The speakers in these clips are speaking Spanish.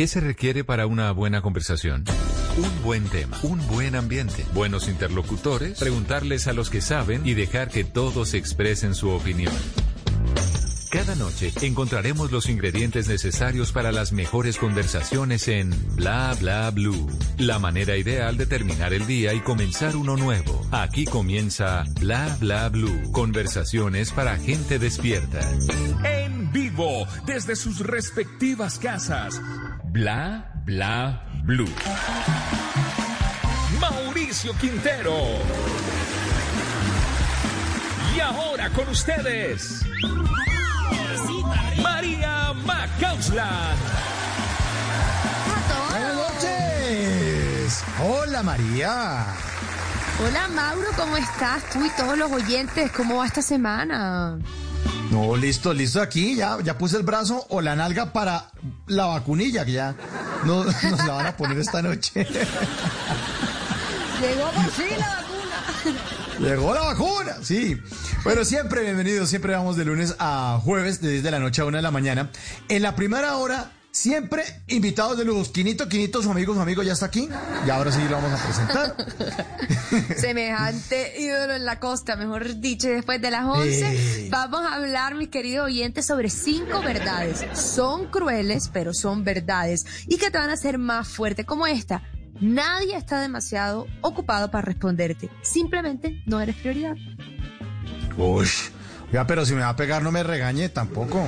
¿Qué se requiere para una buena conversación? Un buen tema, un buen ambiente, buenos interlocutores, preguntarles a los que saben y dejar que todos expresen su opinión. Cada noche encontraremos los ingredientes necesarios para las mejores conversaciones en Bla Bla Blue. La manera ideal de terminar el día y comenzar uno nuevo. Aquí comienza Bla Bla Blue. Conversaciones para gente despierta. En vivo, desde sus respectivas casas. Bla Bla Blue. Mauricio Quintero. Y ahora con ustedes. María Macausland. Buenas noches. Hola María. Hola Mauro, ¿cómo estás? Tú y todos los oyentes, ¿cómo va esta semana? No, listo, listo aquí. Ya, ya puse el brazo o la nalga para la vacunilla que ya no, nos la van a poner esta noche. Llegó por fin la vacuna. Llegó la vacuna, sí. Bueno, siempre bienvenidos, siempre vamos de lunes a jueves, de 10 de la noche a 1 de la mañana. En la primera hora, siempre invitados de luz. Quinito, Quinito, su amigo, su amigo ya está aquí. Y ahora sí lo vamos a presentar. Semejante ídolo en la costa, mejor dicho, después de las 11 Eh. vamos a hablar, mis queridos oyentes, sobre cinco verdades. Son crueles, pero son verdades. Y que te van a hacer más fuerte, como esta. Nadie está demasiado ocupado para responderte. Simplemente no eres prioridad. Uy. Ya, pero si me va a pegar, no me regañe tampoco.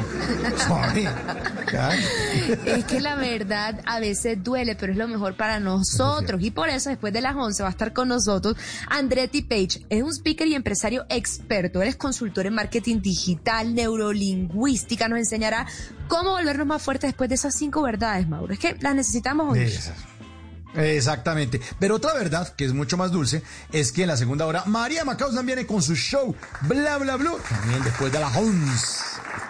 Es que la verdad a veces duele, pero es lo mejor para nosotros. Y por eso, después de las 11, va a estar con nosotros Andretti Page. Es un speaker y empresario experto. Él es consultor en marketing digital, neurolingüística. Nos enseñará cómo volvernos más fuertes después de esas cinco verdades, Mauro. Es que las necesitamos hoy. Exactamente. Pero otra verdad, que es mucho más dulce, es que en la segunda hora María Macauslan viene con su show Bla Bla Blue. También después de las 11.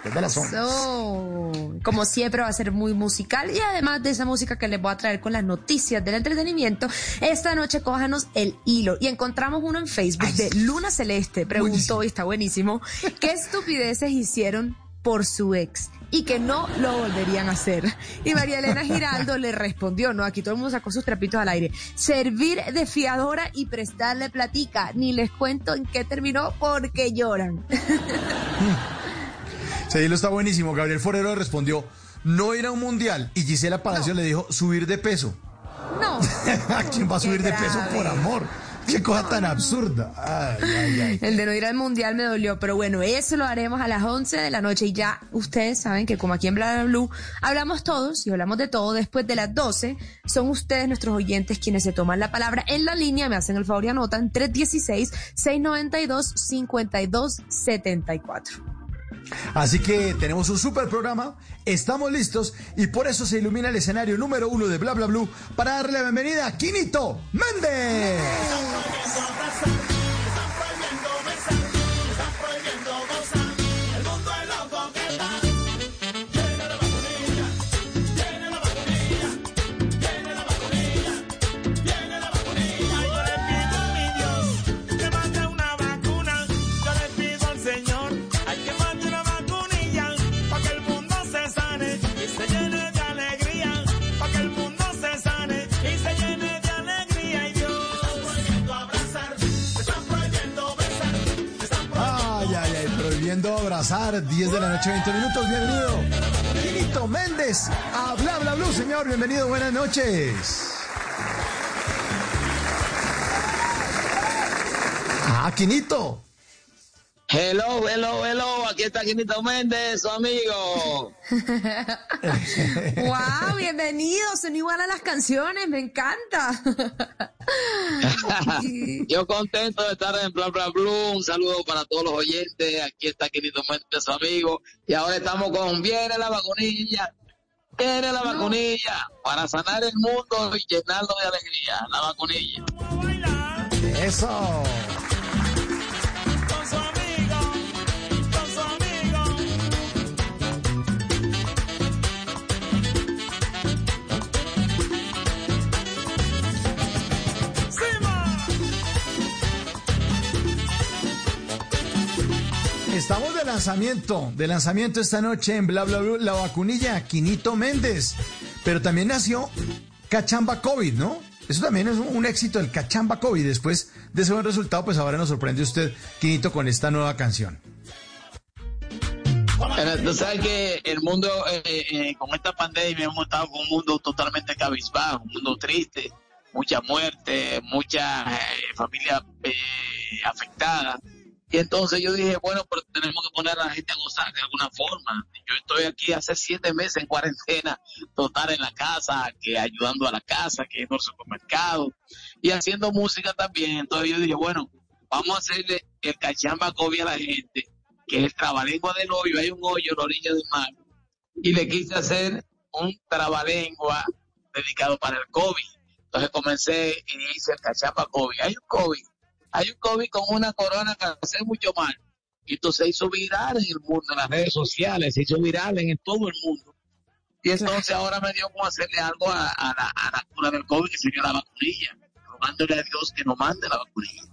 Después de las 11. So, como siempre va a ser muy musical y además de esa música que les voy a traer con las noticias del entretenimiento, esta noche cójanos el hilo y encontramos uno en Facebook Ay, de Luna Celeste, preguntó buenísimo. y está buenísimo, ¿qué estupideces hicieron por su ex? Y que no lo volverían a hacer. Y María Elena Giraldo le respondió, no, aquí todo el mundo sacó sus trapitos al aire. Servir de fiadora y prestarle platica. Ni les cuento en qué terminó porque lloran. Sí, lo está buenísimo. Gabriel Forero respondió, no ir a un mundial. Y Gisela Palacio le dijo, subir de peso. No. ¿A quién va a subir de peso por amor? Qué cosa tan absurda. Ay, ay, ay. El de no ir al mundial me dolió, pero bueno, eso lo haremos a las 11 de la noche y ya ustedes saben que como aquí en Bla Bla Blue hablamos todos y hablamos de todo después de las 12, son ustedes nuestros oyentes quienes se toman la palabra en la línea, me hacen el favor y anotan 316-692-5274. Así que tenemos un super programa, estamos listos y por eso se ilumina el escenario número uno de Bla Bla Blue para darle la bienvenida a Quinito Méndez. Abrazar, 10 de la noche, 20 minutos, bienvenido. Quinito Méndez, a Bla Bla Blue, señor, bienvenido, buenas noches. Ah, Quinito. Hello, hello, hello, aquí está Quinito Méndez, su amigo. ¡Wow! Bienvenidos, son igual a las canciones, me encanta. Yo contento de estar en Bla Bla Blue, un saludo para todos los oyentes, aquí está Quinito Méndez, su amigo, y ahora estamos con Viene la vacunilla, viene la vacunilla, para sanar el mundo y llenarlo de alegría, la vacunilla. bailar Eso. Estamos de lanzamiento, de lanzamiento esta noche en Bla Bla Blue, la vacunilla, Quinito Méndez. Pero también nació Cachamba COVID, ¿no? Eso también es un, éxito, el Cachamba COVID. Después de ese buen resultado, pues ahora nos sorprende usted, Quinito, con esta nueva canción. Tú sabes que el mundo, eh, eh, con esta pandemia, hemos estado con un mundo totalmente cabizbajo, un mundo triste, mucha muerte, mucha eh, familia eh, afectada. Y entonces yo dije, bueno, pero tenemos que poner a la gente a gozar de alguna forma. Yo estoy aquí hace siete meses en cuarentena, total en la casa, que ayudando a la casa, que yendo al supermercado y haciendo música también. Entonces yo dije, bueno, vamos a hacerle el cachamba COVID a la gente, que es el trabalengua del hoyo. Hay un hoyo en la orilla del mar. Y le quise hacer un trabalengua dedicado para el COVID. Entonces comencé y hice el cachamba COVID. Hay un COVID hay un COVID con una corona que hace mucho mal. Y entonces se hizo viral en el mundo, en las redes sociales, se hizo viral en todo el mundo. Y entonces ahora me dio como hacerle algo a, la, a cura del COVID, que sería la vacunilla. Rogándole a Dios que no mande la vacunilla.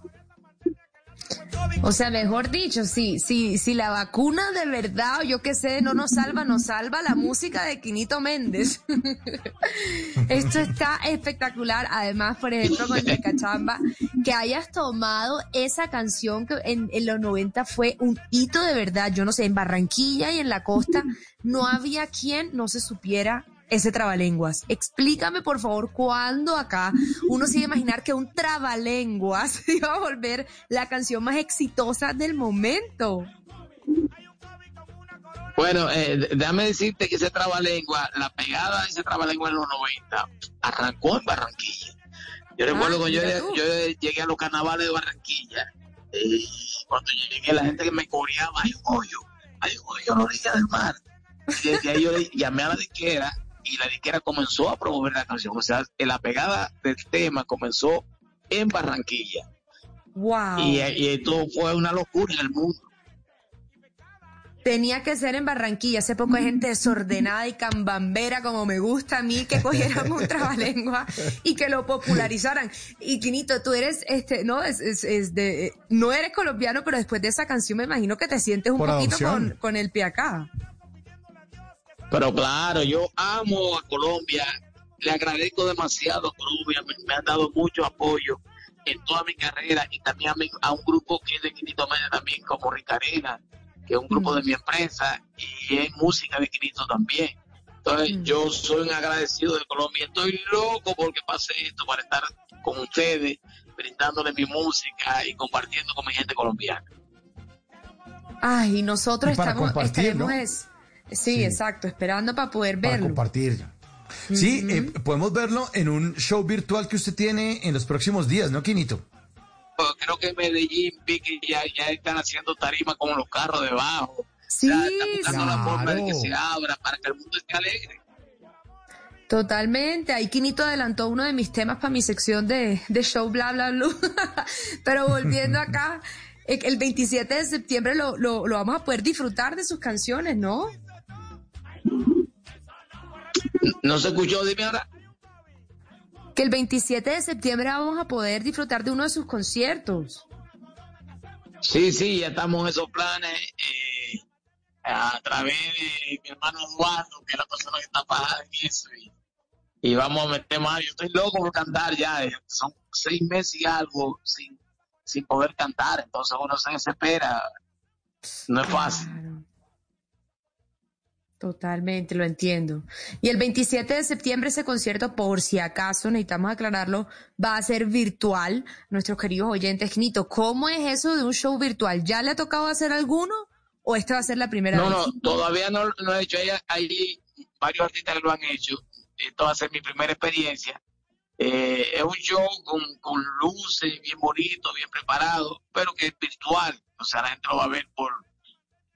O sea, mejor dicho, si, si, si la vacuna de verdad, o yo qué sé, no nos salva, nos salva la música de Quinito Méndez. Esto está espectacular. Además, por ejemplo, con el cachamba, que hayas tomado esa canción que en, en los 90 fue un hito de verdad. Yo no sé, en Barranquilla y en la costa no había quien no se supiera ese trabalenguas. Explícame, por favor, cuándo acá uno se iba a imaginar que un trabalenguas iba a volver la canción más exitosa del momento. Bueno, eh, déjame decirte que ese trabalengua, la pegada de ese trabalengua en los 90, arrancó en Barranquilla. Yo recuerdo cuando yo, llegué a los carnavales de Barranquilla, eh, cuando llegué la gente que me coreaba, hay un hoyo, hay un hoyo a la orilla del mar. Y desde ahí yo le llamé a la disquera y la disquera comenzó a promover la canción. O sea, la pegada del tema comenzó en Barranquilla. Wow. Y, y esto fue una locura en el mundo. Tenía que ser en Barranquilla. Hace poco hay gente desordenada y cambambera, como me gusta a mí, que cogieran un trabalengua y que lo popularizaran. Y Quinito, tú eres, este, no, es, es, es de, no eres colombiano, pero después de esa canción me imagino que te sientes un Por poquito con, con el pie acá. Pero claro, yo amo a Colombia, le agradezco demasiado a Colombia, me, me han dado mucho apoyo en toda mi carrera y también a, mi- a un grupo que es de Quinito Media también, como Ricarena, que es un grupo Mm. de mi empresa y es música de Quinito también. Entonces Mm. yo soy un agradecido de Colombia, estoy loco porque pase esto para estar con ustedes, brindándole mi música y compartiendo con mi gente colombiana. Ay, y nosotros Y para estamos, compartir, estaremos ¿no? es, sí, Sí. exacto, esperando para poder Para verlo. compartir. Sí, eh, podemos verlo en un show virtual que usted tiene en los próximos días, ¿no, Quinito? Pues creo que en Medellín vi que ya, ya están haciendo tarima con los carros debajo. Sí, sea, están buscando la forma de que Claro. se abra para que el mundo esté alegre. Totalmente. Ahí Quinito adelantó uno de mis temas para mi sección de, de show bla bla bla. Pero volviendo acá, el 27 de septiembre lo, lo, lo vamos a poder disfrutar de sus canciones, ¿no? No se escuchó, dime ahora. Que el 27 de septiembre vamos a poder disfrutar de uno de sus conciertos. Sí, sí, ya estamos en esos planes eh, a través de mi hermano Eduardo, que es la persona que está pagada en eso. Y, y vamos a meter más. Yo estoy loco por cantar ya. eh, Son seis meses y algo sin, sin poder cantar. Entonces uno se desespera. No es fácil. Claro. Totalmente, lo entiendo. Y el 27 de septiembre ese concierto, por si acaso necesitamos aclararlo, va a ser virtual. Nuestros queridos oyentes, Nito, ¿cómo es eso de un show virtual? ¿Ya le ha tocado hacer alguno o esta va a ser la primera No, vez? no, todavía no lo he hecho. Hay, hay varios artistas que lo han hecho. Esto va a ser mi primera experiencia. Eh, es un show con, con luces, bien bonito, bien preparado, pero que es virtual. O sea, la gente lo va a ver por,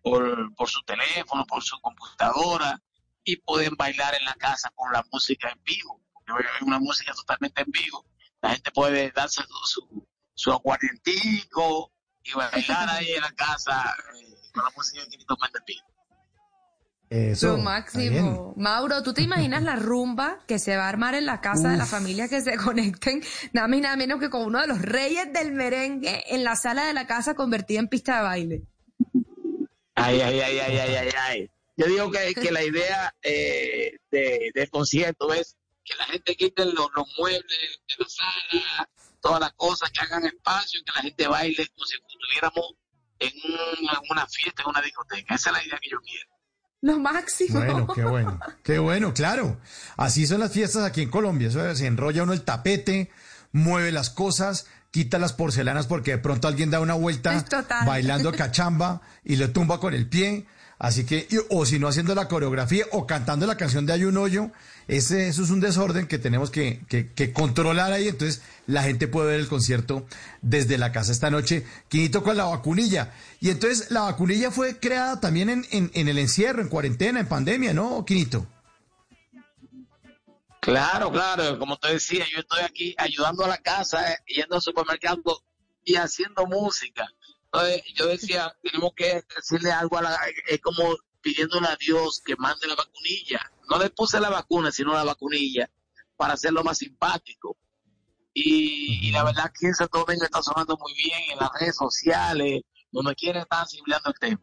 por, por su teléfono, por su computadora y pueden bailar en la casa con la música en vivo. Porque es una música totalmente en vivo. La gente puede darse su, su, su aguardientico y bailar ahí en la casa eh, con la música que Quinito Méndez en vivo. Eso. Lo máximo. Mauro, ¿tú te imaginas la rumba que se va a armar en la casa de la familia que se conecten? Nada más y nada menos que con uno de los reyes del merengue en la sala de la casa convertida en pista de baile. Ay, ay, ay, ay, ay, ay, ay. yo digo que, que la idea eh, de, del concierto es que la gente quite los, los muebles de la sala, todas las cosas, que hagan espacio, que la gente baile como si estuviéramos en una, una fiesta, en una discoteca. Esa es la idea que yo quiero. Lo máximo. Bueno, qué bueno, qué bueno, claro. Así son las fiestas aquí en Colombia. Eso es, se enrolla uno el tapete, mueve las cosas, quita las porcelanas porque de pronto alguien da una vuelta bailando cachamba y le tumba con el pie. Así que, y- o si no haciendo la coreografía o cantando la canción de Hay un hoyo, ese, eso es un desorden que tenemos que, que- que controlar ahí. Entonces la gente puede ver el concierto desde la casa esta noche. Quinito con la vacunilla. Y entonces la vacunilla fue creada también en, en, en el encierro, en cuarentena, en pandemia, ¿no, Quinito? Claro, claro, como te decía, yo estoy aquí ayudando a la casa, eh, yendo al supermercado y haciendo música. Entonces, yo decía, tenemos que decirle algo a la, es como pidiéndole a Dios que mande la vacunilla. No le puse la vacuna, sino la vacunilla, para hacerlo más simpático. Y, y la verdad que en Santo Domingo está sonando muy bien en las redes sociales, donde quiera estar asimilando el tema.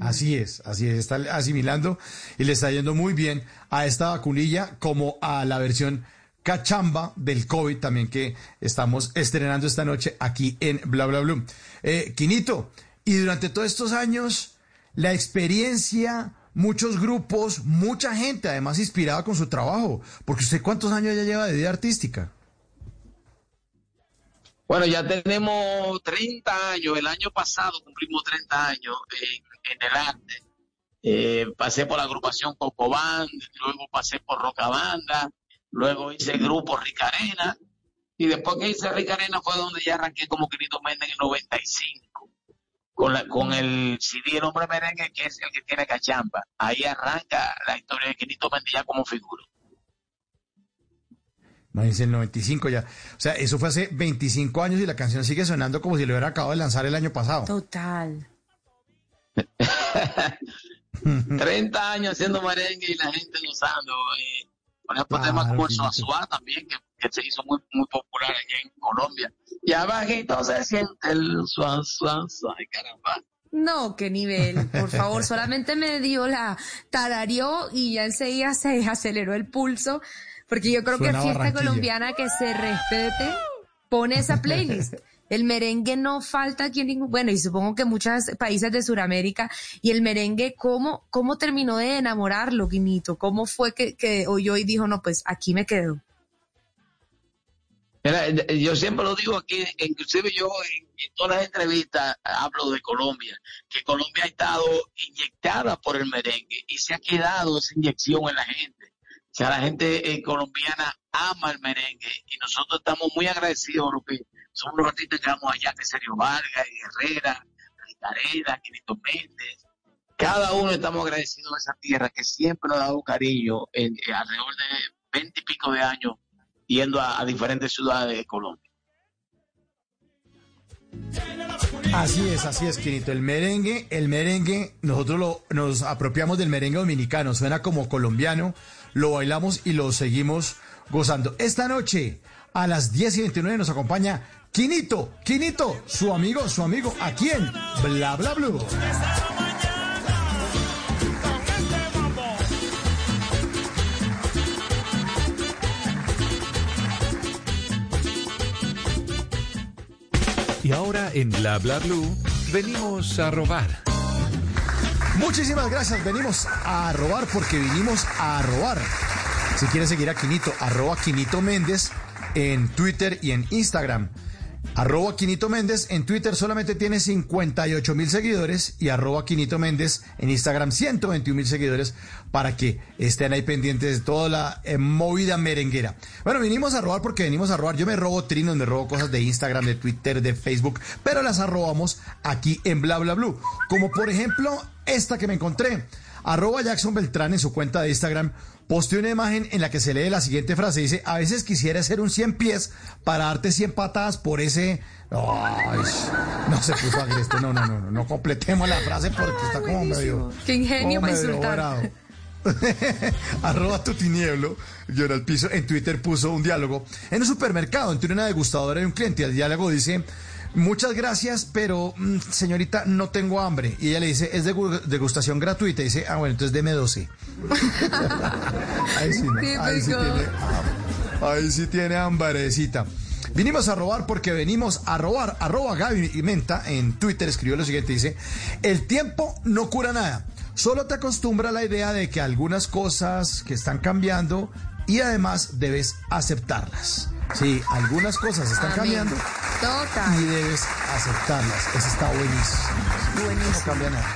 Así es, así es, está asimilando y le está yendo muy bien a esta vacunilla como a la versión cachamba del COVID también que estamos estrenando esta noche aquí en Bla Bla Blue. Eh, Quinito, y durante todos estos años, la experiencia, muchos grupos, mucha gente además inspirada con su trabajo, porque usted cuántos años ya lleva de vida artística. Bueno, ya tenemos 30 años. El año pasado cumplimos 30 años en, en el arte. Eh, pasé por la agrupación Coco Band, luego pasé por Roca Banda, luego hice el grupo Ricarena. Y después que hice Ricarena fue donde ya arranqué como Quinito Méndez en el 95. Con, la, con el CD El Hombre Merengue, que es el que tiene cachamba. Ahí arranca la historia de Quinito Méndez ya como figura. Imagínense, el 95 ya. O sea, eso fue hace 25 años y la canción sigue sonando como si lo hubiera acabado de lanzar el año pasado. Total. 30 años haciendo merengue y la gente gozando. Eh, por ejemplo, Claro, temas como el. Suazua también, que, que se hizo muy, muy popular allá en Colombia. Y abajito se siente el Suazua, ay caramba. No, qué nivel. Por favor, solamente me dio la tarareó y ya enseguida se aceleró el pulso. Porque yo creo Suena que fiesta colombiana que se respete pone esa playlist. El merengue no falta aquí en ningún, bueno, y supongo que muchos países de Sudamérica, y el merengue, ¿cómo, cómo terminó de enamorarlo, Guinito? ¿Cómo fue que, que oyó y dijo, no, pues aquí me quedo? Mira, eh, yo siempre lo digo aquí, inclusive yo en, todas las entrevistas hablo de Colombia, que Colombia ha estado inyectada por el merengue y se ha quedado esa inyección en la gente. O sea, la gente eh, colombiana ama el merengue y nosotros estamos muy agradecidos porque somos los artistas que vamos allá, que Sergio Vargas, Herrera, Ricarena, Quinito Méndez. Cada uno estamos agradecidos a esa tierra que siempre nos ha dado cariño en, eh, alrededor de veinte y pico de años yendo a, diferentes ciudades de Colombia. Así es, así es, Quinito. El merengue, el merengue, nosotros nos apropiamos del merengue dominicano, suena como colombiano, lo bailamos y lo seguimos gozando. Esta noche, a las 10 y 29, nos acompaña Quinito, Quinito, su amigo, su amigo, aquí en Bla Bla Blue. Y ahora en Bla Bla Blue venimos a robar. Muchísimas gracias, venimos a robar porque vinimos a robar. Si quieres seguir a Quinito, arroba Quinito Méndez en Twitter y en Instagram. Arroba Quinito Méndez en Twitter solamente tiene 58 mil seguidores y arroba Quinito Méndez en Instagram 121 mil seguidores para que estén ahí pendientes de toda la eh, movida merenguera. Bueno, vinimos a robar porque venimos a robar. Yo me robo trinos, me robo cosas de Instagram, de Twitter, de Facebook, pero las arrobamos aquí en Bla Bla Blue. Como por ejemplo esta que me encontré. Arroba Jackson Beltrán en su cuenta de Instagram posteó una imagen en la que se lee la siguiente frase. Dice, a veces quisiera hacer un 100 pies para darte 100 patadas por ese... Ay, no se puso agreste. No, no, no, no, no completemos la frase porque está como medio... Qué ingenio para insultar. Arroba tu tinieblo, yo el piso, en Twitter puso un diálogo en un supermercado, entre una degustadora y un cliente. El diálogo dice, muchas gracias, pero mm, señorita, no tengo hambre. Y ella le dice, es de gu- degustación gratuita. Y dice, ah, bueno, entonces deme 12. ahí sí, ¿no? ahí sí tiene hambre. Ahí sí tiene hambrecita. Vinimos a robar porque venimos a robar. Arroba Gaby Menta en Twitter escribió lo siguiente, dice, el tiempo no cura nada. Solo te acostumbra a la idea de que algunas cosas que están cambiando y además debes aceptarlas. Sí, algunas cosas están Amén. cambiando Total. y debes aceptarlas. Eso está buenísimo. Buenísimo. No cambia nada.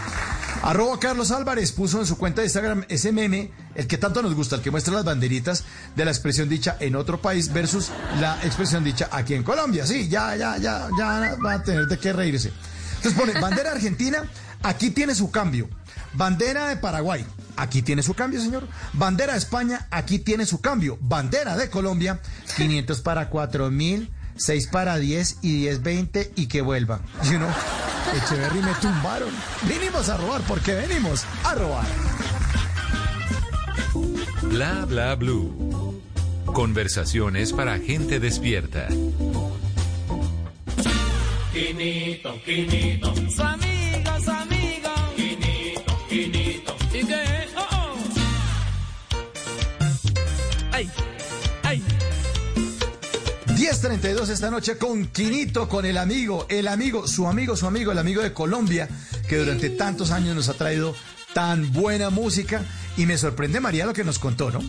Arroba Carlos Álvarez puso en su cuenta de Instagram ese meme, el que tanto nos gusta, el que muestra las banderitas de la expresión dicha en otro país versus la expresión dicha aquí en Colombia. Sí, ya, ya, ya, ya va a tener de qué reírse. Entonces pone, bandera argentina, aquí tiene su cambio. Bandera de Paraguay, aquí tiene su cambio, señor. Bandera de España, aquí tiene su cambio. Bandera de Colombia, 500 para 4000, 6 para 10 y 10, 20 y que vuelva. You know, Echeverry me tumbaron. Vinimos a robar porque venimos a robar. Bla bla blue. Conversaciones para gente despierta. Quinito, Quinito. Su amigo, 10.32 esta noche con Quinito, con el amigo, el amigo, su amigo, su amigo, el amigo de Colombia, que durante tantos años nos ha traído tan buena música. Y me sorprende María lo que nos contó, ¿no?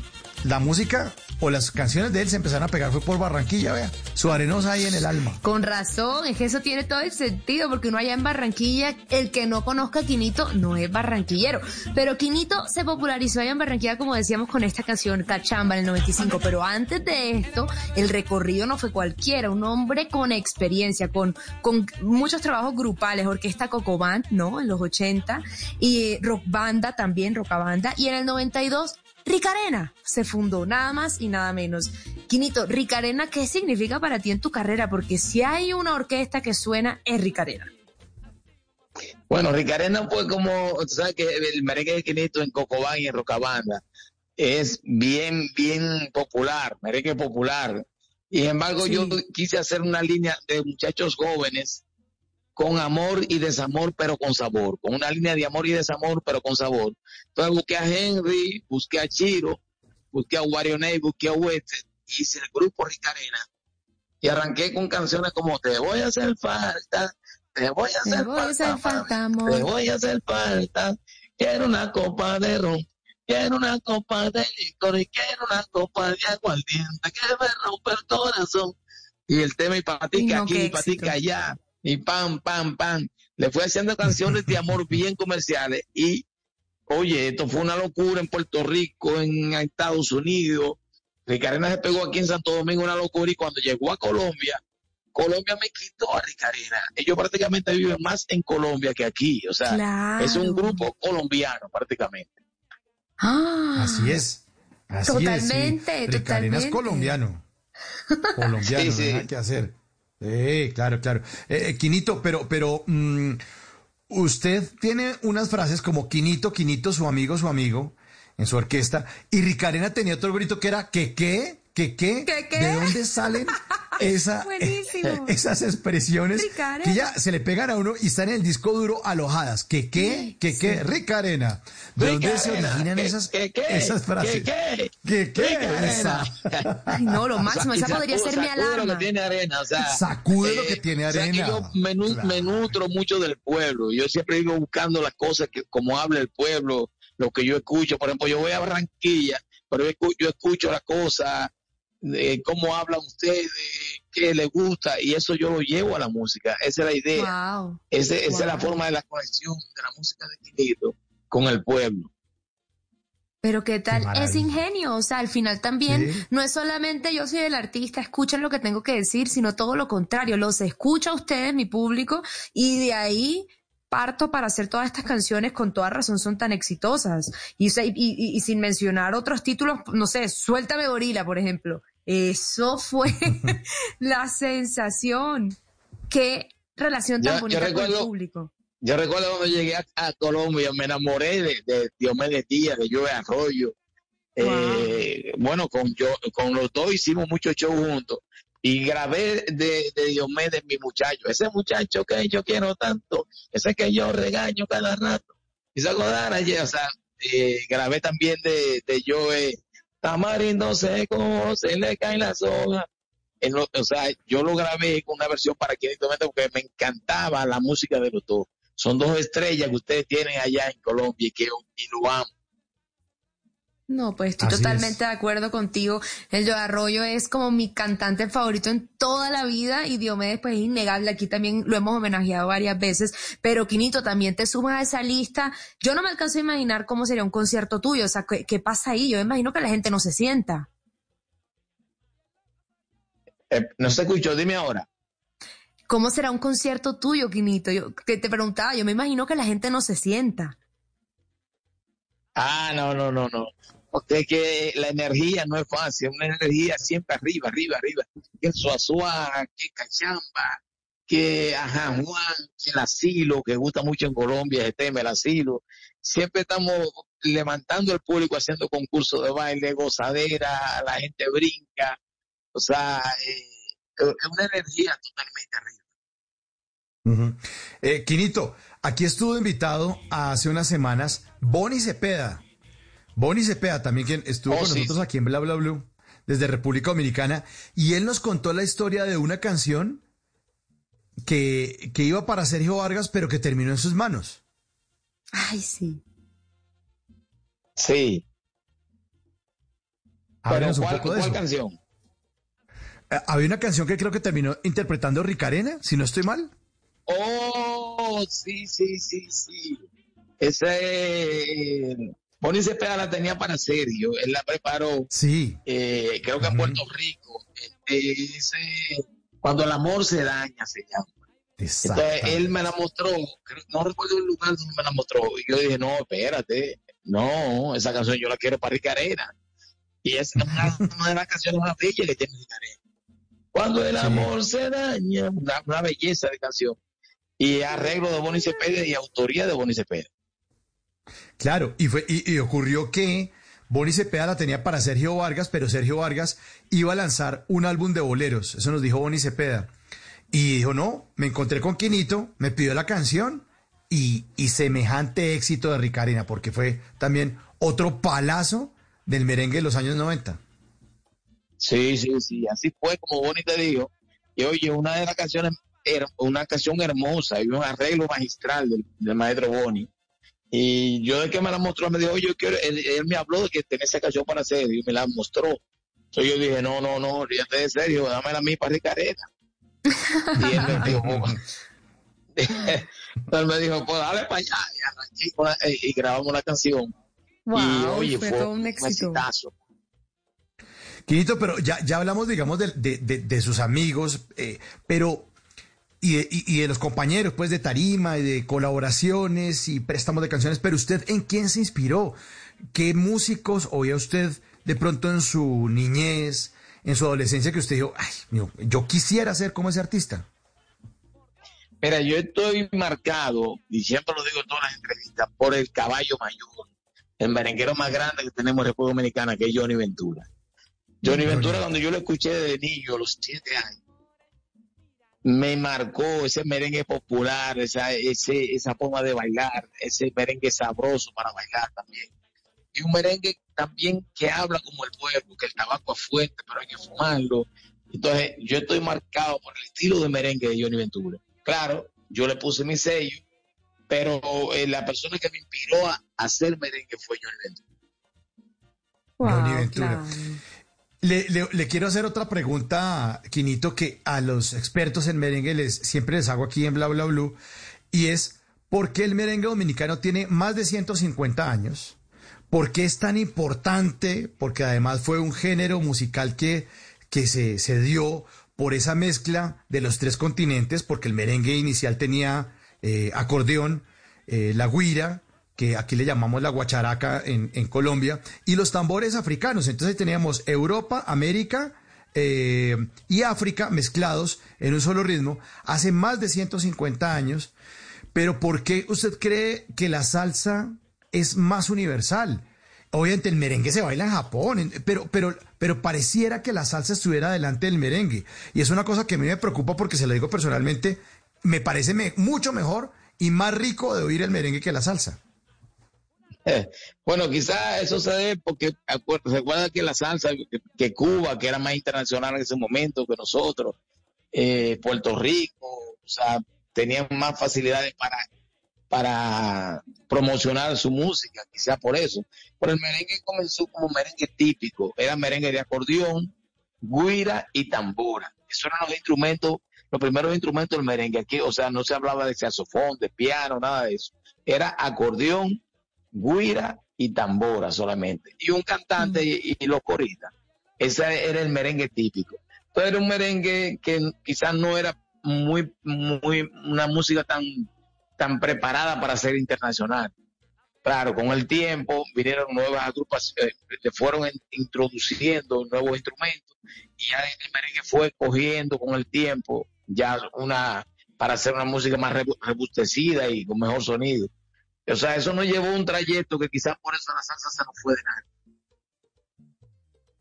La música o las canciones de él se empezaron a pegar fue por Barranquilla, vea. Su arenosa ahí en el alma. Con razón, es que eso tiene todo el sentido, porque uno allá en Barranquilla, el que no conozca a Quinito no es barranquillero. Pero Quinito se popularizó allá en Barranquilla, como decíamos, con esta canción Cachamba en el 95. Pero antes de esto, el recorrido no fue cualquiera, un hombre con experiencia, con, con muchos trabajos grupales, orquesta Cocoband, ¿no? En los 80, y rock banda también, rockabanda, y en el 92 Ricarena se fundó, nada más y nada menos. Quinito, Ricarena, ¿qué significa para ti en tu carrera? Porque si hay una orquesta que suena, es Ricarena. Bueno, Ricarena fue como, tú sabes que el merengue de Quinito en Cocobán y en Rocabanda es bien, bien popular, merengue popular. Y sin embargo, Sí. yo quise hacer una línea de muchachos jóvenes con amor y desamor, pero con sabor, con una línea de amor y desamor, pero con sabor. Entonces busqué a Henry, busqué a Chiro, busqué a Wario Ney, busqué a Wester, hice el grupo Ricarena. Y arranqué con canciones como Te voy a hacer falta, te voy a hacer Te voy a hacer falta, falta, amor. te voy a hacer falta. Quiero una copa de ron, quiero una copa de licor y quiero una copa de aguardiente que me rompe el corazón. Y el tema y patica no, aquí, y patica allá, y pam, pam, pam. Le fui haciendo canciones de amor bien comerciales y Oye, esto fue una locura en Puerto Rico, en Estados Unidos. Ricarena se pegó aquí en Santo Domingo, una locura, y cuando llegó a Colombia, Colombia me quitó a Ricarena. Ellos prácticamente viven más en Colombia que aquí. O sea, Claro. es un grupo colombiano prácticamente. Ah, Así es. Así Totalmente, es. sí. Ricarena es totalmente. colombiano. Colombiano, Sí, sí. no hay nada que hacer. Sí, claro, claro. Eh, eh, Quinito, pero, pero, mm, usted tiene unas frases como Quinito, Quinito, su amigo, su amigo, en su orquesta, y Ricarena tenía otro grito que era, ¿qué qué? ¿Qué qué? ¿Qué, qué? ¿De dónde salen esa, esas expresiones Ricarena. que ya se le pegan a uno y están en el disco duro alojadas? ¿Qué qué? ¿Qué qué? Ricarena. ¿De dónde se originan ¿qué- esas, qué- qué? esas frases? ¿Qué qué? ¿Qué qué? Ricarena. Esa- Ay, no, lo máximo. Y Esa podría ser mi sacude lo alarma. que tiene arena, o sea, eh, Sacude lo que tiene o sea, que arena. yo me, Claro. me nutro mucho del pueblo. Yo siempre vivo buscando las cosas que, como habla el pueblo, lo que yo escucho. Por ejemplo, yo voy a Barranquilla, pero yo escu- yo escucho las cosas, de cómo hablan ustedes, qué les gusta, y eso yo lo llevo a la música. Esa es la idea. Wow. Ese- esa es la forma de la conexión de la música de Quinito con el pueblo. Pero qué tal, Qué es ingenio, o sea, al final también Sí. no es solamente yo soy el artista, escuchen lo que tengo que decir, sino todo lo contrario, los escucho a ustedes, mi público, y de ahí parto para hacer todas estas canciones con toda razón son tan exitosas. Y, o sea, y, y- y sin mencionar otros títulos, no sé, Suéltame Gorila, por ejemplo. Eso fue la sensación. Qué relación tan bonita con el público. Yo recuerdo cuando llegué a, a Colombia, me enamoré de, de Diomedes Díaz, de Joe Arroyo. Eh, bueno, con, yo, con los dos hicimos muchos shows juntos. Y grabé de, de Diomedes mi muchacho, ese muchacho que yo quiero tanto, ese que yo regaño cada rato. Y se acordaron ayer, o sea, eh, grabé también de, de Joe, Tamarindo seco, se le caen las hojas. Lo- o sea, yo lo grabé con una versión para Quinito Méndez porque me encantaba la música de los dos. Son dos estrellas que ustedes tienen allá en Colombia y que y lo amo. No, pues estoy Así totalmente es. de acuerdo contigo. El Joe Arroyo es como mi cantante favorito en toda la vida y Diomedes pues es innegable. Aquí también lo hemos homenajeado varias veces. Pero Quinito, también te sumas a esa lista. Yo no me alcanzo a imaginar cómo sería un concierto tuyo. O sea, ¿qué, qué pasa ahí? Yo me imagino que la gente no se sienta. Eh, no se escuchó, dime ahora. ¿Cómo será un concierto tuyo, Quinito? Yo que te preguntaba, yo me imagino que la gente no se sienta. Ah, no, no, no, no. Es que la energía no es fácil, una energía siempre arriba, arriba, arriba. Que Suazua, que Cachamba, que Ajá Juan, que el asilo, que gusta mucho en Colombia, ese tema, el asilo. Siempre estamos levantando el público, haciendo concursos de baile, gozadera, la gente brinca. O sea, eh, es una energía totalmente arriba. Eh, Quinito, aquí estuvo invitado hace unas semanas Bonnie Cepeda. Bonnie Cepeda también quien estuvo Oh, con sí, nosotros sí. aquí en Bla Bla Blue desde República Dominicana y él nos contó la historia de una canción que, que iba para Sergio Vargas pero que terminó en sus manos. Ay, sí. Sí. Pero Háblenos un ¿cuál, poco de cuál eso. canción? Eh, Había una canción que creo que terminó interpretando Ricarena, si no estoy mal. Oh, sí, sí, sí, sí. Ese. eh, Bonnie Cepeda la tenía para Sergio. Él la preparó, Sí. eh, creo que en. Puerto Rico. Eh, ese, cuando el amor se daña, se llama. Entonces él me la mostró. No recuerdo el lugar donde me la mostró. Y yo dije, no, espérate. No, esa canción yo la quiero para Ricarena. Y es una, una de las canciones más bellas que tiene Ricarena. Cuando el Sí. amor se daña, una, una belleza de canción. Y arreglo de Bonnie Cepeda y autoría de Bonnie Cepeda. Claro, y, fue, y, ocurrió que Bonnie Cepeda la tenía para Sergio Vargas, pero Sergio Vargas iba a lanzar un álbum de boleros, eso nos dijo Bonnie Cepeda. Y dijo, no, me encontré con Quinito, me pidió la canción y, y semejante éxito de Ricarina, porque fue también otro palazo del merengue de los años 90. Sí, sí, sí. Así fue como Bonnie te dijo. Y oye, una de las canciones, una canción hermosa y un arreglo magistral del, del maestro Bonnie. Y yo de que me la mostró, me dijo, oye, yo quiero, él, él me habló de que tenía esa canción para hacer y me la mostró. Entonces yo dije, no, no, no, olvídate de serio, dámela a mí para Ricarena. Y él me dijo, entonces él me dijo, pues dale para allá. Y arranqué con la- eh, y grabamos la canción. Wow, y oye, fue un exitazo. Quinito, pero ya, ya hablamos, digamos, de, de- de- de sus amigos, eh, pero y de, y- y de los compañeros, pues, de tarima y de colaboraciones y préstamos de canciones, pero usted, ¿en quién se inspiró? ¿Qué músicos oía usted de pronto en su niñez, en su adolescencia, que usted dijo, ay, mío, yo quisiera ser como ese artista? Mira, yo estoy marcado, y siempre lo digo en todas las entrevistas, por el caballo mayor, el merenguero más grande que tenemos en República Dominicana, que es Johnny Ventura. Johnny Ventura, cuando yo lo escuché de niño, a los siete años, me marcó ese merengue popular, esa, ese, esa forma de bailar, ese merengue sabroso para bailar también. Y un merengue también que habla como el pueblo, que el tabaco es fuerte, pero hay que fumarlo. Entonces, yo estoy marcado por el estilo de merengue de Johnny Ventura. Claro, yo le puse mi sello, pero eh, la persona que me inspiró a hacer merengue fue Johnny Ventura. Johnny Wow, Ventura. claro. Le, le- quiero hacer otra pregunta, Quinito, que a los expertos en merengue les, siempre les hago aquí en Bla Bla Blue, y es, ¿por qué el merengue dominicano tiene más de 150 años? ¿Por qué es tan importante? Porque además fue un género musical que, que se, se dio por esa mezcla de los tres continentes, porque el merengue inicial tenía eh, acordeón, eh, la guira, que aquí le llamamos la guacharaca en, Colombia, y los tambores africanos. Entonces teníamos Europa, América eh, y África mezclados en un solo ritmo hace más de 150 años. Pero ¿por qué usted cree que la salsa es más universal? obviamente el merengue se baila en Japón, pero, pero, pero pareciera que la salsa estuviera delante del merengue. Y es una cosa que a mí me preocupa porque se lo digo personalmente, me parece mucho mejor y más rico de oír el merengue que la salsa. Bueno, quizás eso se debe porque acuer- recuerda que la salsa, que, que Cuba, que era más internacional en ese momento que nosotros, eh, Puerto Rico, o sea, tenían más facilidades para, para promocionar su música, quizás por eso. Pero el merengue comenzó como merengue típico, era merengue de acordeón, guira y tambora. Esos eran los instrumentos, los primeros instrumentos del merengue. Aquí, o sea, no se hablaba de saxofón, de piano, nada de eso. Era acordeón, guira y tambora solamente. Y un cantante y, y los coristas. Ese era el merengue típico. Pero era un merengue que quizás no era muy, muy, una música tan, tan preparada para ser internacional. Claro, con el tiempo vinieron nuevas agrupaciones, eh, se fueron en- introduciendo nuevos instrumentos y ya el merengue fue cogiendo con el tiempo ya una, para hacer una música más rebu- robustecida y con mejor sonido. O sea, eso nos llevó un trayecto que quizás por eso la salsa se nos fue de nada.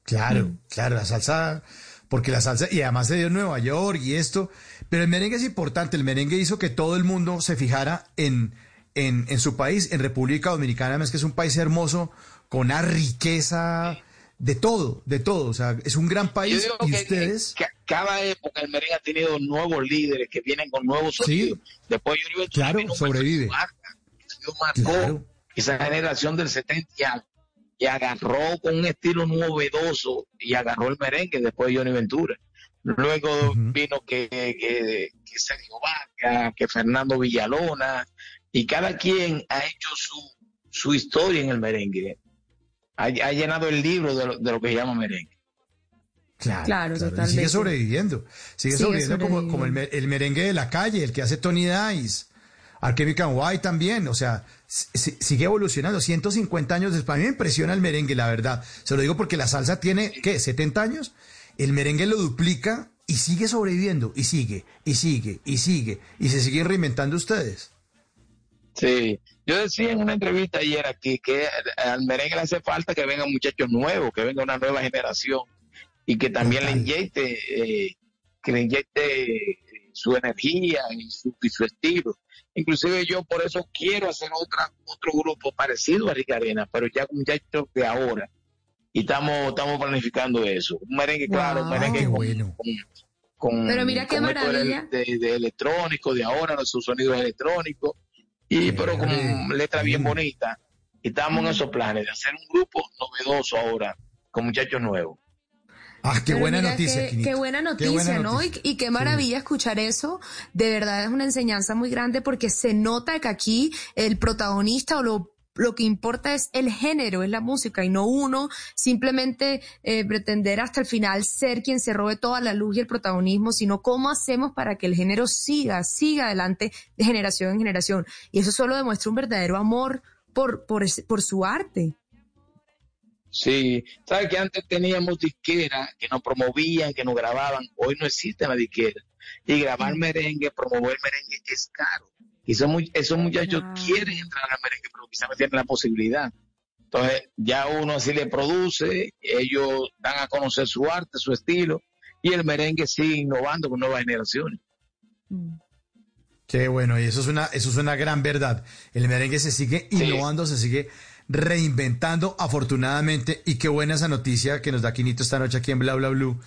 Claro, claro, la salsa, porque la salsa, y además se dio en Nueva York y esto, pero el merengue es importante, el merengue hizo que todo el mundo se fijara en, en, en su país, en República Dominicana, además que es un país hermoso, con una riqueza de todo, de todo, o sea, es un gran Yo país digo y que, ustedes, que cada época el merengue ha tenido nuevos líderes que vienen con nuevos Sí. sonidos. Después Johnny Ventura Claro, sobrevive. marca, que marcó Claro. esa generación del 70 y algo, y agarró con un estilo novedoso y agarró el merengue después de Johnny Ventura. Luego vino que, que, que Sergio Vaca, que Fernando Villalona, y cada quien ha hecho su, su historia en el merengue. Ha, ha llenado el libro de lo, de lo que llama merengue. claro, Claro, y sigue sobreviviendo, sigue, Sigue sobreviviendo, como, sobreviviendo. como el, el merengue de la calle, el que hace Tony Dice. Archemical White también, o sea, si- si- sigue evolucionando. 150 años después. A mí me impresiona el merengue, la verdad. Se lo digo porque la salsa tiene, ¿qué? 70 años. El merengue lo duplica y sigue sobreviviendo, y sigue, y sigue, y sigue, y se siguen reinventando ustedes. Sí, yo decía en una entrevista ayer aquí que al merengue le hace falta que vengan muchachos nuevos, que venga una nueva generación y que también le inyecte, eh, que le inyecte su energía y su, y su estilo. Inclusive yo por eso quiero hacer otra otro grupo parecido a Rica Arena, pero ya con muchachos de ahora. Y estamos estamos planificando eso. Un merengue, claro, un merengue con, bueno. con- con- Pero mira qué maravilla. De, de electrónico, de ahora, sus sonidos electrónicos, y pero con letra bien Bien. bonita. Y estamos en esos planes de hacer un grupo novedoso ahora, con muchachos nuevos. Ah, qué buena mira, noticia, Qué, buena Qué noticia, ¿no? Y, y qué maravilla escuchar eso. De verdad es una enseñanza muy grande porque se nota que aquí el protagonista o lo, lo que importa es el género, es la música y no uno simplemente eh, pretender hasta el final ser quien se robe toda la luz y el protagonismo, sino cómo hacemos para que el género siga, siga adelante de generación en generación. Y eso solo demuestra un verdadero amor por, por, ese- por su arte. Sí, sabes que antes teníamos disqueras que nos promovían, que nos grababan, hoy no existe la disquera. Y grabar merengue, promover merengue es caro. Y esos, mu- esos muchachos quieren entrar al merengue, pero quizás no tienen la posibilidad. Entonces, ya uno así le produce, ellos dan a conocer su arte, su estilo, y el merengue sigue innovando con nuevas generaciones. Mm. Qué bueno, y eso es una, eso es una gran verdad. El merengue se sigue Sí. innovando, se sigue reinventando, afortunadamente, y qué buena esa noticia que nos da Quinito esta noche aquí en Bla Bla Blue,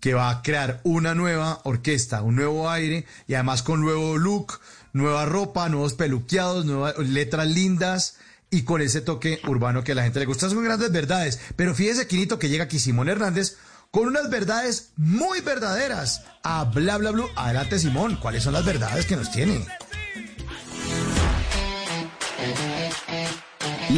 que va a crear una nueva orquesta, un nuevo aire, y además con nuevo look, nueva ropa, nuevos peluqueados, nuevas letras lindas, y con ese toque urbano que a la gente le gusta. Son grandes verdades. Pero fíjese, Quinito, que llega aquí Simón Hernández con unas verdades muy verdaderas a Bla Bla Blue. Adelante, Simón, ¿cuáles son las verdades que nos tiene?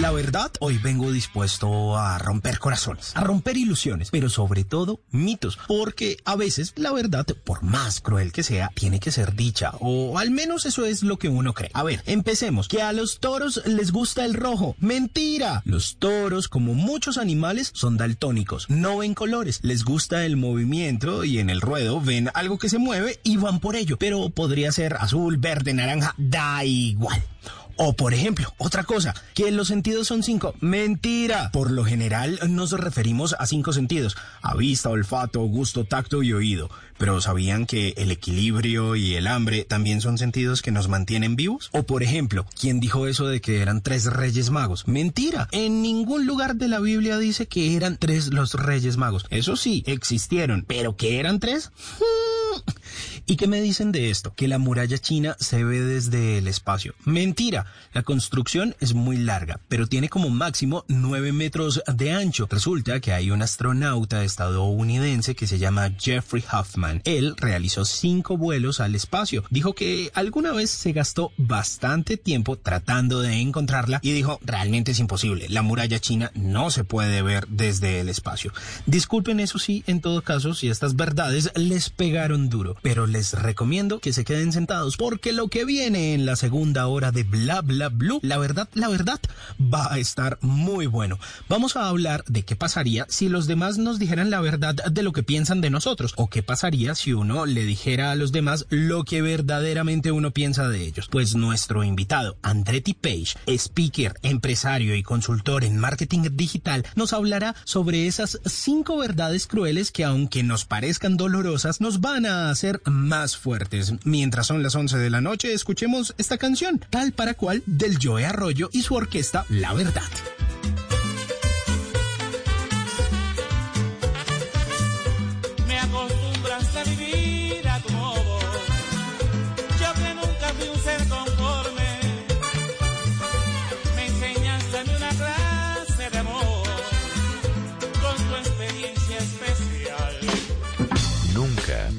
La verdad, hoy vengo dispuesto a romper corazones, a romper ilusiones, pero sobre todo mitos, porque a veces la verdad, por más cruel que sea, tiene que ser dicha, o al menos eso es lo que uno cree. A ver, empecemos, que a los toros les gusta el rojo. Mentira. Los toros, como muchos animales, son daltónicos, no ven colores, les gusta el movimiento y en el ruedo ven algo que se mueve y van por ello, pero podría ser azul, verde, naranja, da igual. O por ejemplo, otra cosa, que los sentidos son cinco. Mentira. Por lo general nos referimos a cinco sentidos. A vista, olfato, gusto, tacto y oído. Pero ¿sabían que el equilibrio y el hambre también son sentidos que nos mantienen vivos? O por ejemplo, ¿quién dijo eso de que eran tres reyes magos? Mentira. En ningún lugar de la Biblia dice que eran tres los reyes magos. Eso sí, existieron. ¿Pero que eran tres? ¿Y qué me dicen de esto? Que la muralla china se ve desde el espacio. Mentira. La construcción es muy larga, pero tiene como máximo 9 metros de ancho. Resulta que hay un astronauta estadounidense que se llama Jeffrey Huffman. Él realizó cinco vuelos al espacio. Dijo que alguna vez se gastó bastante tiempo tratando de encontrarla y dijo, realmente es imposible. La muralla china no se puede ver desde el espacio. Disculpen eso sí, en todo caso, si estas verdades les pegaron duro, pero les recomiendo que se queden sentados porque lo que viene en la segunda hora de Bla Bla Blue, la verdad, la verdad, va a estar muy bueno. Vamos a hablar de qué pasaría si los demás nos dijeran la verdad de lo que piensan de nosotros o qué pasaría si uno le dijera a los demás lo que verdaderamente uno piensa de ellos. Pues nuestro invitado, Andretti Page, speaker, empresario y consultor en marketing digital, nos hablará sobre esas cinco verdades crueles que aunque nos parezcan dolorosas, nos van a hacer más fuertes. Mientras son las 11 de la noche, escuchemos esta canción, tal para cual, del Joe Arroyo y su orquesta La Verdad.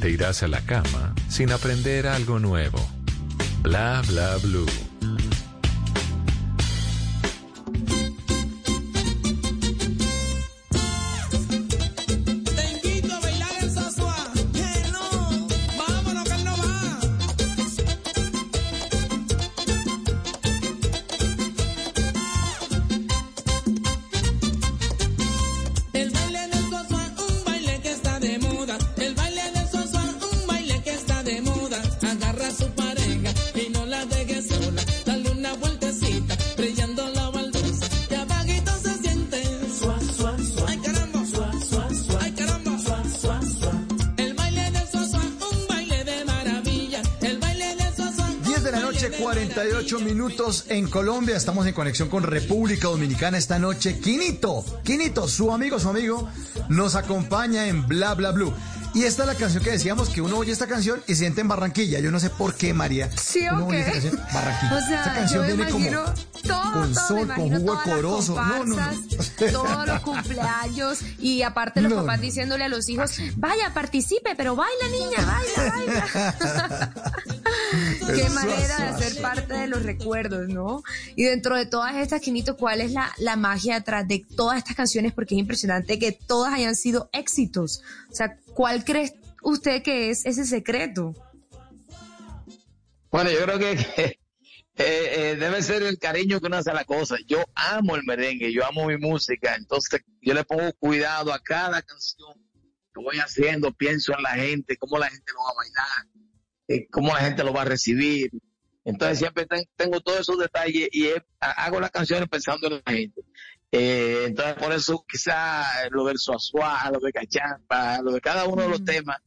Te irás a la cama sin aprender algo nuevo. Bla bla blue. Minutos en Colombia. Estamos en conexión con República Dominicana esta noche. Quinito, Quinito, su amigo, su amigo, nos acompaña en Bla Bla Blue. Y esta es la canción que decíamos que uno oye esta canción y se siente en Barranquilla. Yo no sé por qué, María. Sí, Uno ¿o oye esta canción, Barranquilla. O sea, esta canción yo me viene como todo, con todo, sol, me con jugo corozo. No, no, no. Todos los cumpleaños y aparte los No, papás diciéndole a los hijos, vaya, participe, pero baila niña, baila, baila. Qué Eso, manera de ser parte de los recuerdos, ¿no? Y dentro de todas estas, Quinito, ¿cuál es la, la magia detrás de todas estas canciones? Porque es impresionante que todas hayan sido éxitos. O sea, ¿cuál cree usted que es ese secreto? Bueno, yo creo que, que, eh, eh, debe ser el cariño que uno hace a la cosa. Yo amo el merengue, yo amo mi música, entonces yo le pongo cuidado a cada canción que voy haciendo, pienso en la gente, cómo la gente lo va a bailar, eh, cómo la gente lo va a recibir. Entonces siempre ten- tengo todos esos detalles y he- hago las canciones pensando en la gente. Eh, entonces por eso quizá lo del suazua, lo de cachamba, lo de cada uno de los temas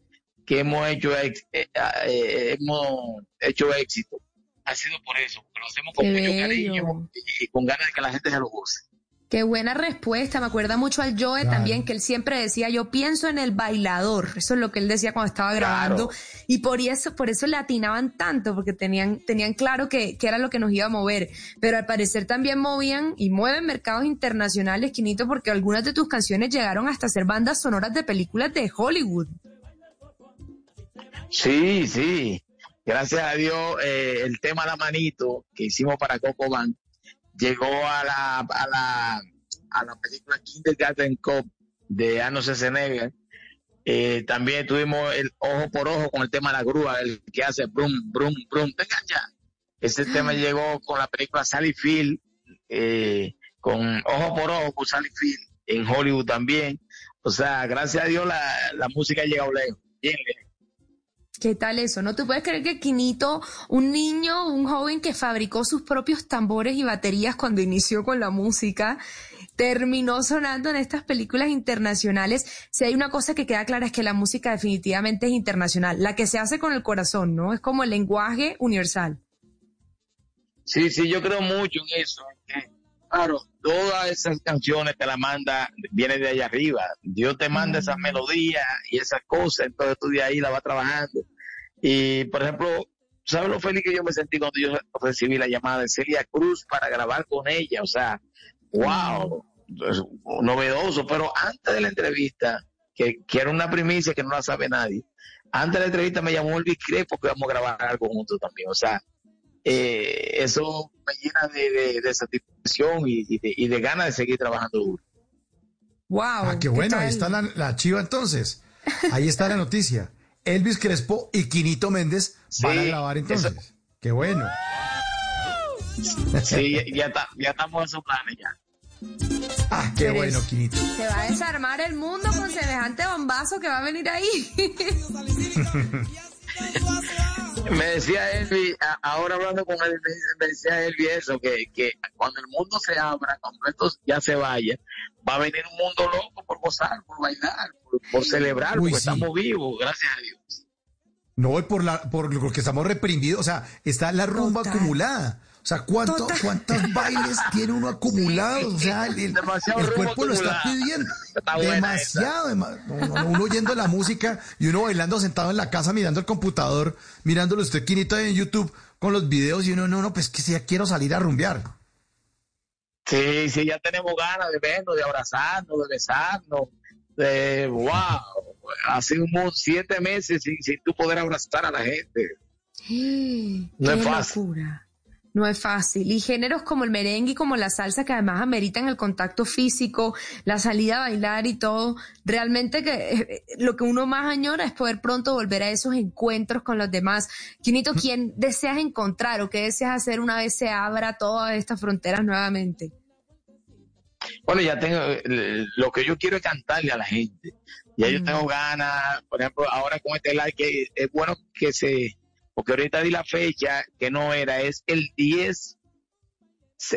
que hemos hecho eh, eh, hemos hecho éxito ha sido por eso, porque lo hacemos con Qué mucho bello. cariño y, y con ganas de que la gente se lo goce. Qué buena respuesta. Me acuerda mucho al Joe Claro. también, que él siempre decía, yo pienso en el bailador. Eso es lo que él decía cuando estaba grabando. Y por eso, por eso le atinaban tanto, porque tenían, tenían claro que, que era lo que nos iba a mover. Pero al parecer también movían y mueven mercados internacionales, Quinito, porque algunas de tus canciones llegaron hasta ser bandas sonoras de películas de Hollywood. Sí, sí. Gracias a Dios, eh, el tema La Manito que hicimos para Coco Band llegó a la, a la, a la película Kindergarten Cop de Arnold Schwarzenegger. Eh, también tuvimos el Ojo por Ojo con el tema La Grúa, el que hace Brum, Brum, Brum. Te ya. Ese tema llegó con la película Sally Field, eh, con Ojo por Ojo con Sally Field en Hollywood también. O sea, gracias a Dios la, la música ha llegado lejos, bien lejos. ¿Qué tal eso? ¿No te puedes creer que Quinito, un niño, un joven que fabricó sus propios tambores y baterías cuando inició con la música, terminó sonando en estas películas internacionales? Si hay una cosa que queda clara es que la música definitivamente es internacional, la que se hace con el corazón, ¿no? Es como el lenguaje universal. Sí, sí, yo creo mucho en eso. Claro, todas esas canciones te las manda, viene de allá arriba. Dios te manda esas melodías y esas cosas, entonces tú de ahí la vas trabajando. Y, por ejemplo, ¿sabes lo feliz que yo me sentí cuando yo recibí la llamada de Celia Cruz para grabar con ella? O sea, wow, novedoso. Pero antes de la entrevista, que, que era una primicia que no la sabe nadie, antes de la entrevista me llamó Elvis Crespo que vamos a grabar algo juntos también. O sea, eh, eso me llena de, de- de satisfacción y, y de, y de ganas de seguir trabajando duro. Wow. Ah, qué bueno, ahí está la, la chiva entonces. Ahí está la noticia. Elvis Crespo y Quinito Méndez van a grabar entonces. Qué bueno. Sí, ya, ya, está- ya estamos en esos planes ya. Ah, qué bueno, Quinito. Se va a desarmar el mundo con semejante bombazo que va a venir ahí. Me decía Elvi, ahora hablando con él, me, dice- me decía Elvi eso, que, que cuando el mundo se abra, cuando esto ya se vaya, va a venir un mundo loco por gozar, por bailar, por, por celebrar, Uy, porque sí. estamos vivos, gracias a Dios. No, y por, la, por lo que estamos reprimidos, o sea, está la rumba Total. acumulada. O sea, ¿cuánto. ¿cuántos bailes tiene uno acumulado? O sea, el, el- cuerpo lo está pidiendo. Está Demasiado. dema- no, no, no, uno oyendo la música y uno bailando sentado en la casa mirando el computador, mirándolo usted, Quinito, en YouTube con los videos y uno, no, no, pues que si ya quiero salir a rumbear. Sí, sí, ya tenemos ganas de vernos, de abrazarnos, de besarnos, de wow, ha sido un siete meses sin, sin tú poder abrazar a la gente. No Qué es fácil. locura. No es fácil. Y géneros como el merengue y como la salsa que además ameritan el contacto físico, la salida a bailar y todo, realmente que eh, lo que uno más añora es poder pronto volver a esos encuentros con los demás. Quinito, ¿quién deseas encontrar o qué deseas hacer una vez se abra todas estas fronteras nuevamente? Bueno, ya tengo, eh, lo que yo quiero es cantarle a la gente. Ya yo Mm. tengo ganas, por ejemplo, ahora con este live, que es bueno que se, porque ahorita di la fecha que no era, es el 10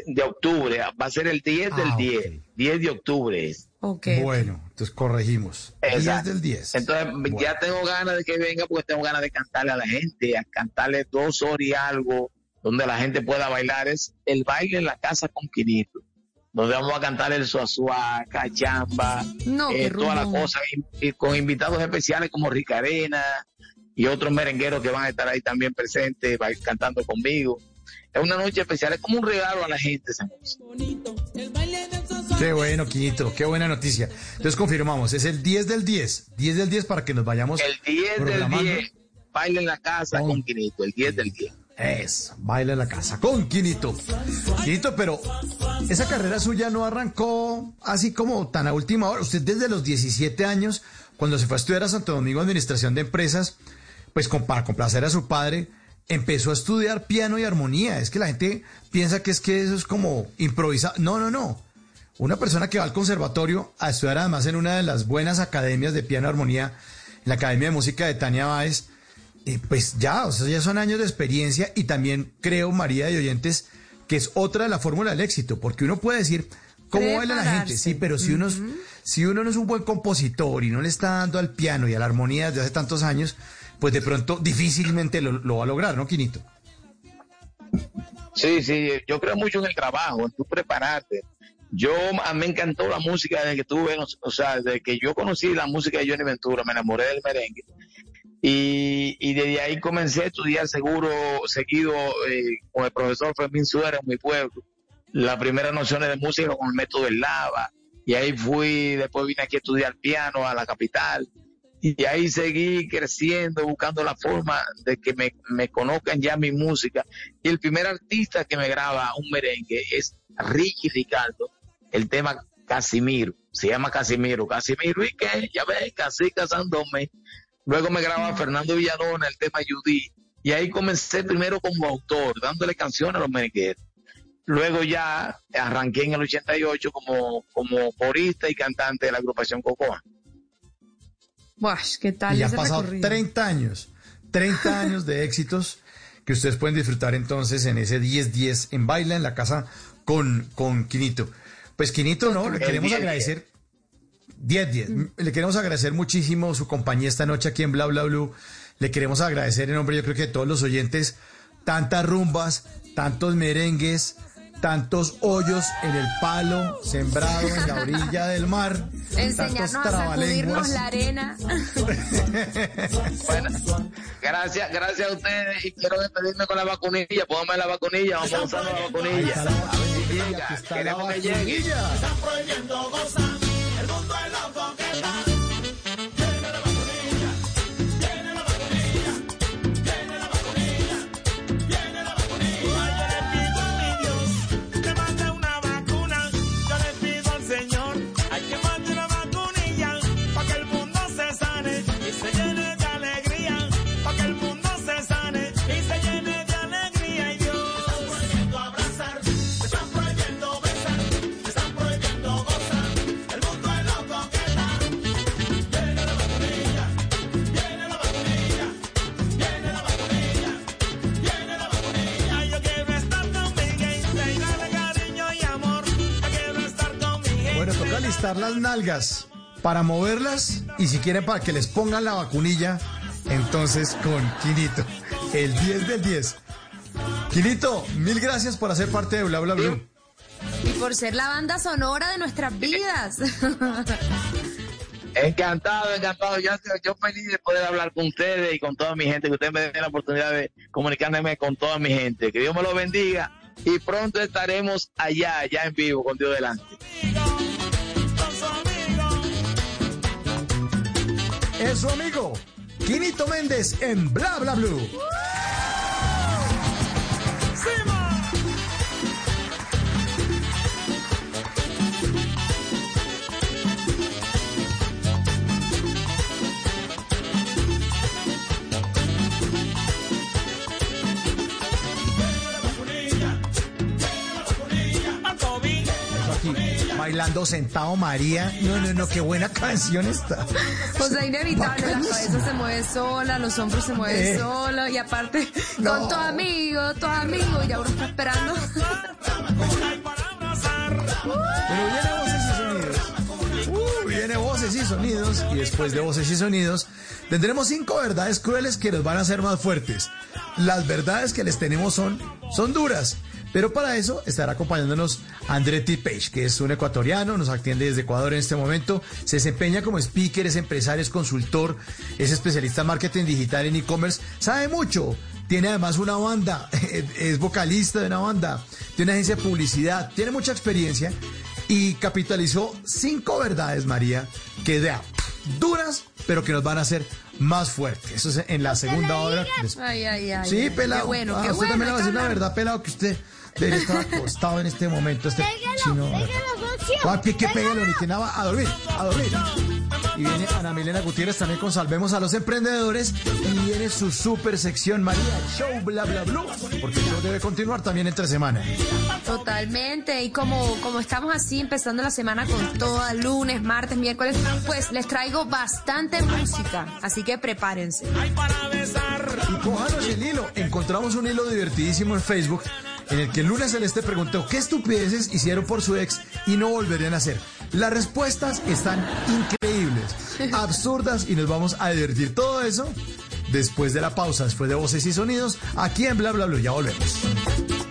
de octubre, va a ser el 10 del Ah, 10, ok. 10 de octubre es. Bueno, entonces corregimos. 10 Exacto. del 10. Entonces Bueno. ya tengo ganas de que venga porque tengo ganas de cantarle a la gente, a cantarle dos horas y algo donde la gente pueda bailar. Es el baile en la casa con Quinito, donde vamos a cantar el suazua, cachamba, No, eh, las rumbo. cosas, y, y con invitados especiales como Rica Arena y otros merengueros que van a estar ahí también presentes, va- cantando conmigo. Es una noche especial, es como un regalo a la gente esa noche. Qué bueno, Quinito, qué buena noticia. Entonces confirmamos, es el 10 del 10. 10 del 10 para que nos vayamos El 10 del programando. 10, baile en la casa Con- con Quinito, el 10 del 10. Es, baila en la casa con Quinito. Quinito, pero esa carrera suya no arrancó así como tan a última hora. Usted desde los 17 años, cuando se fue a estudiar a Santo Domingo Administración de Empresas, pues con- para complacer a su padre, empezó a estudiar piano y armonía. Es que la gente piensa que es que eso es como improvisar. No, no, no. Una persona que va al conservatorio a estudiar además en una de las buenas academias de piano y armonía, en la Academia de Música de Tania Báez, eh, pues ya, o sea, ya son años de experiencia y también creo, María de Oyentes, que es otra de la fórmula del éxito, porque uno puede decir, ¿cómo baila la gente? Sí, pero si uno, si uno no es un buen compositor y no le está dando al piano y a la armonía desde hace tantos años, pues de pronto difícilmente lo, lo va a lograr, ¿no, Quinito? Sí, sí, yo creo mucho en el trabajo, en tu prepararte. Yo, a me encantó la música desde que tuve, o sea, desde que yo conocí la música de Johnny Ventura, me enamoré del merengue. Y, y desde ahí comencé a estudiar seguro, seguido eh, con el profesor Fermín Suárez en mi pueblo. Las primeras nociones de música con el método del lava. Y ahí fui, después vine aquí a estudiar piano a la capital. Y ahí seguí creciendo, buscando la forma de que me, me conozcan ya mi música. Y el primer artista que me graba un merengue es Ricky Ricardo, el tema Casimiro. Se llama Casimiro. Casimiro, ¿y qué? Ya ves, casi casándome. Luego me graba Fernando Villalona el tema Judy. Y ahí comencé primero como autor, dándole canciones a los merengueros. Luego ya arranqué en el 88 como, como corista y cantante de la agrupación Cocoa. Buah, ¿qué tal y han ese pasado recorrido? 30 años. 30 años de éxitos que ustedes pueden disfrutar entonces en ese 10-10 en Baila en la casa con, con Quinito. Pues Quinito, no, le queremos 10-10. agradecer. 10-10. Le queremos agradecer muchísimo su compañía esta noche aquí en Bla Bla Blue. Le queremos agradecer en nombre, yo creo que de todos los oyentes, tantas rumbas, tantos merengues, tantos hoyos en el palo, sembrado en la orilla del mar, Enseñarnos tantos a sacudirnos trabalenguas. la arena. Bueno, gracias, gracias a ustedes y quiero despedirme con la vacunilla. Póngame la vacunilla, vamos a usar la vacunilla. está la A ver si vacunilla, llega, queremos que llegue. Están prohibiendo gozar. Listar las nalgas para moverlas y si quieren para que les pongan la vacunilla, entonces con Quinito, el 10 del 10. Quinito, mil gracias por hacer parte de Bla Bla Blue. Y por ser la banda sonora de nuestras vidas. Encantado, encantado. Yo, yo feliz de poder hablar con ustedes y con toda mi gente, que ustedes me den la oportunidad de comunicarme con toda mi gente. Que Dios me lo bendiga y pronto estaremos allá, allá en vivo, con Dios delante. Es su amigo, Quinito Méndez en Bla Bla Blue. Aquí, bailando sentado María. No, no, no, qué buena canción está. O sea, inevitable, la cabeza se mueve sola, los hombros se mueven Eh. solos y aparte No. con tu amigo, tu amigo, y ya uno está esperando. Pero viene voces y sonidos. Uh, viene voces y sonidos. Y después de voces y sonidos, tendremos cinco verdades crueles que nos van a hacer más fuertes. Las verdades que les tenemos son, son duras. Pero para eso estará acompañándonos Andretti Page, que es un ecuatoriano, nos atiende desde Ecuador en este momento, se desempeña como speaker, es empresario, es consultor, es especialista en marketing digital en e-commerce, sabe mucho, tiene además una banda, es vocalista de una banda, tiene una agencia de publicidad, tiene mucha experiencia y capitalizó cinco verdades, María, que vea, duras, pero que nos van a hacer más fuertes. Eso es en la segunda hora. Ay, ay, ay. Sí, pelado. Qué bueno, Ah, qué usted bueno. también le va a decir la verdad, pelado, que usted debería estar acostado en este momento. Este chino. Papi, que pégalo, ni que nada, a dormir, a dormir. Y viene Ana Milena Gutiérrez también con Salvemos a los Emprendedores. Y viene su super sección María Show Bla Bla Blue. Porque el show debe continuar también entre semana. Totalmente, y como, como estamos así empezando la semana con toda, lunes, martes, miércoles, pues les traigo bastante música, así que prepárense. Hay para besar. Y cójanos el hilo. Encontramos un hilo divertidísimo en Facebook en el que el lunes Celeste preguntó qué estupideces hicieron por su ex y no volverían a hacer. Las respuestas están increíbles, absurdas y nos vamos a divertir. Todo eso después de la pausa, después de voces y sonidos, aquí en Bla Bla Bla. Ya volvemos.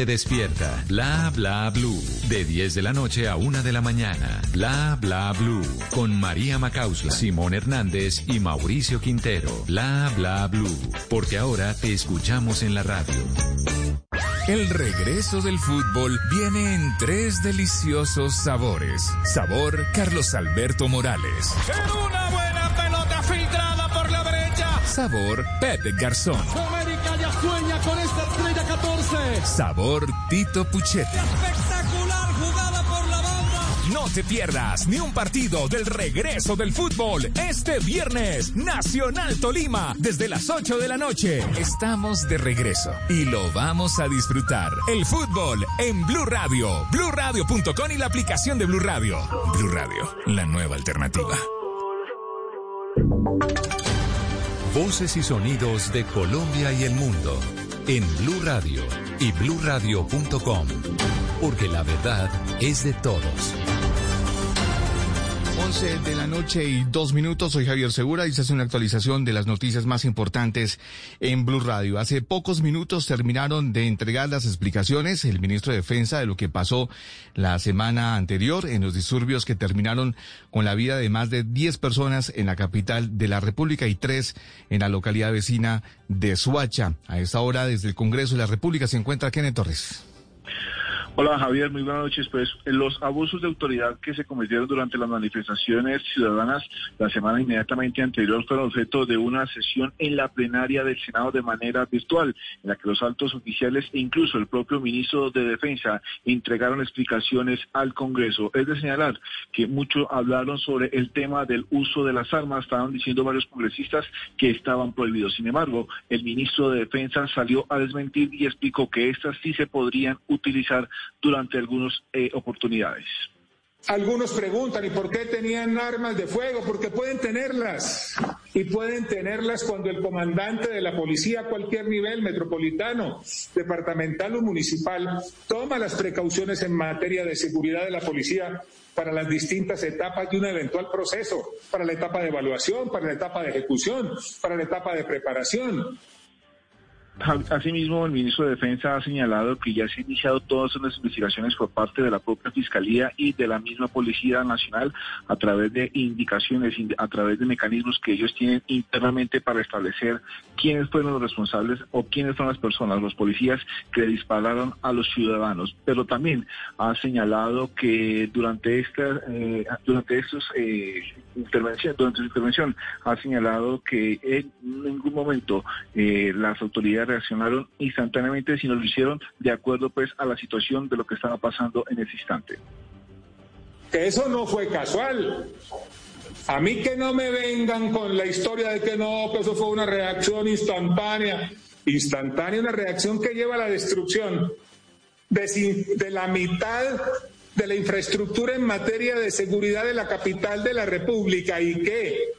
te despierta. Bla bla blue. De 10 de la noche a 1 de la mañana. Bla bla blue. Con María Macausla, Simón Hernández y Mauricio Quintero. Bla bla blue. Porque ahora te escuchamos en la radio. El regreso del fútbol viene en tres deliciosos sabores. Sabor Carlos Alberto Morales. Una buena pelota filtrada por la derecha. Sabor Pepe Garzón. Sabor Tito Puchetti. Espectacular jugada por la banda. No te pierdas ni un partido del regreso del fútbol este viernes. Nacional Tolima, desde las 8 de la noche. Estamos de regreso y lo vamos a disfrutar. El fútbol en Blue Radio, bluradio.com y la aplicación de Blue Radio. Blue Radio, la nueva alternativa. Voces y sonidos de Colombia y el mundo en Blue Radio y bluradio.com. Porque la verdad es de todos. 11 de la noche y dos minutos. Soy Javier Segura y se hace una actualización de las noticias más importantes en Blue Radio. Hace pocos minutos terminaron de entregar las explicaciones el ministro de Defensa de lo que pasó la semana anterior en los disturbios que terminaron con la vida de más de 10 personas en la capital de la República y tres en la localidad vecina de Suacha. A esta hora, desde el Congreso de la República, se encuentra Kenneth Torres. Hola Javier, muy buenas noches. Pues los abusos de autoridad que se cometieron durante las manifestaciones ciudadanas la semana inmediatamente anterior fueron objeto de una sesión en la plenaria del Senado de manera virtual, en la que los altos oficiales e incluso el propio ministro de Defensa entregaron explicaciones al Congreso. Es de señalar que muchos hablaron sobre el tema del uso de las armas, estaban diciendo varios congresistas que estaban prohibidos. Sin embargo, el ministro de Defensa salió a desmentir y explicó que estas sí se podrían utilizar durante algunas eh, oportunidades. Algunos preguntan, ¿y por qué tenían armas de fuego? Porque pueden tenerlas. Y pueden tenerlas cuando el comandante de la policía a cualquier nivel, metropolitano, departamental o municipal, toma las precauciones en materia de seguridad de la policía para las distintas etapas de un eventual proceso, para la etapa de evaluación, para la etapa de ejecución, para la etapa de preparación. Asimismo, el ministro de Defensa ha señalado que ya se han iniciado todas las investigaciones por parte de la propia Fiscalía y de la misma Policía Nacional a través de indicaciones, a través de mecanismos que ellos tienen internamente para establecer quiénes fueron los responsables o quiénes son las personas, los policías que dispararon a los ciudadanos. Pero también ha señalado que durante esta, eh, durante eh, durante su intervención ha señalado que en ningún momento eh, las autoridades reaccionaron instantáneamente, sino lo hicieron de acuerdo pues a la situación de lo que estaba pasando en ese instante. Eso no fue casual. A mí que no me vengan con la historia de que no, que eso fue una reacción instantánea. Instantánea, una reacción que lleva a la destrucción de, de la mitad de la infraestructura en materia de seguridad de la capital de la República y que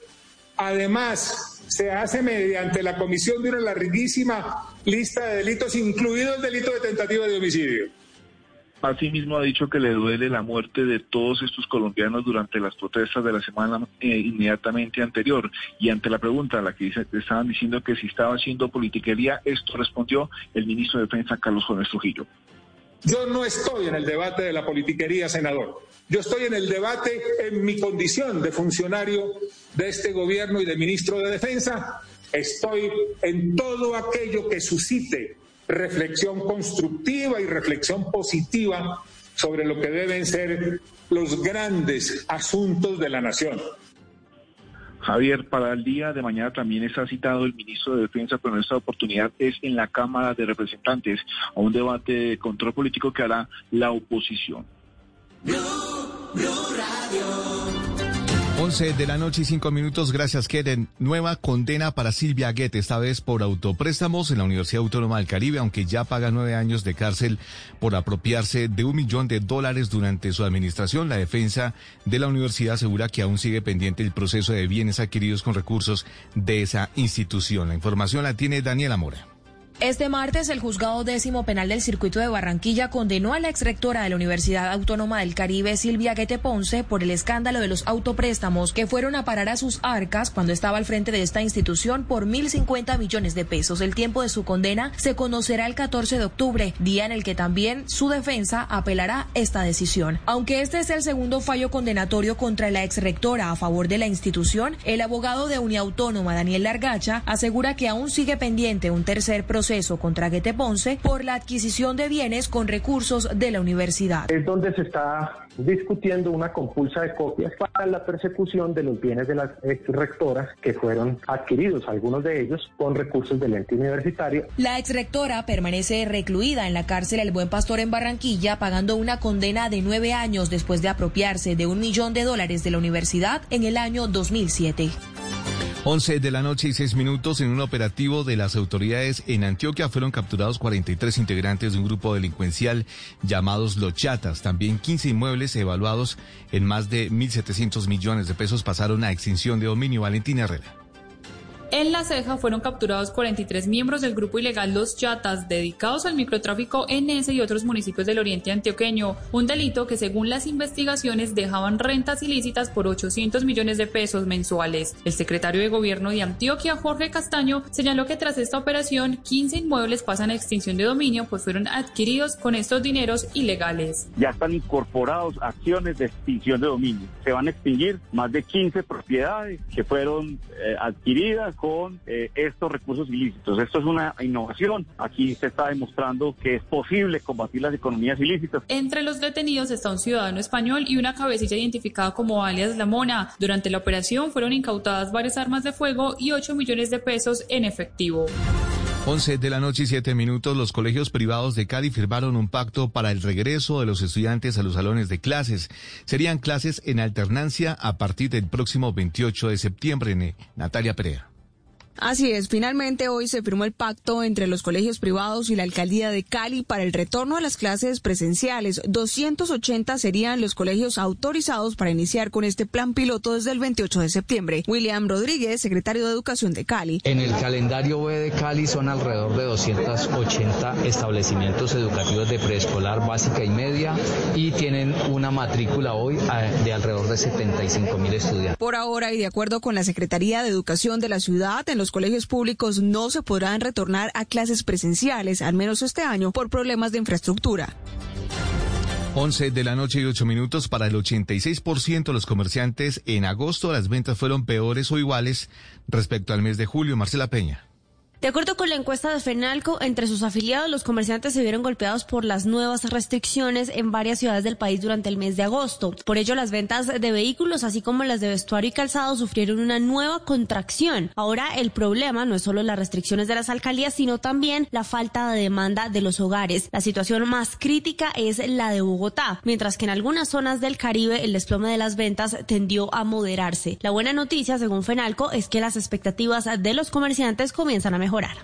además se hace mediante la comisión de una larguísima lista de delitos, incluido el delito de tentativa de homicidio. Asimismo ha dicho que le duele la muerte de todos estos colombianos durante las protestas de la semana eh, inmediatamente anterior. Y ante la pregunta a la que dice, estaban diciendo que si estaba haciendo politiquería, esto respondió el ministro de Defensa, Carlos Jóvenes Trujillo. Yo no estoy en el debate de la politiquería, senador. Yo estoy en el debate en mi condición de funcionario de este gobierno y de ministro de Defensa. Estoy en todo aquello que suscite reflexión constructiva y reflexión positiva sobre lo que deben ser los grandes asuntos de la nación. Javier, para el día de mañana también está citado el ministro de Defensa, pero en esta oportunidad es en la Cámara de Representantes a un debate de control político que hará la oposición. 11 de la noche y 5 minutos, gracias Keren. Nueva condena para Silvia Guete, esta vez por autopréstamos en la Universidad Autónoma del Caribe, aunque ya paga nueve años de cárcel por apropiarse de un millón de dólares durante su administración. La defensa de la universidad asegura que aún sigue pendiente el proceso de bienes adquiridos con recursos de esa institución. La información la tiene Daniela Mora. Este martes, el juzgado décimo penal del circuito de Barranquilla condenó a la exrectora de la Universidad Autónoma del Caribe, Silvia Guete Ponce, por el escándalo de los autopréstamos que fueron a parar a sus arcas cuando estaba al frente de esta institución por 1.050 millones de pesos. El tiempo de su condena se conocerá el 14 de octubre, día en el que también su defensa apelará esta decisión. Aunque este es el segundo fallo condenatorio contra la exrectora a favor de la institución, el abogado de Uniautónoma, Daniel Largacha, asegura que aún sigue pendiente un tercer proceso contra Guete Ponce por la adquisición de bienes con recursos de la universidad. Es donde se está discutiendo una compulsa de copias para la persecución de los bienes de las ex rectoras que fueron adquiridos, algunos de ellos con recursos del ente universitario. La exrectora permanece recluida en la cárcel El Buen Pastor en Barranquilla, pagando una condena de nueve años después de apropiarse de un millón de dólares de la universidad en el año 2007. 11 de la noche y 6 minutos en un operativo de las autoridades en Antioquia fueron capturados 43 integrantes de un grupo delincuencial llamados Los Chatas. También 15 inmuebles evaluados en más de 1.700 millones de pesos pasaron a extinción de dominio. Valentina Herrera. En La Ceja fueron capturados 43 miembros del grupo ilegal Los Chatas, dedicados al microtráfico en ese y otros municipios del oriente antioqueño, un delito que según las investigaciones dejaban rentas ilícitas por 800 millones de pesos mensuales. El secretario de Gobierno de Antioquia, Jorge Castaño, señaló que tras esta operación 15 inmuebles pasan a extinción de dominio, pues fueron adquiridos con estos dineros ilegales. Ya están incorporados acciones de extinción de dominio. Se van a extinguir más de 15 propiedades que fueron eh, adquiridas con eh, estos recursos ilícitos. Esto es una innovación. Aquí se está demostrando que es posible combatir las economías ilícitas. Entre los detenidos está un ciudadano español y una cabecilla identificada como alias La Mona. Durante la operación fueron incautadas varias armas de fuego y 8 millones de pesos en efectivo. 11 de la noche y 7 minutos, los colegios privados de Cali firmaron un pacto para el regreso de los estudiantes a los salones de clases. Serían clases en alternancia a partir del próximo 28 de septiembre. Natalia Perea. Así es, finalmente hoy se firmó el pacto entre los colegios privados y la alcaldía de Cali para el retorno a las clases presenciales. 280 serían los colegios autorizados para iniciar con este plan piloto desde el 28 de septiembre. William Rodríguez, secretario de Educación de Cali. En el calendario B de Cali son alrededor de 280 establecimientos educativos de preescolar básica y media y tienen una matrícula hoy de alrededor de 75 mil estudiantes. Por ahora y de acuerdo con la Secretaría de Educación de la ciudad, en los colegios públicos no se podrán retornar a clases presenciales, al menos este año, por problemas de infraestructura. 11 de la noche y 8 minutos para el 86% de los comerciantes en agosto las ventas fueron peores o iguales respecto al mes de julio. Marcela Peña. De acuerdo con la encuesta de FENALCO, entre sus afiliados los comerciantes se vieron golpeados por las nuevas restricciones en varias ciudades del país durante el mes de agosto. Por ello, las ventas de vehículos, así como las de vestuario y calzado, sufrieron una nueva contracción. Ahora, el problema no es solo las restricciones de las alcaldías, sino también la falta de demanda de los hogares. La situación más crítica es la de Bogotá, mientras que en algunas zonas del Caribe el desplome de las ventas tendió a moderarse. La buena noticia, según FENALCO, es que las expectativas de los comerciantes comienzan a mejorar mejorar.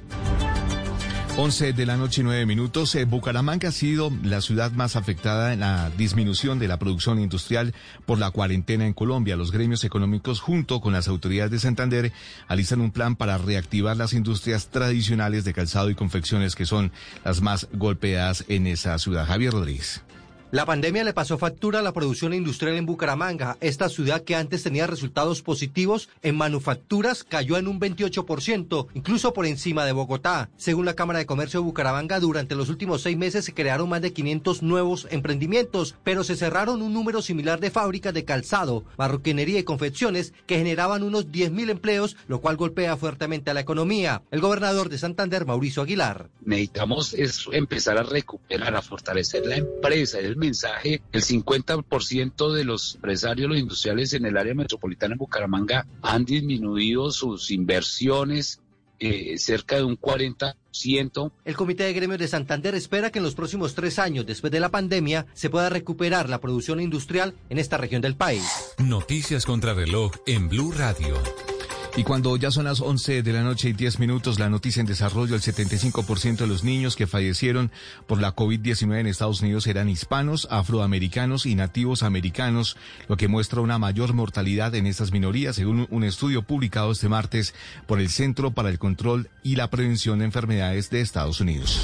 11 de la noche y 9 minutos. Eh, Bucaramanga ha sido la ciudad más afectada en la disminución de la producción industrial por la cuarentena en Colombia. Los gremios económicos, junto con las autoridades de Santander, alistan un plan para reactivar las industrias tradicionales de calzado y confecciones que son las más golpeadas en esa ciudad. Javier Rodríguez. La pandemia le pasó factura a la producción industrial en Bucaramanga. Esta ciudad que antes tenía resultados positivos en manufacturas cayó en un 28%, incluso por encima de Bogotá. Según la Cámara de Comercio de Bucaramanga, durante los últimos seis meses se crearon más de 500 nuevos emprendimientos, pero se cerraron un número similar de fábricas de calzado, marroquinería y confecciones que generaban unos 10.000 empleos, lo cual golpea fuertemente a la economía. El gobernador de Santander, Mauricio Aguilar. Necesitamos es empezar a recuperar, a fortalecer la empresa, el mensaje, el 50% de los empresarios, los industriales en el área metropolitana de Bucaramanga han disminuido sus inversiones eh, cerca de un 40%. El Comité de Gremios de Santander espera que en los próximos tres años después de la pandemia se pueda recuperar la producción industrial en esta región del país. Noticias contra reloj en Blue Radio. Y cuando ya son las 11 de la noche y 10 minutos, la noticia en desarrollo, el 75% de los niños que fallecieron por la COVID-19 en Estados Unidos eran hispanos, afroamericanos y nativos americanos, lo que muestra una mayor mortalidad en estas minorías, según un estudio publicado este martes por el Centro para el Control y la Prevención de Enfermedades de Estados Unidos.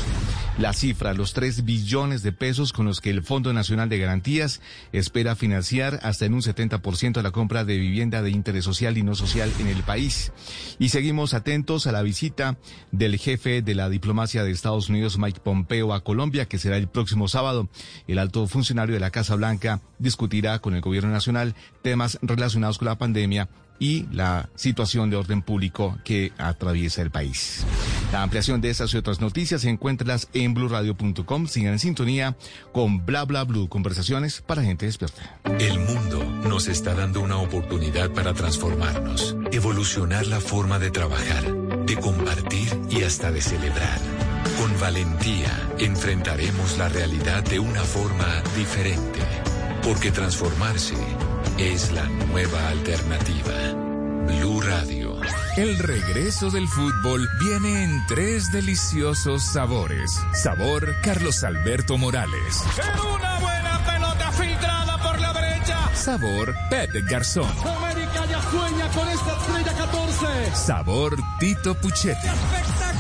La cifra, los 3 billones de pesos con los que el Fondo Nacional de Garantías espera financiar hasta en un 70% de la compra de vivienda de interés social y no social en el país. Y seguimos atentos a la visita del jefe de la diplomacia de Estados Unidos, Mike Pompeo, a Colombia, que será el próximo sábado. El alto funcionario de la Casa Blanca discutirá con el gobierno nacional temas relacionados con la pandemia y la situación de orden público que atraviesa el país. La ampliación de estas y otras noticias encuéntralas en blurradio.com. Sigan en sintonía con Bla Bla Blue, conversaciones para gente despierta. El mundo nos está dando una oportunidad para transformarnos, evolucionar la forma de trabajar, de compartir y hasta de celebrar. Con valentía enfrentaremos la realidad de una forma diferente, porque transformarse es la nueva alternativa. Blue Radio. El regreso del fútbol viene en tres deliciosos sabores. Sabor Carlos Alberto Morales. una buena pelota filtrada por la derecha. Sabor Pep Garzón. América ya sueña con esta estrella 14. Sabor Tito Puchetti. Espectacular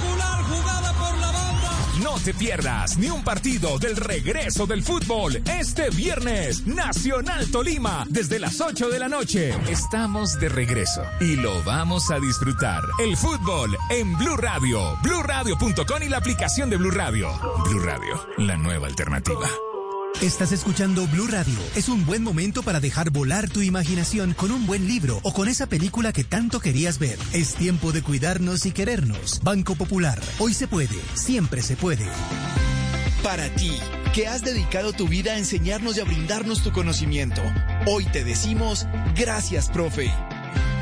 No te pierdas ni un partido del regreso del fútbol este viernes. Nacional Tolima, desde las 8 de la noche. Estamos de regreso y lo vamos a disfrutar. El fútbol en Blue Radio, bluradio.com y la aplicación de Blue Radio. Blue Radio, la nueva alternativa. Estás escuchando Blue Radio. Es un buen momento para dejar volar tu imaginación con un buen libro o con esa película que tanto querías ver. Es tiempo de cuidarnos y querernos. Banco Popular. Hoy se puede. Siempre se puede. Para ti, que has dedicado tu vida a enseñarnos y a brindarnos tu conocimiento, hoy te decimos gracias, profe.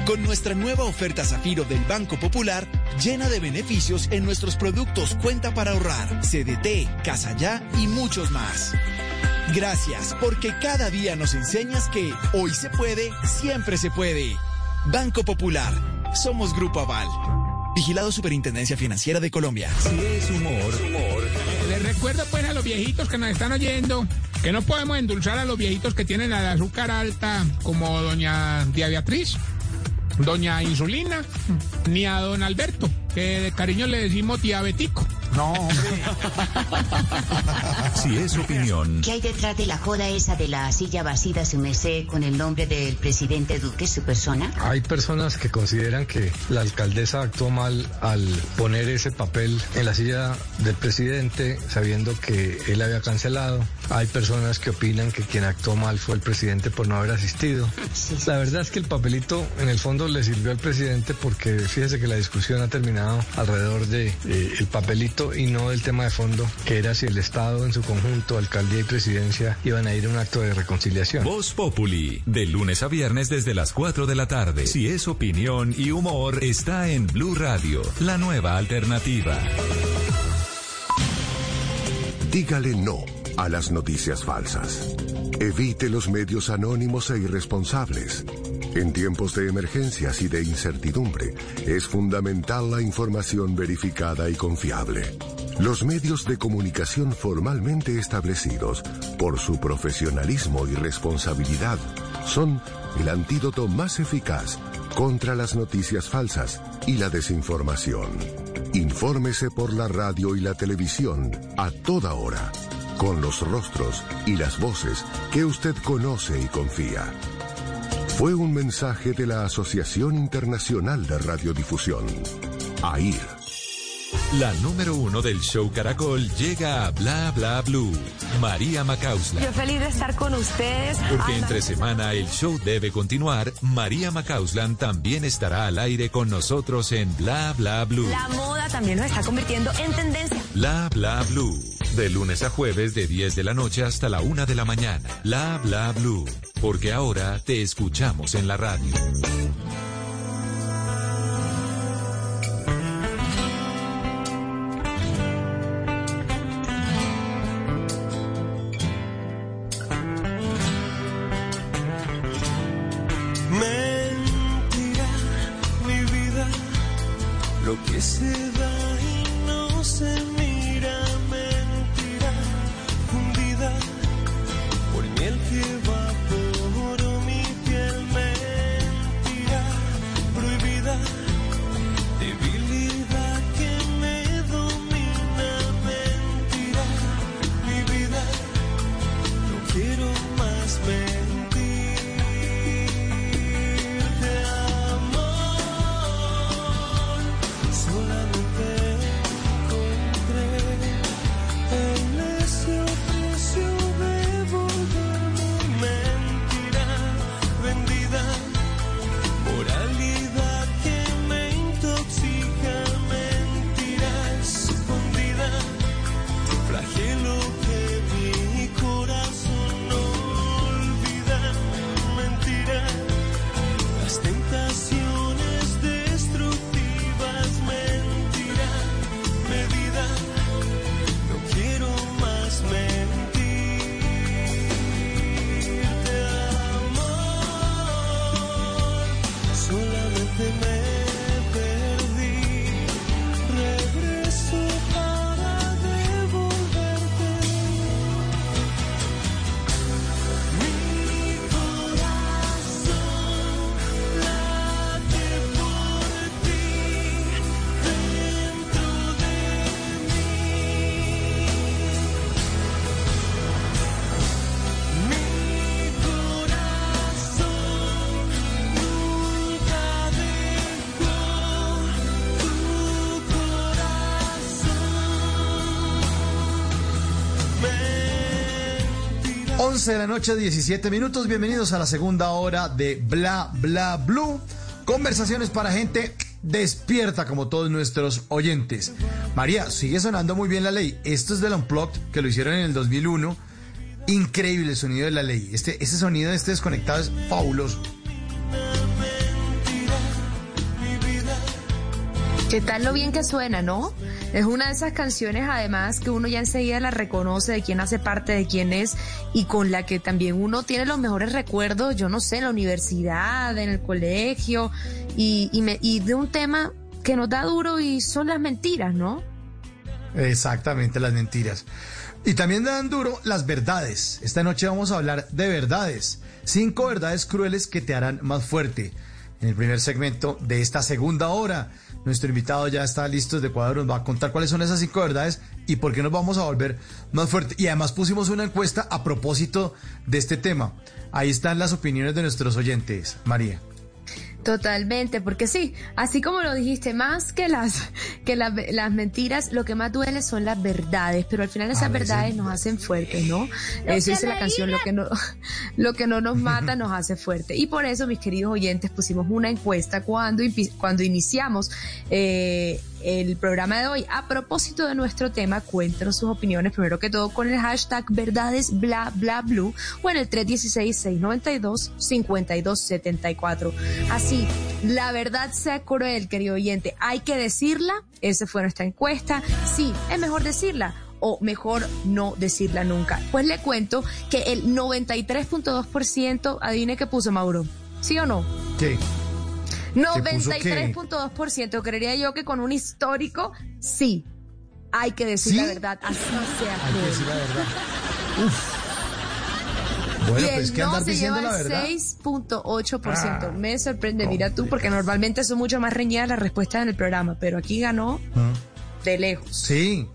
Con nuestra nueva oferta Zafiro del Banco Popular, llena de beneficios en nuestros productos Cuenta para ahorrar, CDT, Casa Ya y muchos más. Gracias, porque cada día nos enseñas que hoy se puede, siempre se puede. Banco Popular, somos Grupo Aval. Vigilado Superintendencia Financiera de Colombia. Si es humor, humor. Les recuerdo pues a los viejitos que nos están oyendo que no podemos endulzar a los viejitos que tienen la azúcar alta como doña Dia Beatriz, doña Insulina, ni a don Alberto, que de cariño le decimos diabético. No, hombre. Si es opinión, ¿Qué hay detrás de la joda esa de la silla vacía su merced con el nombre del presidente Duque, su persona? Hay personas que consideran que la alcaldesa actuó mal al poner ese papel en la silla del presidente sabiendo que él había cancelado. Hay personas que opinan que quien actuó mal fue el presidente por no haber asistido. La verdad es que el papelito en el fondo le sirvió al presidente porque fíjese que la discusión ha terminado alrededor de eh, el papelito y no del tema de fondo que era si el Estado en su conjunto, alcaldía y presidencia iban a ir a un acto de reconciliación. Voz Populi, de lunes a viernes desde las 4 de la tarde. Si es opinión y humor, está en Blue Radio, la nueva alternativa. Dígale no a las noticias falsas. Evite los medios anónimos e irresponsables. En tiempos de emergencias y de incertidumbre, es fundamental la información verificada y confiable. Los medios de comunicación formalmente establecidos, por su profesionalismo y responsabilidad, son el antídoto más eficaz contra las noticias falsas y la desinformación. Infórmese por la radio y la televisión a toda hora, con los rostros y las voces que usted conoce y confía. Fue un mensaje de la Asociación Internacional de Radiodifusión, AIR. La número uno del show Caracol llega a Bla Bla Blue. María Macausla. Yo feliz de estar con ustedes. Porque entre semana el show debe continuar, María Macauslan también estará al aire con nosotros en Bla Bla Blue. La moda también nos está convirtiendo en tendencia. Bla Bla Blue. De lunes a jueves de 10 de la noche hasta la 1 de la mañana. Bla Bla Blue. Porque ahora te escuchamos en la radio. 11 de la noche, 17 minutos. Bienvenidos a la segunda hora de Bla Bla Blue. Conversaciones para gente despierta como todos nuestros oyentes. María, sigue sonando muy bien la ley. Esto es del Unplugged, que lo hicieron en el 2001. Increíble el sonido de la ley. Este, ese sonido de este desconectado es fabuloso. ¿Qué tal lo bien que suena, no? Es una de esas canciones, además, que uno ya enseguida la reconoce de quién hace parte, de quién es, y con la que también uno tiene los mejores recuerdos, yo no sé, en la universidad, en el colegio, y, y, me- y de un tema que nos da duro y son las mentiras, ¿no? Exactamente, las mentiras. Y también dan duro las verdades. Esta noche vamos a hablar de verdades. Cinco verdades crueles que te harán más fuerte. En el primer segmento de esta segunda hora, nuestro invitado ya está listo desde Ecuador, nos va a contar cuáles son esas cinco verdades y por qué nos vamos a volver más fuerte. Y además pusimos una encuesta a propósito de este tema. Ahí están las opiniones de nuestros oyentes. María. Totalmente, porque sí, así como lo dijiste, más que las que las, las mentiras, lo que más duele son las verdades, pero al final esas veces- verdades nos hacen fuertes, ¿no? Lo Eso dice la canción, lo que no lo que no nos mata nos hace fuerte. Y por eso, mis queridos oyentes, pusimos una encuesta cuando cuando iniciamos eh, el programa de hoy. A propósito de nuestro tema, cuéntenos sus opiniones, primero que todo con el hashtag verdades bla bla blue o en el 316-692-5274. Así, la verdad sea cruel, querido oyente, hay que decirla. Esa fue nuestra encuesta. Sí, es mejor decirla o mejor no decirla nunca. Pues le cuento que el 93.2%, adivine qué puso Mauro. ¿Sí o no? ¿Qué? Puso qué? 93.2%, creería yo que con un histórico, sí. Hay que decir ¿Sí? la verdad, así sea Hay que decir la verdad. Uf. Bueno, y el pues no se lleva el verdad. 6.8%. Ah, Me sorprende, mira tú, porque normalmente son mucho más reñidas las respuestas en el programa, pero aquí ganó Ah. de lejos. Sí,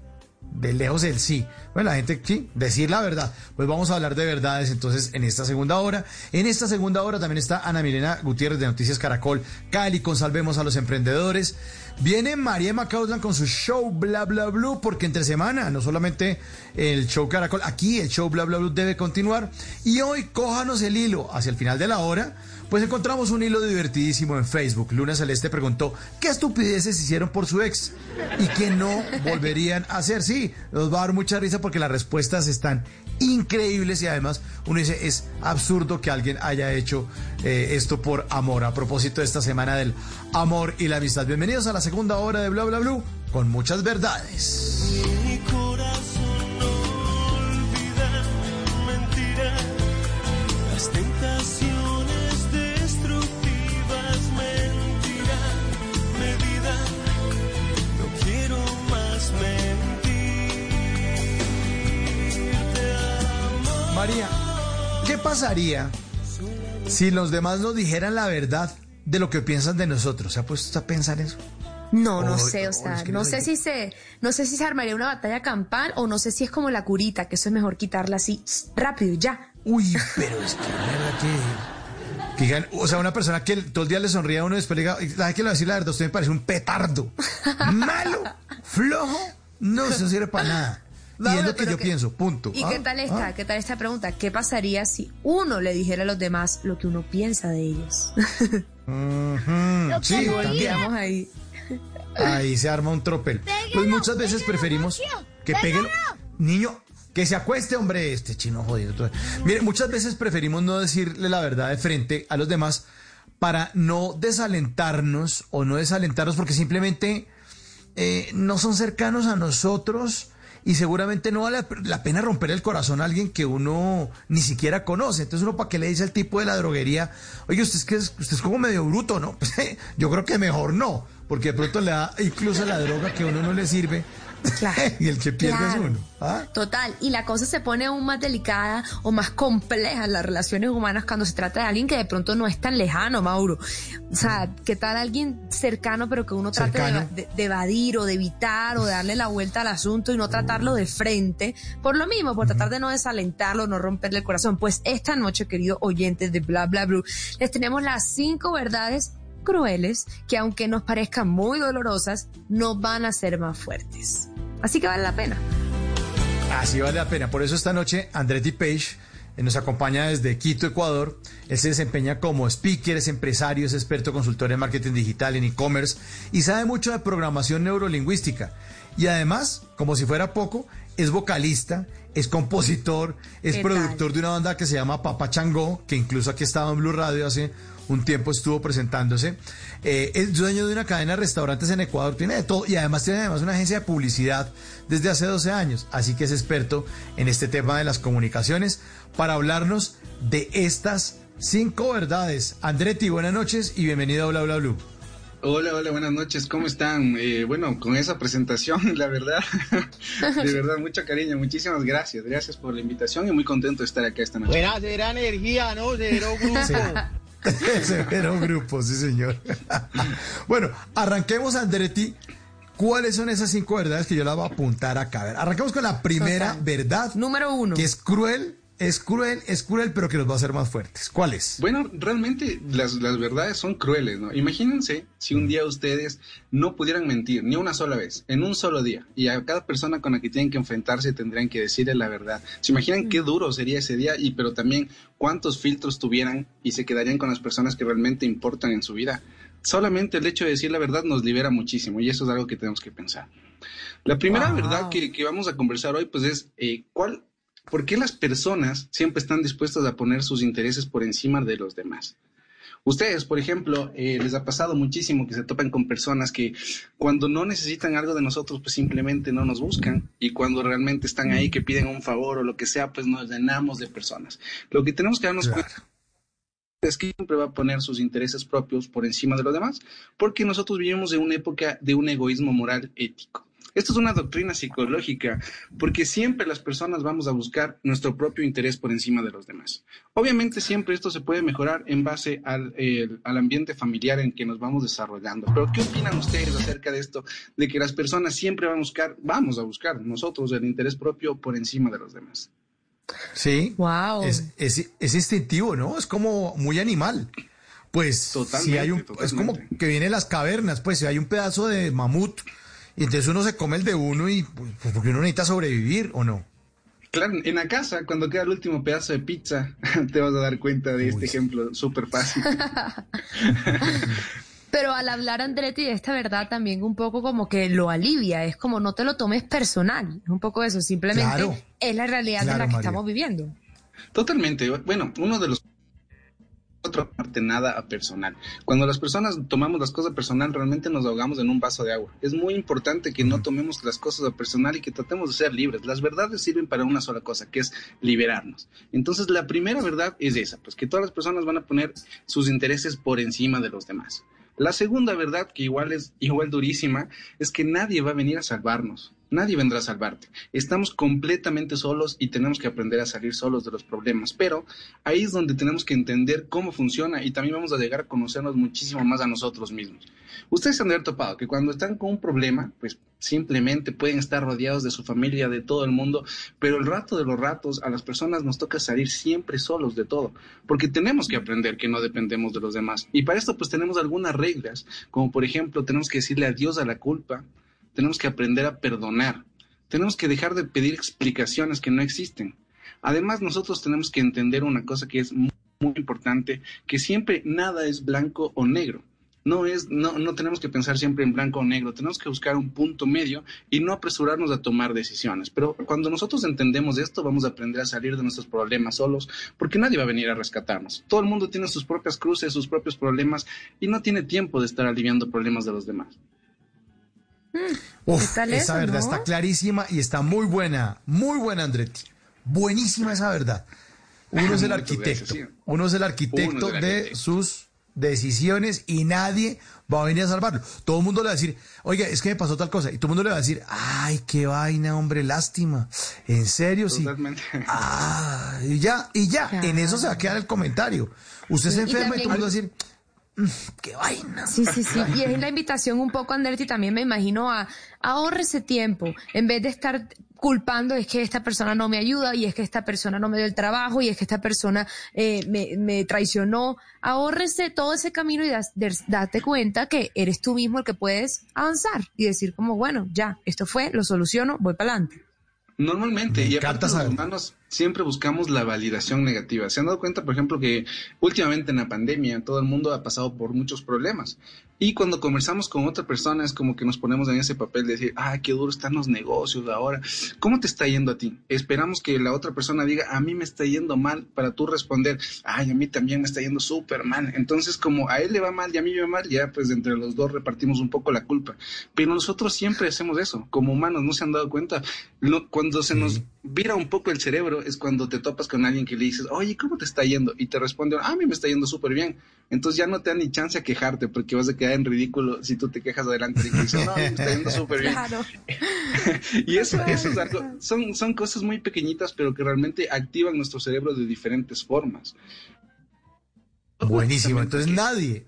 de lejos el sí. Bueno, la gente, sí, decir la verdad. Pues vamos a hablar de verdades entonces en esta segunda hora. En esta segunda hora también está Ana Milena Gutiérrez de Noticias Caracol, Cali con Salvemos a los Emprendedores. Viene María Macauslan con su show Bla Bla Blue, porque entre semana, no solamente el show Caracol, aquí el show Bla Bla Blue debe continuar. Y hoy cójanos el hilo hacia el final de la hora. Pues encontramos un hilo divertidísimo en Facebook. Luna Celeste preguntó qué estupideces hicieron por su ex y que no volverían a hacer. Sí, nos va a dar mucha risa porque las respuestas están increíbles y además uno dice es absurdo que alguien haya hecho eh, esto por amor. A propósito de esta semana del amor y la amistad. Bienvenidos a la segunda hora de Bla Bla Blue con muchas verdades. Mi corazón las tentaciones María, ¿qué pasaría si los demás nos dijeran la verdad de lo que piensan de nosotros? ¿Se ha puesto a pensar eso? No, no Oh, sé, o oh, sea, es que no no sé si se, no sé si se armaría una batalla campal o no sé si es como la curita, que eso es mejor quitarla así rápido y ya. Uy, pero es que la verdad que, que digan, o sea, una persona que todo el día le sonríe a uno y después le diga, ¿sabe qué le va a decir la verdad? Usted me parece un petardo, malo, flojo, no se sirve para nada. Y Vamos, es lo que yo que- pienso, punto. ¿Y Ah, qué tal esta? ah. ¿Qué tal esta pregunta? ¿Qué pasaría si uno le dijera a los demás lo que uno piensa de ellos? Ujú, Sí, también. Quedamos ahí. Ahí se arma un tropel. Pues muchas veces preferimos que pegue el niño. Que se acueste, hombre, este chino jodido. Mire, muchas veces preferimos no decirle la verdad de frente a los demás para no desalentarnos o no desalentarnos porque simplemente eh, no son cercanos a nosotros y seguramente no vale la pena romper el corazón a alguien que uno ni siquiera conoce. Entonces uno para qué le dice al tipo de la droguería, oye, usted es que usted es como medio bruto, ¿no? Pues, yo creo que mejor no, porque de pronto le da incluso la droga que a uno no le sirve y el que pierde Claro. es uno. ¿ah? Total, y la cosa se pone aún más delicada o más compleja en las relaciones humanas cuando se trata de alguien que de pronto no es tan lejano, Mauro. O sea, ¿qué tal alguien cercano pero que uno trate de, Cercano. de- de evadir o de evitar o de darle la vuelta al asunto y no tratarlo de frente? Por lo mismo, por tratar de no desalentarlo, no romperle el corazón. Pues esta noche, queridos oyentes de Bla Bla Blue, les tenemos las cinco verdades crueles que aunque nos parezcan muy dolorosas, no van a ser más fuertes. Así que vale la pena. Así vale la pena. Por eso esta noche Andretti Page eh, nos acompaña desde Quito, Ecuador. Él se desempeña como speaker, es empresario, es experto consultor en marketing digital, en e-commerce y sabe mucho de programación neurolingüística. Y además, como si fuera poco, es vocalista, es compositor, es ¿Qué productor de una banda que se llama Papa Changó, que incluso aquí estaba en Blue Radio hace un tiempo estuvo presentándose. Eh, es dueño de una cadena de restaurantes en Ecuador, tiene de todo y además tiene además una agencia de publicidad desde hace 12 años, así que es experto en este tema de las comunicaciones para hablarnos de estas cinco verdades. Andretti, buenas noches y bienvenido a Bla Bla Blue. Hola, hola, buenas noches, ¿cómo están? Eh, bueno, con esa presentación, la verdad, de verdad, mucho cariño, muchísimas gracias, gracias por la invitación y muy contento de estar acá esta noche. Buena, será energía, ¿no? Cero grupo. Severo grupo, sí señor. bueno, arranquemos Andretti. ¿Cuáles son esas cinco verdades que yo las voy a apuntar acá? A ver, arranquemos con la primera Total. verdad. Número uno. Que es cruel, es cruel, es cruel, pero que los va a hacer más fuertes. ¿Cuál es? Bueno, realmente las, las verdades son crueles, ¿no? Imagínense si un día ustedes no pudieran mentir ni una sola vez, en un solo día, y a cada persona con la que tienen que enfrentarse tendrían que decirle la verdad. ¿Se imaginan qué duro sería ese día? Y pero también cuántos filtros tuvieran y se quedarían con las personas que realmente importan en su vida. Solamente el hecho de decir la verdad nos libera muchísimo y eso es algo que tenemos que pensar. La primera Wow. verdad que, que vamos a conversar hoy pues es eh, cuál, ¿por qué las personas siempre están dispuestas a poner sus intereses por encima de los demás? Ustedes, por ejemplo, eh, les ha pasado muchísimo que se topan con personas que cuando no necesitan algo de nosotros, pues simplemente no nos buscan. Y cuando realmente están ahí, que piden un favor o lo que sea, pues nos llenamos de personas. Lo que tenemos que darnos cuenta es que siempre va a poner sus intereses propios por encima de los demás, porque nosotros vivimos en una época de un egoísmo moral ético. Esto es una doctrina psicológica, porque siempre las personas vamos a buscar nuestro propio interés por encima de los demás. Obviamente siempre esto se puede mejorar en base al, el- al ambiente familiar en que nos vamos desarrollando. Pero ¿qué opinan ustedes acerca de esto? De que las personas siempre van a buscar, vamos a buscar nosotros el interés propio por encima de los demás. Sí. Wow. Es, es, es instintivo, ¿no? Es como muy animal. Pues si Totalmente, hay un, es como que viene de las cavernas, pues si hay un pedazo de mamut y entonces uno se come el de uno y pues, pues, porque uno necesita sobrevivir o no. Claro, en la casa, cuando queda el último pedazo de pizza, te vas a dar cuenta de este ejemplo súper fácil. Pero al hablar Andretti de esta verdad también un poco como que lo alivia, es como no te lo tomes personal, es un poco eso, simplemente Claro. es la realidad Claro, en la que María. estamos viviendo. Totalmente. Bueno, uno de los otra parte nada a personal. Cuando las personas tomamos las cosas personal, realmente nos ahogamos en un vaso de agua. Es muy importante que no tomemos las cosas a personal y que tratemos de ser libres. Las verdades sirven para una sola cosa, que es liberarnos. Entonces, la primera verdad es esa, pues que todas las personas van a poner sus intereses por encima de los demás. La segunda verdad, que igual es igual durísima, es que nadie va a venir a salvarnos. Nadie vendrá a salvarte. Estamos completamente solos y tenemos que aprender a salir solos de los problemas. Pero ahí es donde tenemos que entender cómo funciona y también vamos a llegar a conocernos muchísimo más a nosotros mismos. Ustedes han de haber topado que cuando están con un problema, pues simplemente pueden estar rodeados de su familia, de todo el mundo, pero el rato de los ratos a las personas nos toca salir siempre solos de todo, porque tenemos que aprender que no dependemos de los demás. Y para esto pues tenemos algunas reglas, como por ejemplo tenemos que decirle adiós a la culpa, tenemos que aprender a perdonar, tenemos que dejar de pedir explicaciones que no existen. Además, nosotros tenemos que entender una cosa que es muy, importante, que siempre nada es blanco o negro. No, es, no, no tenemos que pensar siempre en blanco o negro, tenemos que buscar un punto medio y no apresurarnos a tomar decisiones. Pero cuando nosotros entendemos esto, vamos a aprender a salir de nuestros problemas solos, porque nadie va a venir a rescatarnos. Todo el mundo tiene sus propias cruces, sus propios problemas y no tiene tiempo de estar aliviando problemas de los demás. Uf, tal esa eso, verdad no? está clarísima y está muy buena, muy buena, Andretti. Buenísima esa verdad. Uno es el arquitecto, uno es el arquitecto de sus decisiones y nadie va a venir a salvarlo. Todo el mundo le va a decir, oiga, es que me pasó tal cosa. Y todo el mundo le va a decir, ay, qué vaina, hombre, lástima. En serio, sí. Totalmente. Ah, y ya, y ya, en eso se va a quedar el comentario. Usted se Y enferma y, todo el mundo va a decir, "Mm, qué vaina. Sí, sí, sí. Y es la invitación un poco, Andretti, también me imagino a ahorrese tiempo. En vez de estar culpando es que esta persona no me ayuda y es que esta persona no me dio el trabajo y es que esta persona eh, me, me traicionó. Ahórrese todo ese camino y date cuenta que eres tú mismo el que puedes avanzar y decir como, bueno, ya, esto fue, lo soluciono, voy para adelante. Normalmente, Me y aparte los saber. humanos siempre buscamos la validación negativa. ¿Se han dado cuenta, por ejemplo, que últimamente en la pandemia todo el mundo ha pasado por muchos problemas? Y cuando conversamos con otra persona es como que nos ponemos en ese papel de decir, ah, qué duro están los negocios ahora. ¿Cómo te está yendo a ti? Esperamos que la otra persona diga, a mí me está yendo mal, para tú responder, ay, a mí también me está yendo súper mal. Entonces, como a él le va mal y a mí me va mal, ya pues entre los dos repartimos un poco la culpa. Pero nosotros siempre hacemos eso, como humanos, ¿no se han dado cuenta? Lo- cuando se nos vira un poco el cerebro es cuando te topas con alguien que le dices, oye, ¿cómo te está yendo? Y te responde, ah, a mí me está yendo súper bien. Entonces ya no te da ni chance a quejarte porque vas a quedar en ridículo si tú te quejas adelante y dices, no, a mí me está yendo súper bien. Claro. Y eso, eso es algo, son, son cosas muy pequeñitas, pero que realmente activan nuestro cerebro de diferentes formas. Buenísimo. Entonces nadie,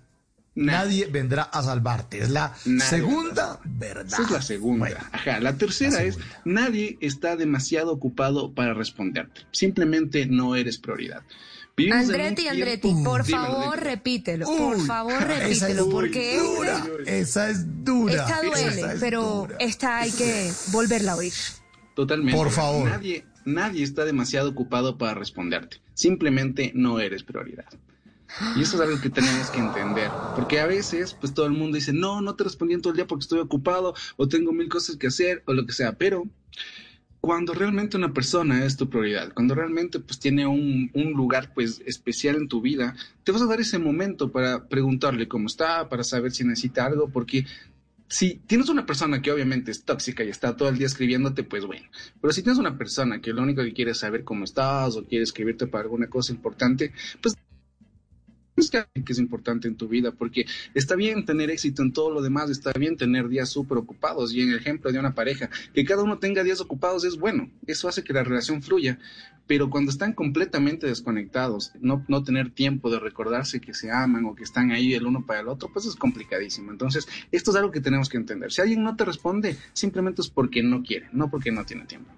nadie vendrá a salvarte. Es la Nadie segunda verdad. Esa es la segunda. Ajá. La tercera es, nadie está demasiado ocupado para responderte. Simplemente no eres prioridad. Vivimos Andretti, tiempo- Andretti, por Dímelo, favor, repítelo. por favor, esa es repítelo. Porque dura. Esa es dura. esta duele, Esa es pero dura. esta hay que volverla a oír. Totalmente. Por favor. Nadie, nadie está demasiado ocupado para responderte. Simplemente no eres prioridad. Y eso es algo que tenemos que entender. Porque a veces, pues todo el mundo dice, no, no te respondí en todo el día porque estoy ocupado o tengo mil cosas que hacer o lo que sea. Pero cuando realmente una persona es tu prioridad, cuando realmente pues tiene un, un lugar pues especial en tu vida, te vas a dar ese momento para preguntarle cómo está, para saber si necesita algo, porque si tienes una persona que obviamente es tóxica y está todo el día escribiéndote, pues bueno. Pero si tienes una persona que lo único que quiere es saber cómo estás o quiere escribirte para alguna cosa importante, pues es que que es importante en tu vida, porque está bien tener éxito en todo lo demás, está bien tener días súper ocupados. Y en el ejemplo de una pareja, que cada uno tenga días ocupados es bueno, eso hace que la relación fluya. Pero cuando están completamente desconectados, no, no tener tiempo de recordarse que se aman o que están ahí el uno para el otro, pues es complicadísimo. Entonces, esto es algo que tenemos que entender. Si alguien no te responde, simplemente es porque no quiere, no porque no tiene tiempo.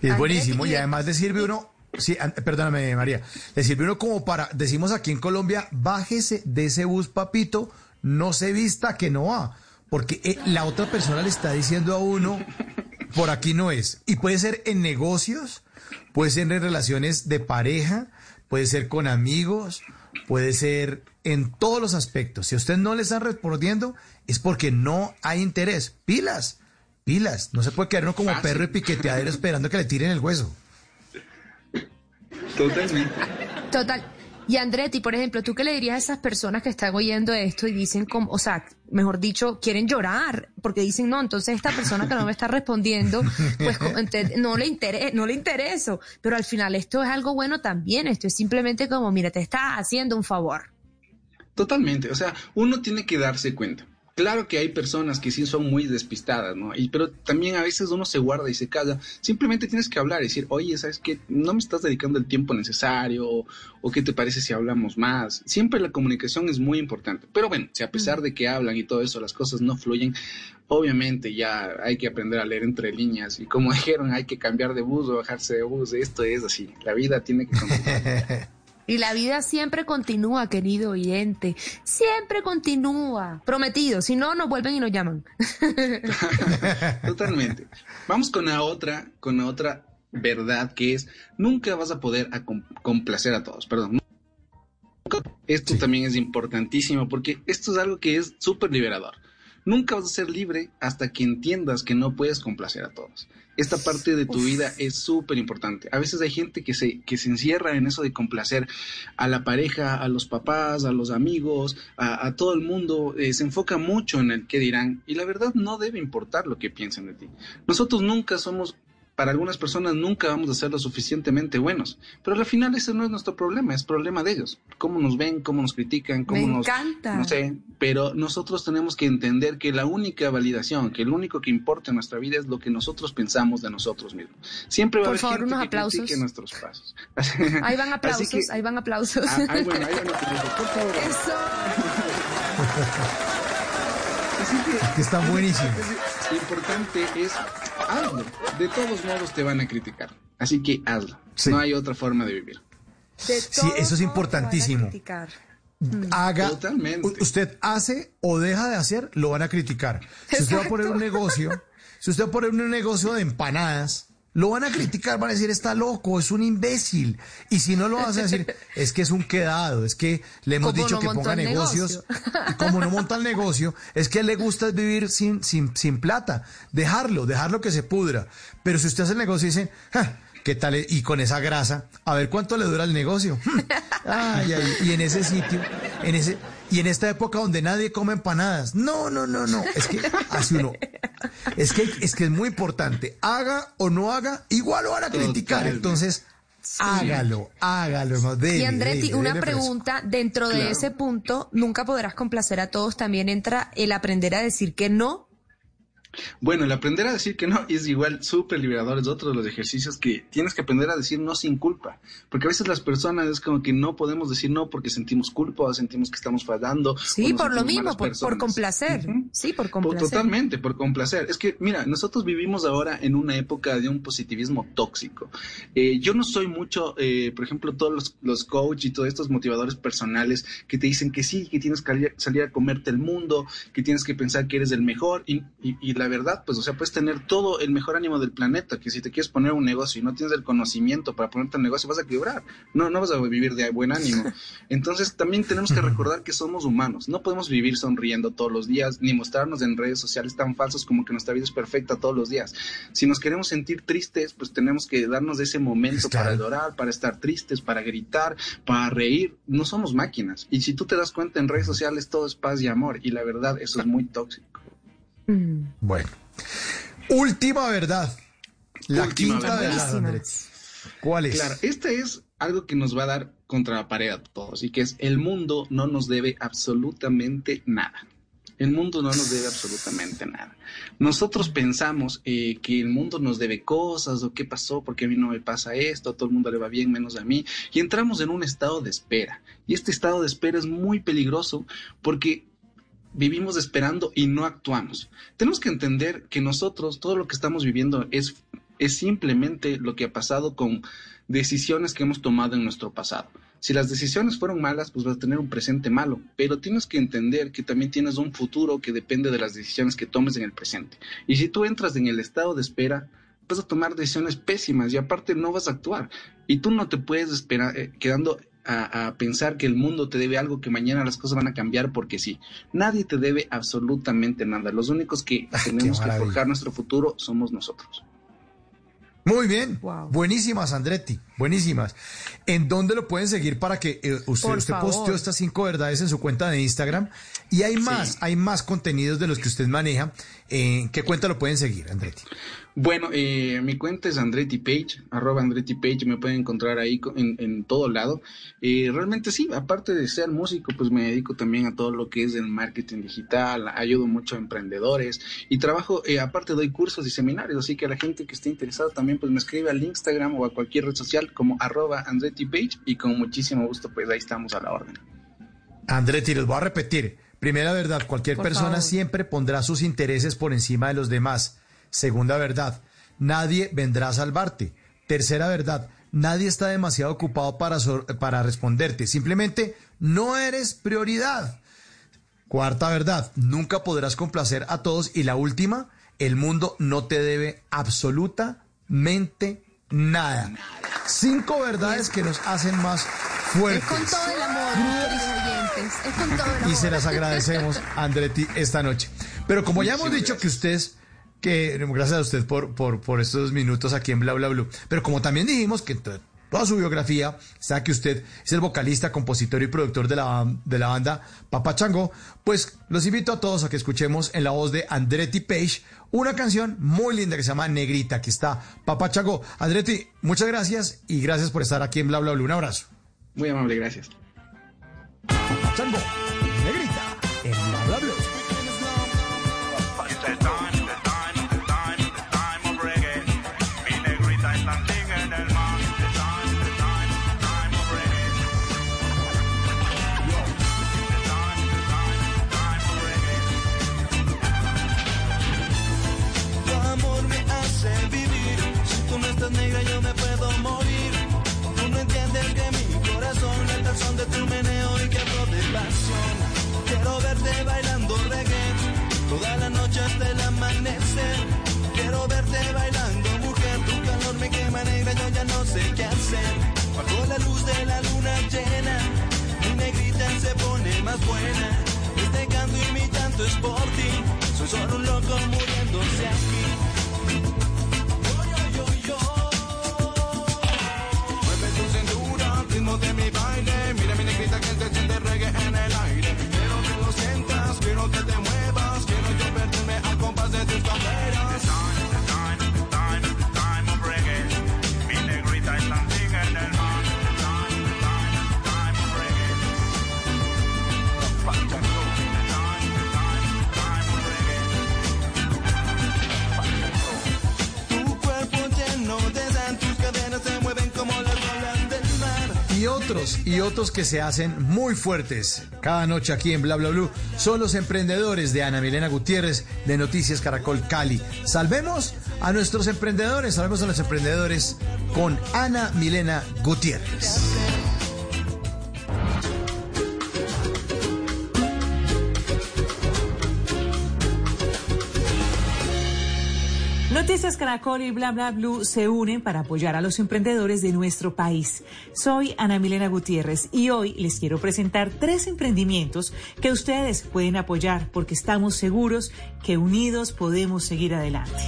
Y es buenísimo. Y además le sirve uno, sí, perdóname María, le sirve uno como para, decimos aquí en Colombia, bájese de ese bus, papito, no se vista que no va. Porque eh, la otra persona le está diciendo a uno, por aquí no es. Y puede ser en negocios, puede ser en relaciones de pareja, puede ser con amigos, puede ser en todos los aspectos. Si usted no le están respondiendo, es porque no hay interés. Pilas, pilas. No se puede quedar uno como perro y piqueteadero esperando que le tiren el hueso. Totalmente. Total. Y Andretti, por ejemplo, ¿tú qué le dirías a esas personas que están oyendo esto y dicen como, o sea, mejor dicho, quieren llorar porque dicen, no, entonces esta persona que no me está respondiendo, pues no le interesa, no le intereso, pero al final esto es algo bueno también, esto es simplemente como, mira, te está haciendo un favor. Totalmente, o sea, uno tiene que darse cuenta. Claro que hay personas que sí son muy despistadas, ¿no? Y, pero también a veces uno se guarda y se calla. Simplemente tienes que hablar y decir, oye, ¿sabes qué? No me estás dedicando el tiempo necesario o, o qué te parece si hablamos más. Siempre la comunicación es muy importante. Pero bueno, si a pesar de que hablan y todo eso, las cosas no fluyen, obviamente ya hay que aprender a leer entre líneas. Y como dijeron, hay que cambiar de bus o bajarse de bus. Esto es así. La vida tiene que continuar. Y la vida siempre continúa, querido oyente, siempre continúa. Prometido, si no, nos vuelven y nos llaman. Totalmente. Vamos con la otra, con la otra verdad que es nunca vas a poder a complacer a todos. Perdón. Esto también es importantísimo porque esto es algo que es súper liberador. Nunca vas a ser libre hasta que entiendas que no puedes complacer a todos. Esta parte de tu Uf. vida es súper importante. A veces hay gente que se, que se encierra en eso de complacer a la pareja, a los papás, a los amigos, a, a todo el mundo. eh, se enfoca mucho en el qué dirán y la verdad no debe importar lo que piensen de ti. Nosotros nunca somos, para algunas personas nunca vamos a ser lo suficientemente buenos, pero al final ese no es nuestro problema, es problema de ellos. Cómo nos ven, cómo nos critican, cómo Me nos... encanta. No sé, pero nosotros tenemos que entender que la única validación, que lo único que importa en nuestra vida es lo que nosotros pensamos de nosotros mismos. Siempre va Por a haber favor, gente unos que aplausos. critique nuestros pasos. Ahí van aplausos, que- ahí van aplausos. Ah, ay, bueno, ahí van aplausos. Por favor. Así que, Que está buenísimo. Lo importante es hazlo. De todos modos te van a criticar. Así que hazlo. No hay otra forma de vivir. Sí, eso es importantísimo. Haga, u- usted hace o deja de hacer, lo van a criticar. Si usted va a poner un negocio, si usted va a poner un negocio de empanadas, Lo van a criticar, van a decir, está loco, es un imbécil. Y si no lo vas a decir, es que es un quedado, es que le hemos dicho no que ponga negocios. Y como no monta el negocio, es que a él le gusta vivir sin, sin, sin plata. Dejarlo, dejarlo que se pudra. Pero si usted hace el negocio y dice, "Ja, ¿qué tal? Y con esa grasa, a ver cuánto le dura el negocio. Ay, ay, y en ese sitio, en ese, y en esta época donde nadie come empanadas. No, no, no, no. Es que hace uno. Es que, es que es muy importante. Haga o no haga, igual lo van a criticar. Entonces, hágalo, hágalo. Dele, Y Andretti, dele, una dele preso. pregunta, dentro de Claro. ese punto, nunca podrás complacer a todos, también entra el aprender a decir que no. Bueno, el aprender a decir que no es igual súper liberador, es otro de los ejercicios que tienes que aprender a decir no sin culpa, porque a veces las personas es como que no podemos decir no porque sentimos culpa o sentimos que estamos fallando. Sí, por lo mismo, por, por complacer. Sí, por Por- complacer. Totalmente, por complacer. Es que, mira, nosotros vivimos ahora en una época de un positivismo tóxico. Eh, yo no soy mucho, eh, por ejemplo, todos los, los coach y todos estos motivadores personales que te dicen que sí, que tienes que salir- salir a comerte el mundo, que tienes que pensar que eres el mejor. Y, y- y la verdad, pues, o sea, puedes tener todo el mejor ánimo del planeta, que si te quieres poner un negocio y no tienes el conocimiento para ponerte un negocio, vas a quebrar. No, no vas a vivir de buen ánimo. Entonces, también tenemos que recordar que somos humanos. No podemos vivir sonriendo todos los días, ni mostrarnos en redes sociales tan falsos como que nuestra vida es perfecta todos los días. Si nos queremos sentir tristes, pues tenemos que darnos ese momento para llorar, para estar tristes, para gritar, para reír. No somos máquinas. Y si tú te das cuenta en redes sociales, todo es paz y amor. Y la verdad, eso es muy tóxico. Bueno. Última verdad. La Última quinta verdad. verdad, Andretti. ¿Cuál es? Claro, este es algo que nos va a dar contra la pared a todos y que es el mundo no nos debe absolutamente nada. El mundo no nos debe absolutamente nada. Nosotros pensamos eh, que el mundo nos debe cosas o qué pasó, porque a mí no me pasa esto, a todo el mundo le va bien menos a mí, y entramos en un estado de espera. Y este estado de espera es muy peligroso porque vivimos esperando y no actuamos. Tenemos que entender que nosotros, todo lo que estamos viviendo es, es simplemente lo que ha pasado con decisiones que hemos tomado en nuestro pasado. Si las decisiones fueron malas, pues vas a tener un presente malo, pero tienes que entender que también tienes un futuro que depende de las decisiones que tomes en el presente. Y si tú entras en el estado de espera, vas a tomar decisiones pésimas y aparte no vas a actuar. Y tú no te puedes esperar eh, quedando a, a pensar que el mundo te debe algo, que mañana las cosas van a cambiar porque sí. Nadie te debe absolutamente nada. Los únicos que tenemos que forjar nuestro futuro somos nosotros. Muy bien. Buenísimas, Andretti. Buenísimas. ¿En dónde lo pueden seguir para que eh, usted, usted posteó estas cinco verdades en su cuenta de Instagram? Y hay más, hay más contenidos de los que usted maneja. ¿En qué cuenta lo pueden seguir, Andretti? Bueno, eh, mi cuenta es Andretti Page, arroba Andretti Page, me pueden encontrar ahí en, en todo lado. Eh, realmente sí, aparte de ser músico, pues me dedico también a todo lo que es el marketing digital, ayudo mucho a emprendedores y trabajo, eh, aparte doy cursos y seminarios, así que a la gente que esté interesada también pues me escribe al Instagram o a cualquier red social como arroba Andretti Page y con muchísimo gusto pues ahí estamos a la orden. Andretti, los voy a repetir. Primera verdad, cualquier Por persona favor. siempre pondrá sus intereses por encima de los demás. Segunda verdad, nadie vendrá a salvarte. Tercera verdad, nadie está demasiado ocupado para, para responderte. Simplemente no eres prioridad. Cuarta verdad, nunca podrás complacer a todos. Y la última, el mundo no te debe absolutamente nada. Cinco verdades que nos hacen más fuertes. Es con todo el amor, oyentes. Es con todo el amor. Y se las agradecemos, Andretti, esta noche. Pero como ya hemos dicho que usted es, que gracias a usted por, por, por estos minutos aquí en Bla Bla Blue, pero como también dijimos que toda su biografía está que usted es el vocalista, compositor y productor de la, de la banda Papa Chango, pues los invito a todos a que escuchemos en la voz de Andretti Page una canción muy linda que se llama Negrita. Aquí está Papa Chango. Andretti, muchas gracias y gracias por estar aquí en Bla Bla Blue. Un abrazo. Muy amable, gracias. Chango, hasta el amanecer. Quiero verte bailando, mujer, tu calor no sé qué hacer. Bajo la luz de la luna llena, mi negrita se pone más buena. Este canto y mi tanto es por ti. Soy solo un loco muriéndose aquí. Y otros que se hacen muy fuertes cada noche aquí en Bla Bla Blue son los emprendedores de Ana Milena Gutiérrez de Noticias Caracol Cali. Salvemos a nuestros emprendedores, salvemos a los emprendedores con Ana Milena Gutiérrez. Noticias Caracol y Bla Blue se unen para apoyar a los emprendedores de nuestro país. Soy Ana Milena Gutiérrez y hoy les quiero presentar tres emprendimientos que ustedes pueden apoyar porque estamos seguros que unidos podemos seguir adelante.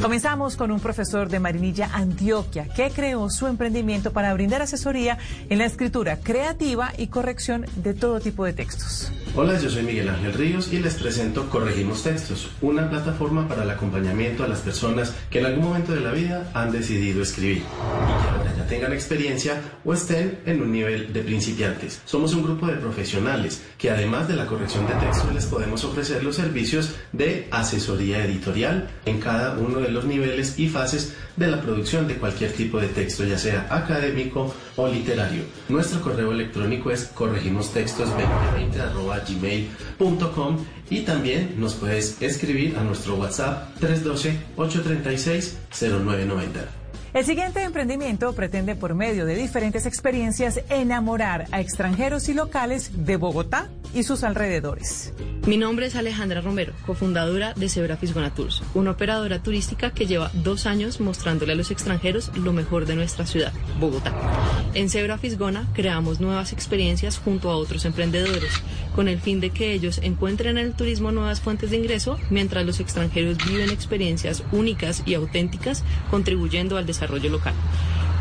Comenzamos con un profesor de Marinilla, Antioquia, que creó su emprendimiento para brindar asesoría en la escritura creativa y corrección de todo tipo de textos. Hola, yo soy Miguel Ángel Ríos y les presento Corregimos Textos, una plataforma para el acompañamiento a las personas que en algún momento de la vida han decidido escribir y que ya tengan experiencia o estén en un nivel de principiantes. Somos un grupo de profesionales que además de la corrección de textos les podemos ofrecer los servicios de asesoría editorial en cada uno de los niveles y fases de la producción de cualquier tipo de texto, ya sea académico o literario. Nuestro correo electrónico es corregimostextos2020.gmail.com y también nos puedes escribir a nuestro WhatsApp 312-836-0990. El siguiente emprendimiento pretende por medio de diferentes experiencias enamorar a extranjeros y locales de Bogotá y sus alrededores. Mi nombre es Alejandra Romero, cofundadora de Zebra Fisgona Tours, una operadora turística que lleva dos años mostrándole a los extranjeros lo mejor de nuestra ciudad, Bogotá. En Zebra Fisgona creamos nuevas experiencias junto a otros emprendedores, con el fin de que ellos encuentren en el turismo nuevas fuentes de ingreso, mientras los extranjeros viven experiencias únicas y auténticas, contribuyendo al desarrollo local.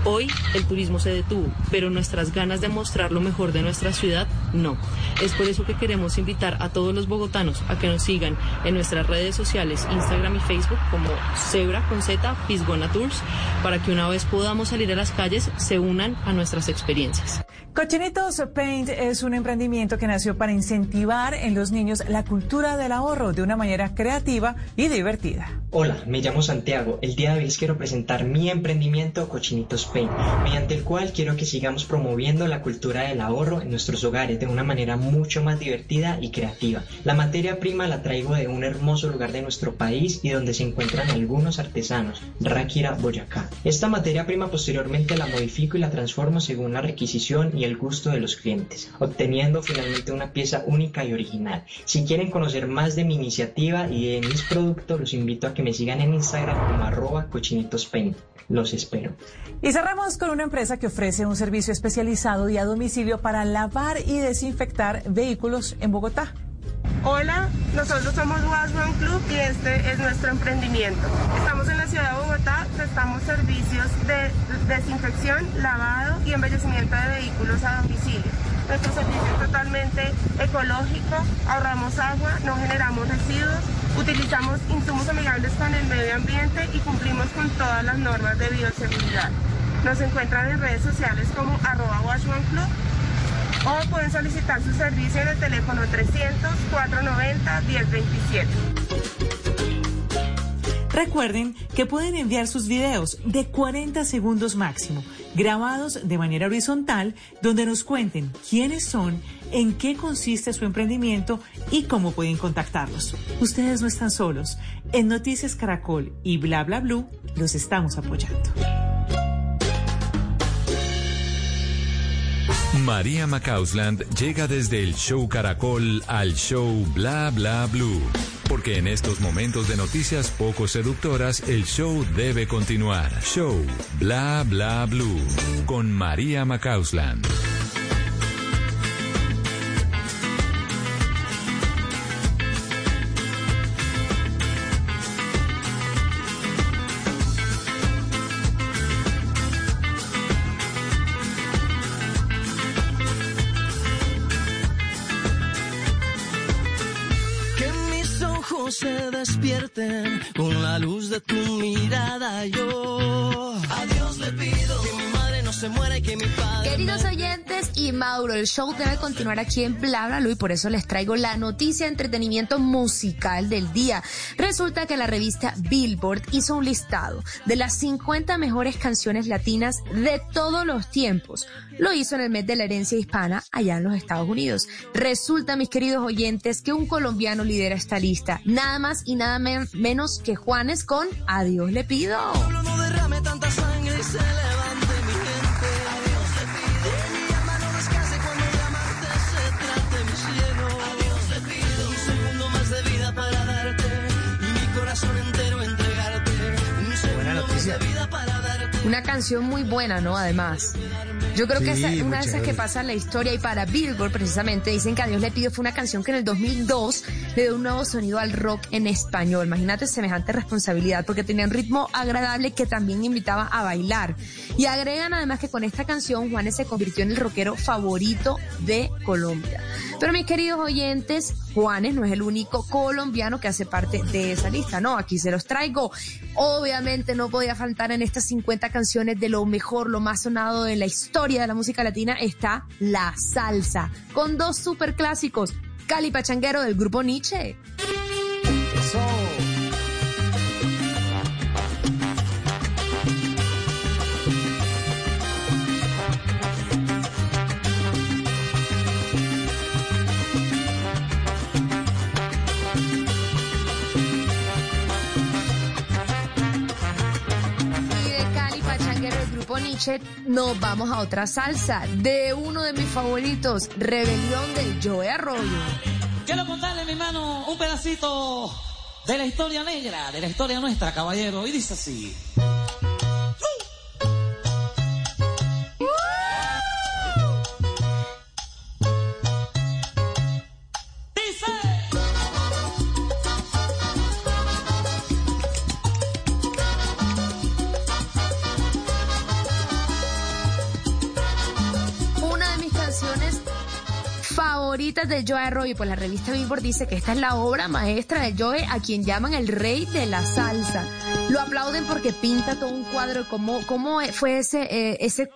Hoy el turismo se detuvo, pero nuestras ganas de mostrar lo mejor de nuestra ciudad no. Es por eso que queremos invitar a todos los bogotanos a que nos sigan en nuestras redes sociales, Instagram y Facebook como Zebra con Z, Fisgona Tours, para que una vez podamos salir a las calles se unan a nuestras experiencias. Cochinitos Paint es un emprendimiento que nació para incentivar en los niños la cultura del ahorro de una manera creativa y divertida. Hola, me llamo Santiago. El día de hoy les quiero presentar mi emprendimiento Cochinitos Paint, mediante el cual quiero que sigamos promoviendo la cultura del ahorro en nuestros hogares de una manera mucho más divertida y creativa. La materia prima la traigo de un hermoso lugar de nuestro país y donde se encuentran algunos artesanos, Ráquira, Boyacá. Esta materia prima posteriormente la modifico y la transformo según la requisición y el gusto de los clientes, obteniendo finalmente una pieza única y original. Si quieren conocer más de mi iniciativa y de mis productos, los invito a que me sigan en Instagram como arroba. Los espero. Cerramos con una empresa que ofrece un servicio especializado y a domicilio para lavar y desinfectar vehículos en Bogotá. Hola, nosotros somos Wasman Club y este es nuestro emprendimiento. Estamos en la ciudad de Bogotá, prestamos servicios de desinfección, lavado y embellecimiento de vehículos a domicilio. Nuestro servicio es totalmente ecológico, ahorramos agua, no generamos residuos, utilizamos insumos amigables con el medio ambiente y cumplimos con todas las normas de bioseguridad. Nos encuentran en redes sociales como arroba Club o pueden solicitar su servicio en el teléfono 300-490-1027. Recuerden que pueden enviar sus videos de 40 segundos máximo, grabados de manera horizontal, donde nos cuenten quiénes son, en qué consiste su emprendimiento y cómo pueden contactarlos. Ustedes no están solos. En Noticias Caracol y Bla Bla Blue los estamos apoyando. María Macausland llega desde el show Caracol al show Bla Bla Blue. Porque en estos momentos de noticias poco seductoras, el show debe continuar. Show Bla Bla Blue con María Macausland. Con la luz de tu mirada. Yo a Dios le pido que mi madre no se muera y que mi padre. Queridos oyentes y Mauro, el show debe continuar aquí en Bla Bla Blue y por eso les traigo la noticia de entretenimiento musical del día. Resulta que la revista Billboard hizo un listado de las 50 mejores canciones latinas de todos los tiempos. Lo hizo en el mes de la herencia hispana allá en los Estados Unidos. Resulta, mis queridos oyentes, que un colombiano lidera esta lista, nada más y nada men- menos que Juanes con Adiós le pido. No derrame tanta sangre y se levante Una canción muy buena, ¿no? Además. Yo creo que Sí, es una de esas que pasa en la historia y para Billboard precisamente dicen que a Dios le pido fue una canción que en el 2002 le dio un nuevo sonido al rock en español. Imagínate semejante responsabilidad porque tenía un ritmo agradable que también invitaba a bailar. Y agregan además que con esta canción Juanes se convirtió en el rockero favorito de Colombia. Pero mis queridos oyentes, Juanes no es el único colombiano que hace parte de esa lista, no, aquí se los traigo. Obviamente no podía faltar en estas 50 canciones de lo mejor, lo más sonado de la historia de la música latina está la salsa, con dos super clásicos, Cali Pachanguero del grupo Nietzsche. Nos vamos a otra salsa de uno de mis favoritos, Rebelión del Joe Arroyo. Quiero contarle, mi hermano, un pedacito de la historia negra, de la historia nuestra, caballero. Y dice así. Favoritas de Joe Arroyo, pues la revista Billboard dice que esta es la obra maestra de Joe, a quien llaman el rey de la salsa. Lo aplauden porque pinta todo un cuadro cómo, cómo fue ese, eh, ese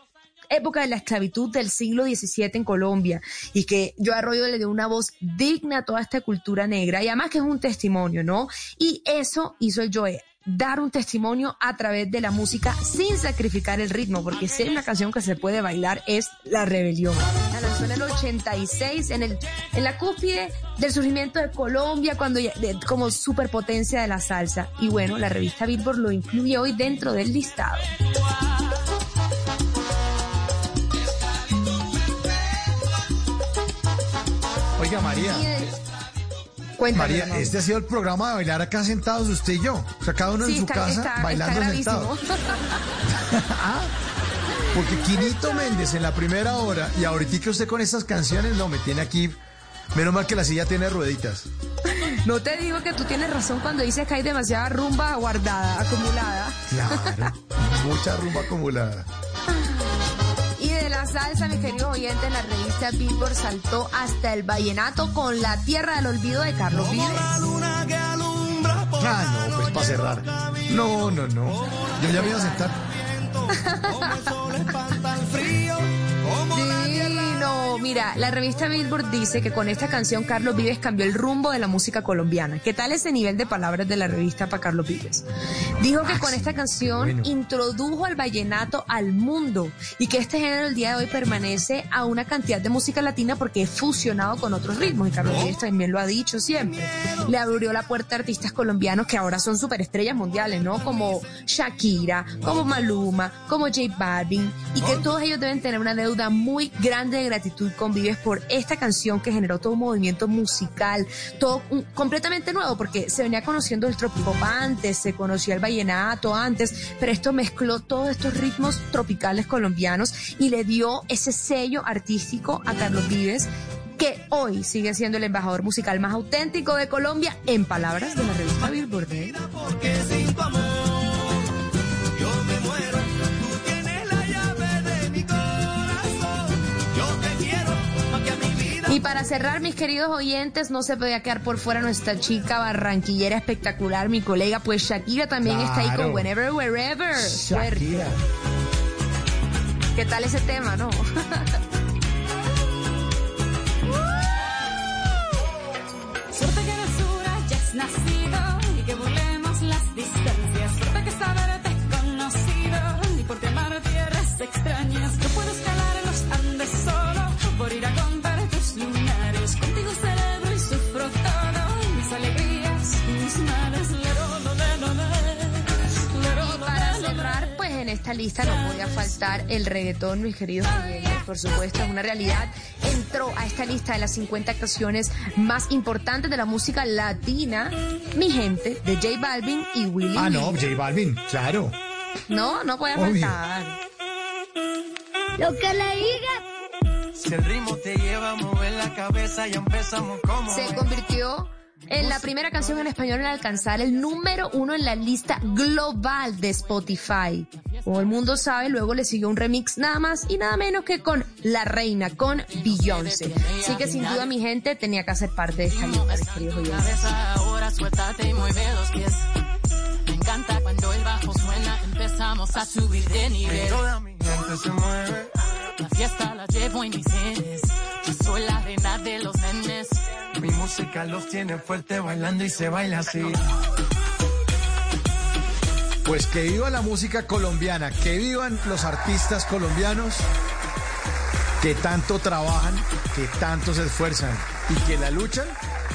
época de la esclavitud del siglo XVII en Colombia y que Joe Arroyo le dio una voz digna a toda esta cultura negra y además que es un testimonio, ¿no? Y eso hizo el Joe dar un testimonio a través de la música sin sacrificar el ritmo, porque si hay una canción que se puede bailar es La Rebelión. La lanzó en el 86, en, el, en la cúspide del surgimiento de Colombia, cuando ya- de- como superpotencia de la salsa. Y bueno, la revista Billboard lo incluye hoy dentro del listado. Oiga, María. Cuéntame, María, este ha sido el programa de bailar acá sentados usted y yo. O sea, cada uno Sí, en su casa está- bailando está sentado. gravísimo. Porque Quinito Méndez en la primera hora y ahorita que usted con estas canciones, no, me tiene aquí. Menos mal que la silla tiene rueditas. No te digo que tú tienes razón cuando dices que hay demasiada rumba guardada, acumulada. Claro, mucha rumba acumulada. Salsa, mis queridos oyentes, la revista Billboard saltó hasta el vallenato con La Tierra del Olvido de Carlos Vives. Ah, no, pues para cerrar. No, no, no. Yo ya me iba a sentar. Mira, la revista Billboard dice que con esta canción Carlos Vives cambió el rumbo de la música colombiana. ¿Qué tal ese nivel de palabras de la revista para Carlos Vives? Dijo que con Máximo, esta canción bueno. introdujo al vallenato al mundo y que este género el día de hoy permanece a una cantidad de música latina porque es fusionado con otros ritmos y Carlos Vives también lo ha dicho siempre. Le abrió la puerta a artistas colombianos que ahora son superestrellas mundiales, ¿no? Como Shakira, como Maluma, como J Balvin y que todos ellos deben tener una deuda muy grande de gratitud con Vives por esta canción que generó todo un movimiento musical, todo completamente nuevo porque se venía conociendo el tropipop antes, se conocía el vallenato antes, pero esto mezcló todos estos ritmos tropicales colombianos y le dio ese sello artístico a Carlos Vives que hoy sigue siendo el embajador musical más auténtico de Colombia en palabras de la revista Billboard. Y para cerrar, mis queridos oyentes, no se podía quedar por fuera nuestra chica barranquillera espectacular, mi colega, pues Shakira también está ahí con Whenever, Wherever. Fuerte. Shakira. ¿Qué tal ese tema, no? Suerte que no hayas nacido y que burlemos las distancias. Suerte que saberte conocido y por amar tierras extrañas. Esta lista no podía faltar el reggaetón, mis queridos oyentes. Por supuesto, es una realidad. Entró a esta lista de las 50 canciones más importantes de la música latina, mi gente, de J Balvin y Willy. Ah, no. J Balvin, claro. No, no puede Obvio. faltar. Lo que le diga. Si el ritmo te lleva a mover la cabeza, ya empezamos como. se convirtió en la primera canción en español en alcanzar el número uno en la lista global de Spotify. Como el mundo sabe, luego le siguió un remix nada más y nada menos que con La Reina, con Beyoncé. Así que sin duda mi gente tenía que hacer parte de esta lista, mis queridos oyentes. Me encanta cuando el bajo suena, empezamos a subir de nivel. Toda mi gente se mueve. La fiesta la llevo en mis genes. Yo soy la reina de los nenes. Mi música los tiene fuerte bailando y se baila así. Pues que viva la música colombiana, que vivan los artistas colombianos que tanto trabajan, que tanto se esfuerzan y que la luchan.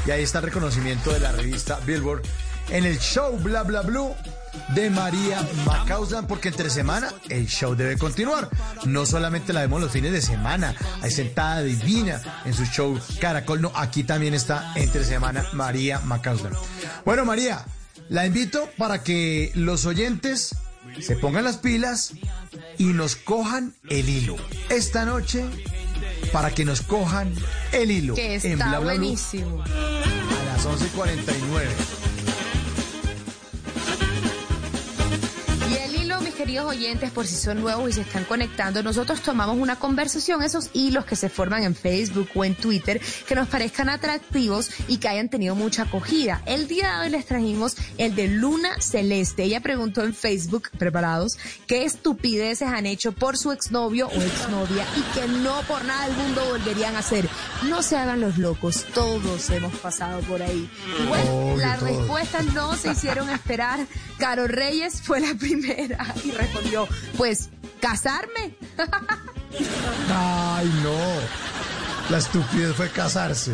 Y ahí está el reconocimiento de la revista Billboard en el show Bla Bla Blue de María Macauslan, porque entre semana el show debe continuar. No solamente la vemos los fines de semana, hay sentada divina en su show Caracol, no, aquí también está entre semana María Macauslan. Bueno, María, la invito para que los oyentes se pongan las pilas y nos cojan el hilo. Esta noche, para que nos cojan el hilo. Que en Bla Bla Blue buenísimo. a las 11.49. Queridos oyentes, por si son nuevos y se están conectando, nosotros tomamos una conversación, esos hilos que se forman en Facebook o en Twitter, que nos parezcan atractivos y que hayan tenido mucha acogida. El día de hoy les trajimos el de Luna Celeste. Ella preguntó en Facebook, preparados, qué estupideces han hecho por su exnovio o exnovia y que no por nada del mundo volverían a hacer. No se hagan los locos, todos hemos pasado por ahí. Y bueno, las respuestas no se hicieron esperar. Caro Reyes fue la primera y respondió, pues, casarme. Ay, no. La estupidez fue casarse.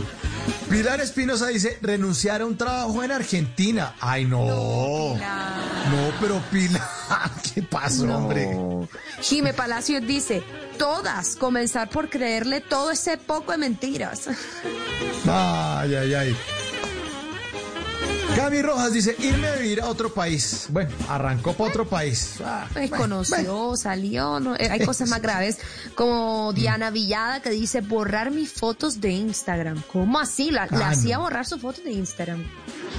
Pilar Espinosa dice renunciar a un trabajo en Argentina. Ay, no. No, pero Pilar, ¿qué pasó, hombre? Jime Palacios dice, todas comenzar por creerle todo ese poco de mentiras. Ay, ay, ay. Gaby Rojas dice irme a vivir a otro país. Bueno, arrancó para otro país. Ah, Pues bueno, conoció, salió, no, eh, hay cosas más graves, como Diana Villada que dice borrar mis fotos de Instagram. ¿Cómo así? La, la Ah, hacía no. borrar sus fotos de Instagram.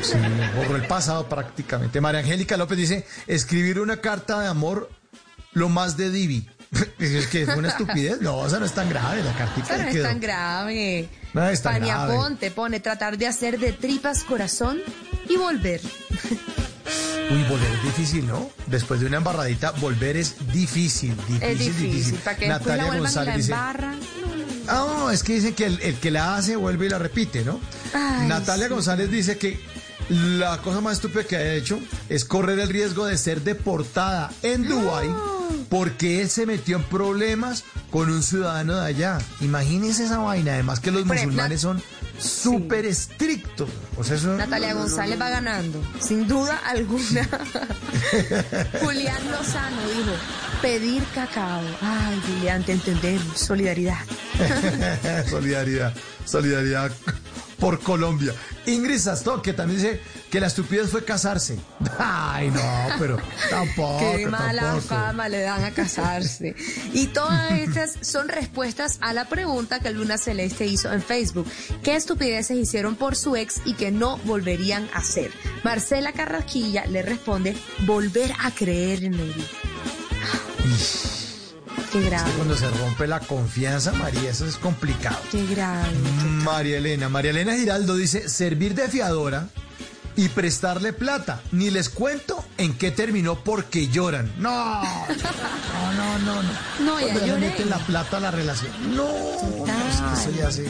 Sí, borró el pasado prácticamente. María Angélica López dice escribir una carta de amor lo más de Divi. Es que fue una estupidez. No, esa no es tan grave. La cartita Eso no es quedó. tan grave. No grave. Ponte pone tratar de hacer de tripas corazón y volver. Uy, volver es difícil, ¿no? Después de una embarradita, volver es difícil, difícil, Es difícil, para que después la vuelvan y la dice. Ah, no, es que dicen que el, el que la hace vuelve y la repite, ¿no? Ay, Natalia sí. González dice que la cosa más estúpida que ha hecho es correr el riesgo de ser deportada en Dubái porque él se metió en problemas con un ciudadano de allá. Imagínense esa vaina, además que los musulmanes son súper estrictos. O sea, eso Natalia González va ganando, sin duda alguna. Julián Lozano dijo, pedir cacao. Ay, Julián, te entendemos. Solidaridad. solidaridad, solidaridad por Colombia. Ingrid Sastó, que también dice que la estupidez fue casarse. Ay, no, pero tampoco. Qué mala tampoco. fama le dan a casarse. Y todas estas son respuestas a la pregunta que Luna Celeste hizo en Facebook. ¿Qué estupideces hicieron por su ex y que no volverían a hacer? Marcela Carrasquilla le responde, volver a creer en él. Qué Es grave, que cuando se rompe la confianza, María, eso es complicado. qué grave. María Elena. María Elena Giraldo dice servir de fiadora y prestarle plata. Ni les cuento en qué terminó porque lloran. No, no, no, no. No, No, ya Cuando le lloré. meten la plata a la relación. No, no, es que eso ya se...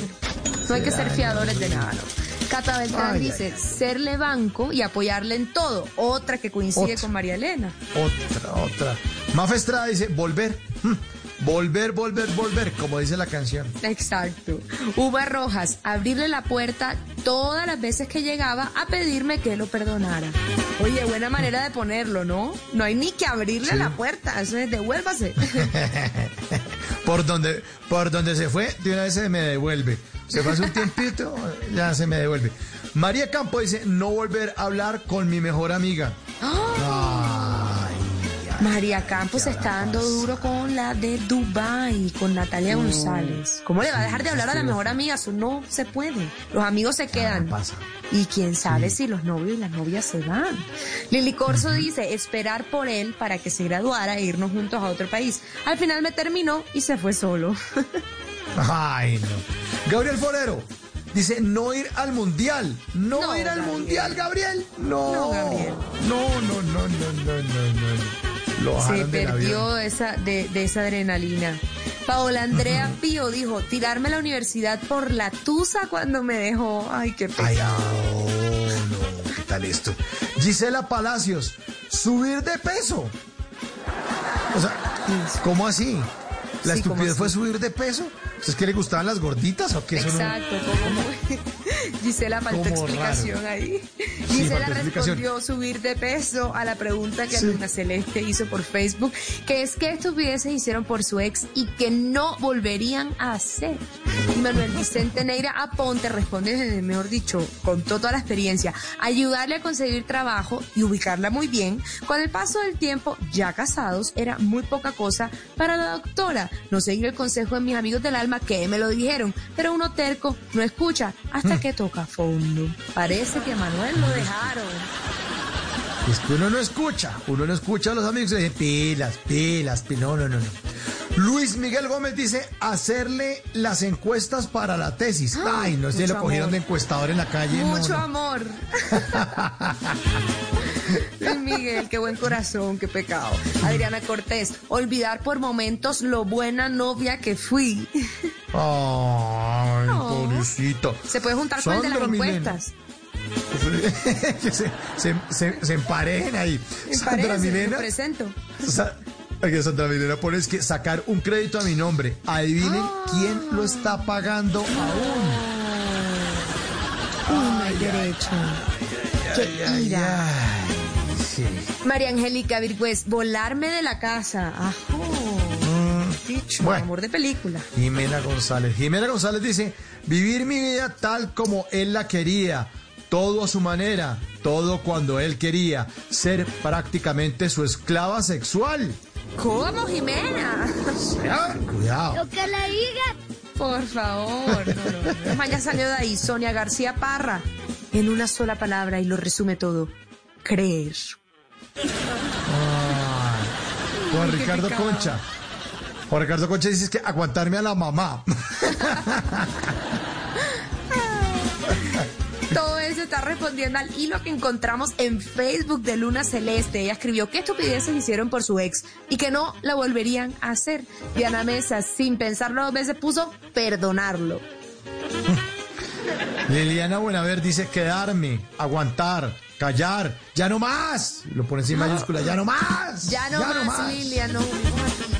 No hay que ser fiadores de nada. Cata Beltrán Ay, dice, serle banco y apoyarle en todo. Otra que coincide Otra. con María Elena. Otra, otra. Mafa Estrada dice volver. Hmm. Volver, volver, volver, como dice la canción. Exacto. Uva Rojas, abrirle la puerta todas las veces que llegaba a pedirme que lo perdonara. Oye, buena manera de ponerlo, ¿no? No hay ni que abrirle Sí. la puerta, eso es devuélvase. Por donde, por donde se fue, de una vez se me devuelve. Se pasa un tiempito, ya se me devuelve. María Campo dice, no volver a hablar con mi mejor amiga. María Campos está dando duro con la de Dubai, con Natalia González. ¿Cómo le va a dejar de hablar a la mejor amiga? Eso no se puede. Los amigos se quedan. Y quién sabe si los novios y las novias se van. Lili Corso dice, esperar por él para que se graduara e irnos juntos a otro país. Al final me terminó y se fue solo. Ay, no. Gabriel Forero dice, no ir al mundial. No, No, ir al Gabriel. mundial, Gabriel. No. No, Gabriel. No, no, no, no, no, no, no. Lo Se perdió esa, de, de esa adrenalina. Paola Andrea Pío dijo, tirarme a la universidad por la tusa cuando me dejó. Ay, qué pena. Ay, no, no, ¿qué tal esto? Gisela Palacios, subir de peso. O sea, ¿cómo así? ¿La Sí, ¿cómo estupidez fue subir de peso? ¿Es que le gustaban las gorditas o qué? Eso no- Exacto, como Gisela faltó explicación raro. ahí. Sí, Gisela respondió subir de peso a la pregunta que Sí. Luna Celeste hizo por Facebook, que es que estupideces hicieron por su ex y que no volverían a hacer. Y Manuel Vicente Neira Aponte responde, mejor dicho, contó toda la experiencia, ayudarle a conseguir trabajo y ubicarla muy bien. Con el paso del tiempo, ya casados, era muy poca cosa para la doctora. No seguir el consejo de mis amigos del alma que me lo dijeron, pero uno terco no escucha hasta que toca fondo. Parece que a Manuel lo dejaron. Es que uno no escucha, uno no escucha a los amigos y dice pilas, pilas, pilas. No, no, no, no. Luis Miguel Gómez dice hacerle las encuestas para la tesis. Ay, no sé lo cogieron amor. de encuestador en la calle. no, Mucho no. amor. Luis Miguel, qué buen corazón, qué pecado. Adriana Cortés, olvidar por momentos lo buena novia que fui. Ay, pobrecito. Se puede juntar con el de las Milena. encuestas. que se, se, se, se emparejen ahí. Me Sandra parece, presento. Sa- Aquí Sandra Milena pone es que sacar un crédito a mi nombre. Adivinen quién lo está pagando aún. Uy, no hay derecho. Ay, ira. ay, sí. María Angélica Virgüez, volarme de la casa. Ajo. Dicho, Mm, bueno. amor de película. Jimena González. Jimena González dice, vivir mi vida tal como él la quería, todo a su manera, todo cuando él quería, ser prácticamente su esclava sexual. ¿Cómo, Jimena? Ah, Cuidado. que le diga. Por favor. No, no, no. Salió de ahí Sonia García Parra. En una sola palabra y lo resume todo. Creer. Ay, Juan Ricardo. Concha. Juan Ricardo Concha dice que aguantarme a la mamá. Todo eso está respondiendo al hilo que encontramos en Facebook de Luna Celeste. Ella escribió qué estupideces hicieron por su ex y que no la volverían a hacer. Diana Mesa, sin pensarlo dos veces, puso perdonarlo. Liliana Buenaver dice quedarme, aguantar, callar, ya no más. Lo pone en mayúscula, ya no más. Ya no más, Lilia, no.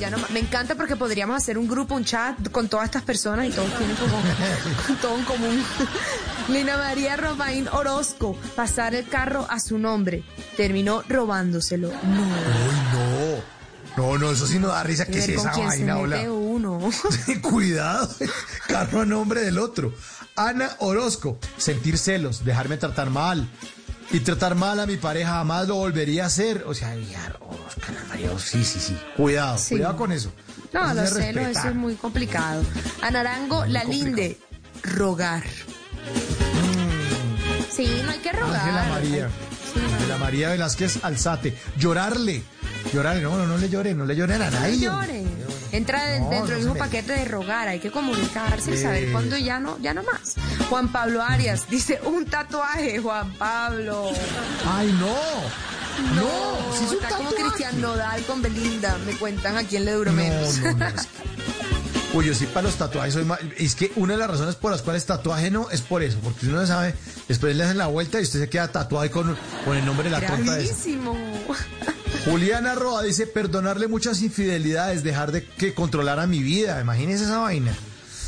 Ya no más. Me encanta porque podríamos hacer un grupo, un chat con todas estas personas y todos tienen como todo en común. Lina María Romain Orozco, pasar el carro a su nombre. Terminó robándoselo. No. Uy, no. No, no, eso sí no da risa. ¿Qué es esa quién se vaina, mete uno. Cuidado, carro a nombre del otro. Ana Orozco, sentir celos, dejarme tratar mal. Y tratar mal a mi pareja jamás lo volvería a hacer. O sea, ya, Ana María, sí, sí, sí. Cuidado, Sí. cuidado con eso. No, Eso los es eso es muy complicado. A Narango, la linde, rogar. Sí, no hay que rogar. Ángela María. Ángela María Velázquez Alzate. Llorarle. Llorarle. No, no, no le llore, no le lloren a No nadie. llore. Entra de- No, dentro no mismo me- paquete de rogar, hay que comunicarse y saber cuándo ya no, ya no más. Juan Pablo Arias dice un tatuaje, Juan Pablo. Ay, no. No, si es un está como. Cristian Nodal con Belinda, me cuentan a quién le duró No, menos. Uy, yo sí para los tatuajes soy mal. Es que una de las razones por las cuales tatuaje no es por eso, porque uno no sabe, después le hacen la vuelta y usted se queda tatuado ahí con, con el nombre de la tonta esa. Gravísimo. Juliana Roa dice, perdonarle muchas infidelidades, dejar de que controlara mi vida. Imagínese esa vaina.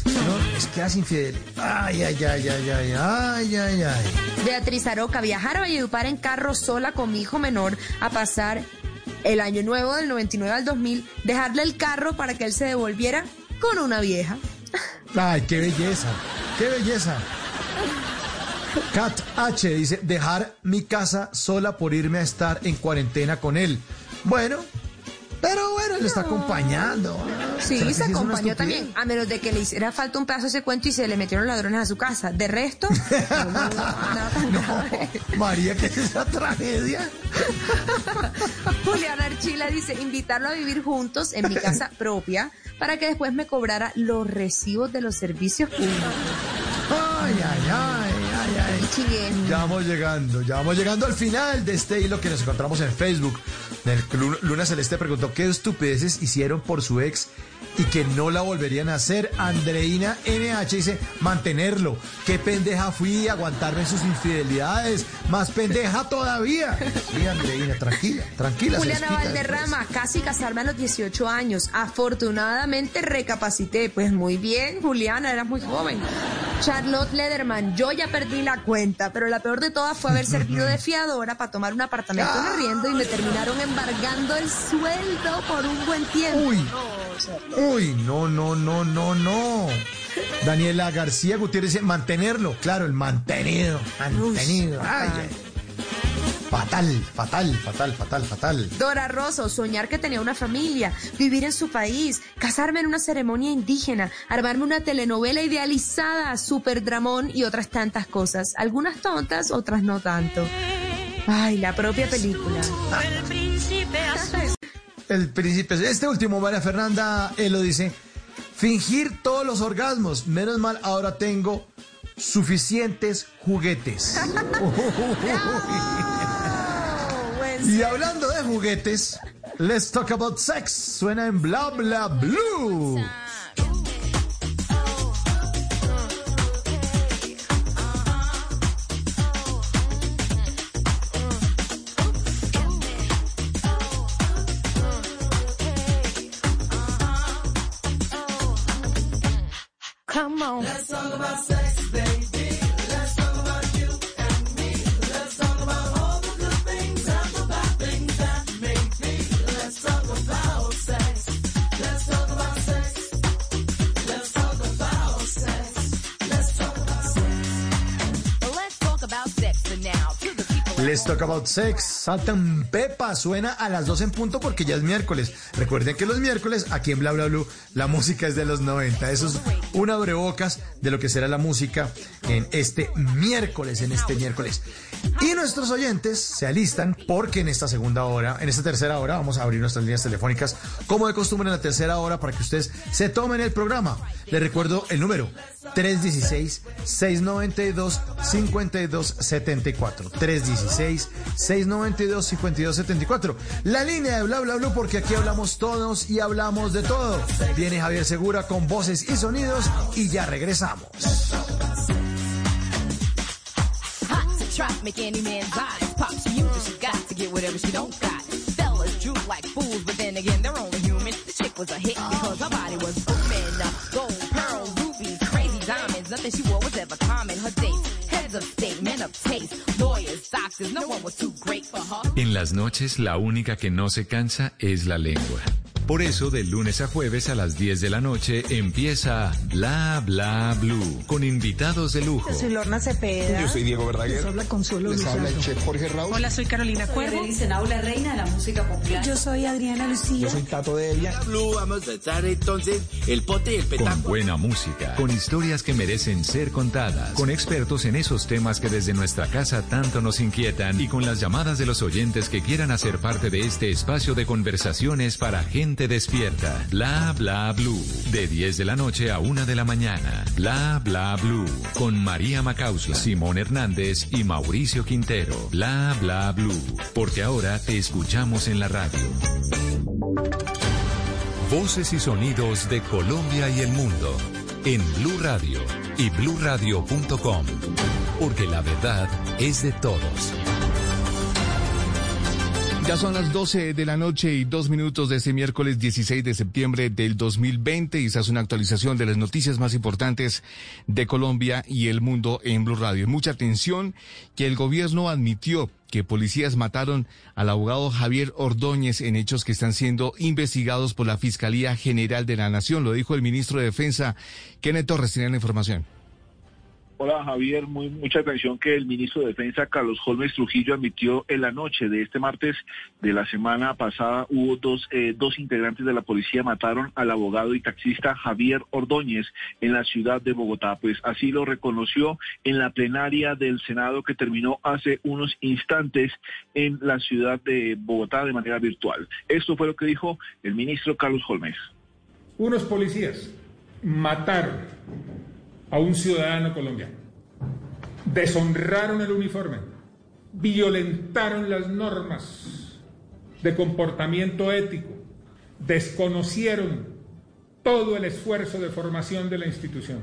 No, es que las infidelidades. Ay, ay, ay, ay, ay, ay, ay, ay. Beatriz Aroca, viajar a Valledupar en carro sola con mi hijo menor a pasar el año nuevo del 99 al 2000, dejarle el carro para que él se devolviera con una vieja. Ay, qué belleza, qué belleza. Kat H dice, dejar mi casa sola por irme a estar en cuarentena con él. Bueno, pero bueno, le está acompañando. Sí, ¿Será que se acompañó también, a menos de que le hiciera falta un pedazo de ese cuento y se le metieron ladrones a su casa. De resto, no, no, grave. María, ¿qué es esa tragedia? Juliana Archila dice, invitarlo a vivir juntos en mi casa propia para que después me cobrara los recibos de los servicios públicos. Ay, ay, ay, ay, ay. Chiguén. Ya vamos llegando, ya vamos llegando al final de este hilo que nos encontramos en Facebook. El Luna Celeste preguntó qué estupideces hicieron por su ex y que no la volverían a hacer. Andreina NH dice mantenerlo. Qué pendeja fui aguantarme sus infidelidades. Más pendeja todavía. Sí, Andreina, tranquila, tranquila. Juliana Valderrama, casi casarme a los 18 años. Afortunadamente recapacité. Pues muy bien, Juliana, eras muy joven. Charlotte Lederman, yo ya perdí la cuenta, pero la peor de todas fue haber servido de fiadora para tomar un apartamento en arriendo y me terminaron embargando el sueldo por un buen tiempo. Uy. Uy, no, no, no, no, no. Daniela García Gutiérrez mantenerlo. Claro, el mantenido. Mantenido. Ay, ay. Fatal, fatal, fatal, fatal, fatal. Dora Rosso, soñar que tenía una familia, vivir en su país, casarme en una ceremonia indígena, armarme una telenovela idealizada, super dramón y otras tantas cosas. Algunas tontas, otras no tanto. Ay, la propia película. El príncipe azul. El príncipe. Este último, María Fernanda, él lo dice. Fingir todos los orgasmos. Menos mal, ahora tengo suficientes juguetes. y hablando de juguetes, let's talk about sex. Suena en bla bla blue. Come on. Let's talk about sex, Talk about sex. Saltan Pepa, suena a las 2 en punto porque ya es miércoles. Recuerden que los miércoles, aquí en Bla Bla Blue, la música es de los 90. Eso es un abrebocas de lo que será la música en este miércoles, en este miércoles. Y nuestros oyentes se alistan porque en esta segunda hora, en esta tercera hora, vamos a abrir nuestras líneas telefónicas como de costumbre en la tercera hora para que ustedes se tomen el programa. Les recuerdo el número 316-692-5274. 316-692-5274. La línea de bla bla bla porque aquí hablamos todos y hablamos de todo. Viene Javier Segura con voces y sonidos y ya regresamos. trap, make any man's eyes pop. She uses she got to get whatever she don't got. Fellas drew like fools, but then again, they're only human. The chick was a hit because her body was booming. Uh, Gold, pearl, rubies, crazy diamonds. Nothing she wore was ever common. Her dates, heads of state, men of taste, lawyers, doctors. No one was too great for her. En las noches, la única que no se cansa es la lengua. Por eso, de lunes a jueves a las 10 de la noche empieza Bla Bla Blue con invitados de lujo. Yo soy Lorna Cepeda. Yo soy Diego Verdaguer. Les habla Consuelo Les habla el Luzardo. chef Jorge Raúl. Hola, soy Carolina Cuervo. la reina de la música popular. Yo soy Adriana Lucía. Yo soy Tato de Elia. Blue, vamos a echar entonces el pote y el Con buena música, con historias que merecen ser contadas, con expertos en esos temas que desde nuestra casa tanto nos inquietan y con las llamadas de los oyentes que quieran hacer parte de este espacio de conversaciones para gente despierta. Bla Bla Blue, de 10 de la noche a 1 de la mañana. Bla Bla Blue, con María Macausla, Simón Hernández y Mauricio Quintero. Bla Bla Blue, porque ahora te escuchamos en la radio. Voces y sonidos de Colombia y el mundo en Blue Radio y bluradio.com, porque la verdad es de todos. Ya son las 12 de la noche y dos minutos de este miércoles 16 de septiembre del 2020 y se hace una actualización de las noticias más importantes de Colombia y el mundo en Blue Radio. Mucha atención que el gobierno admitió que policías mataron al abogado Javier Ordóñez en hechos que están siendo investigados por la Fiscalía General de la Nación. Lo dijo el ministro de Defensa, Kenneth Torres, tiene la información. Hola Javier, muy, mucha atención que el ministro de Defensa Carlos Holmes Trujillo admitió en la noche de este martes de la semana pasada hubo dos, eh, dos integrantes de la policía mataron al abogado y taxista Javier Ordóñez en la ciudad de Bogotá. Pues así lo reconoció en la plenaria del Senado que terminó hace unos instantes en la ciudad de Bogotá de manera virtual. Esto fue lo que dijo el ministro Carlos Holmes. Unos policías mataron a un ciudadano colombiano, deshonraron el uniforme, violentaron las normas de comportamiento ético, desconocieron todo el esfuerzo de formación de la institución.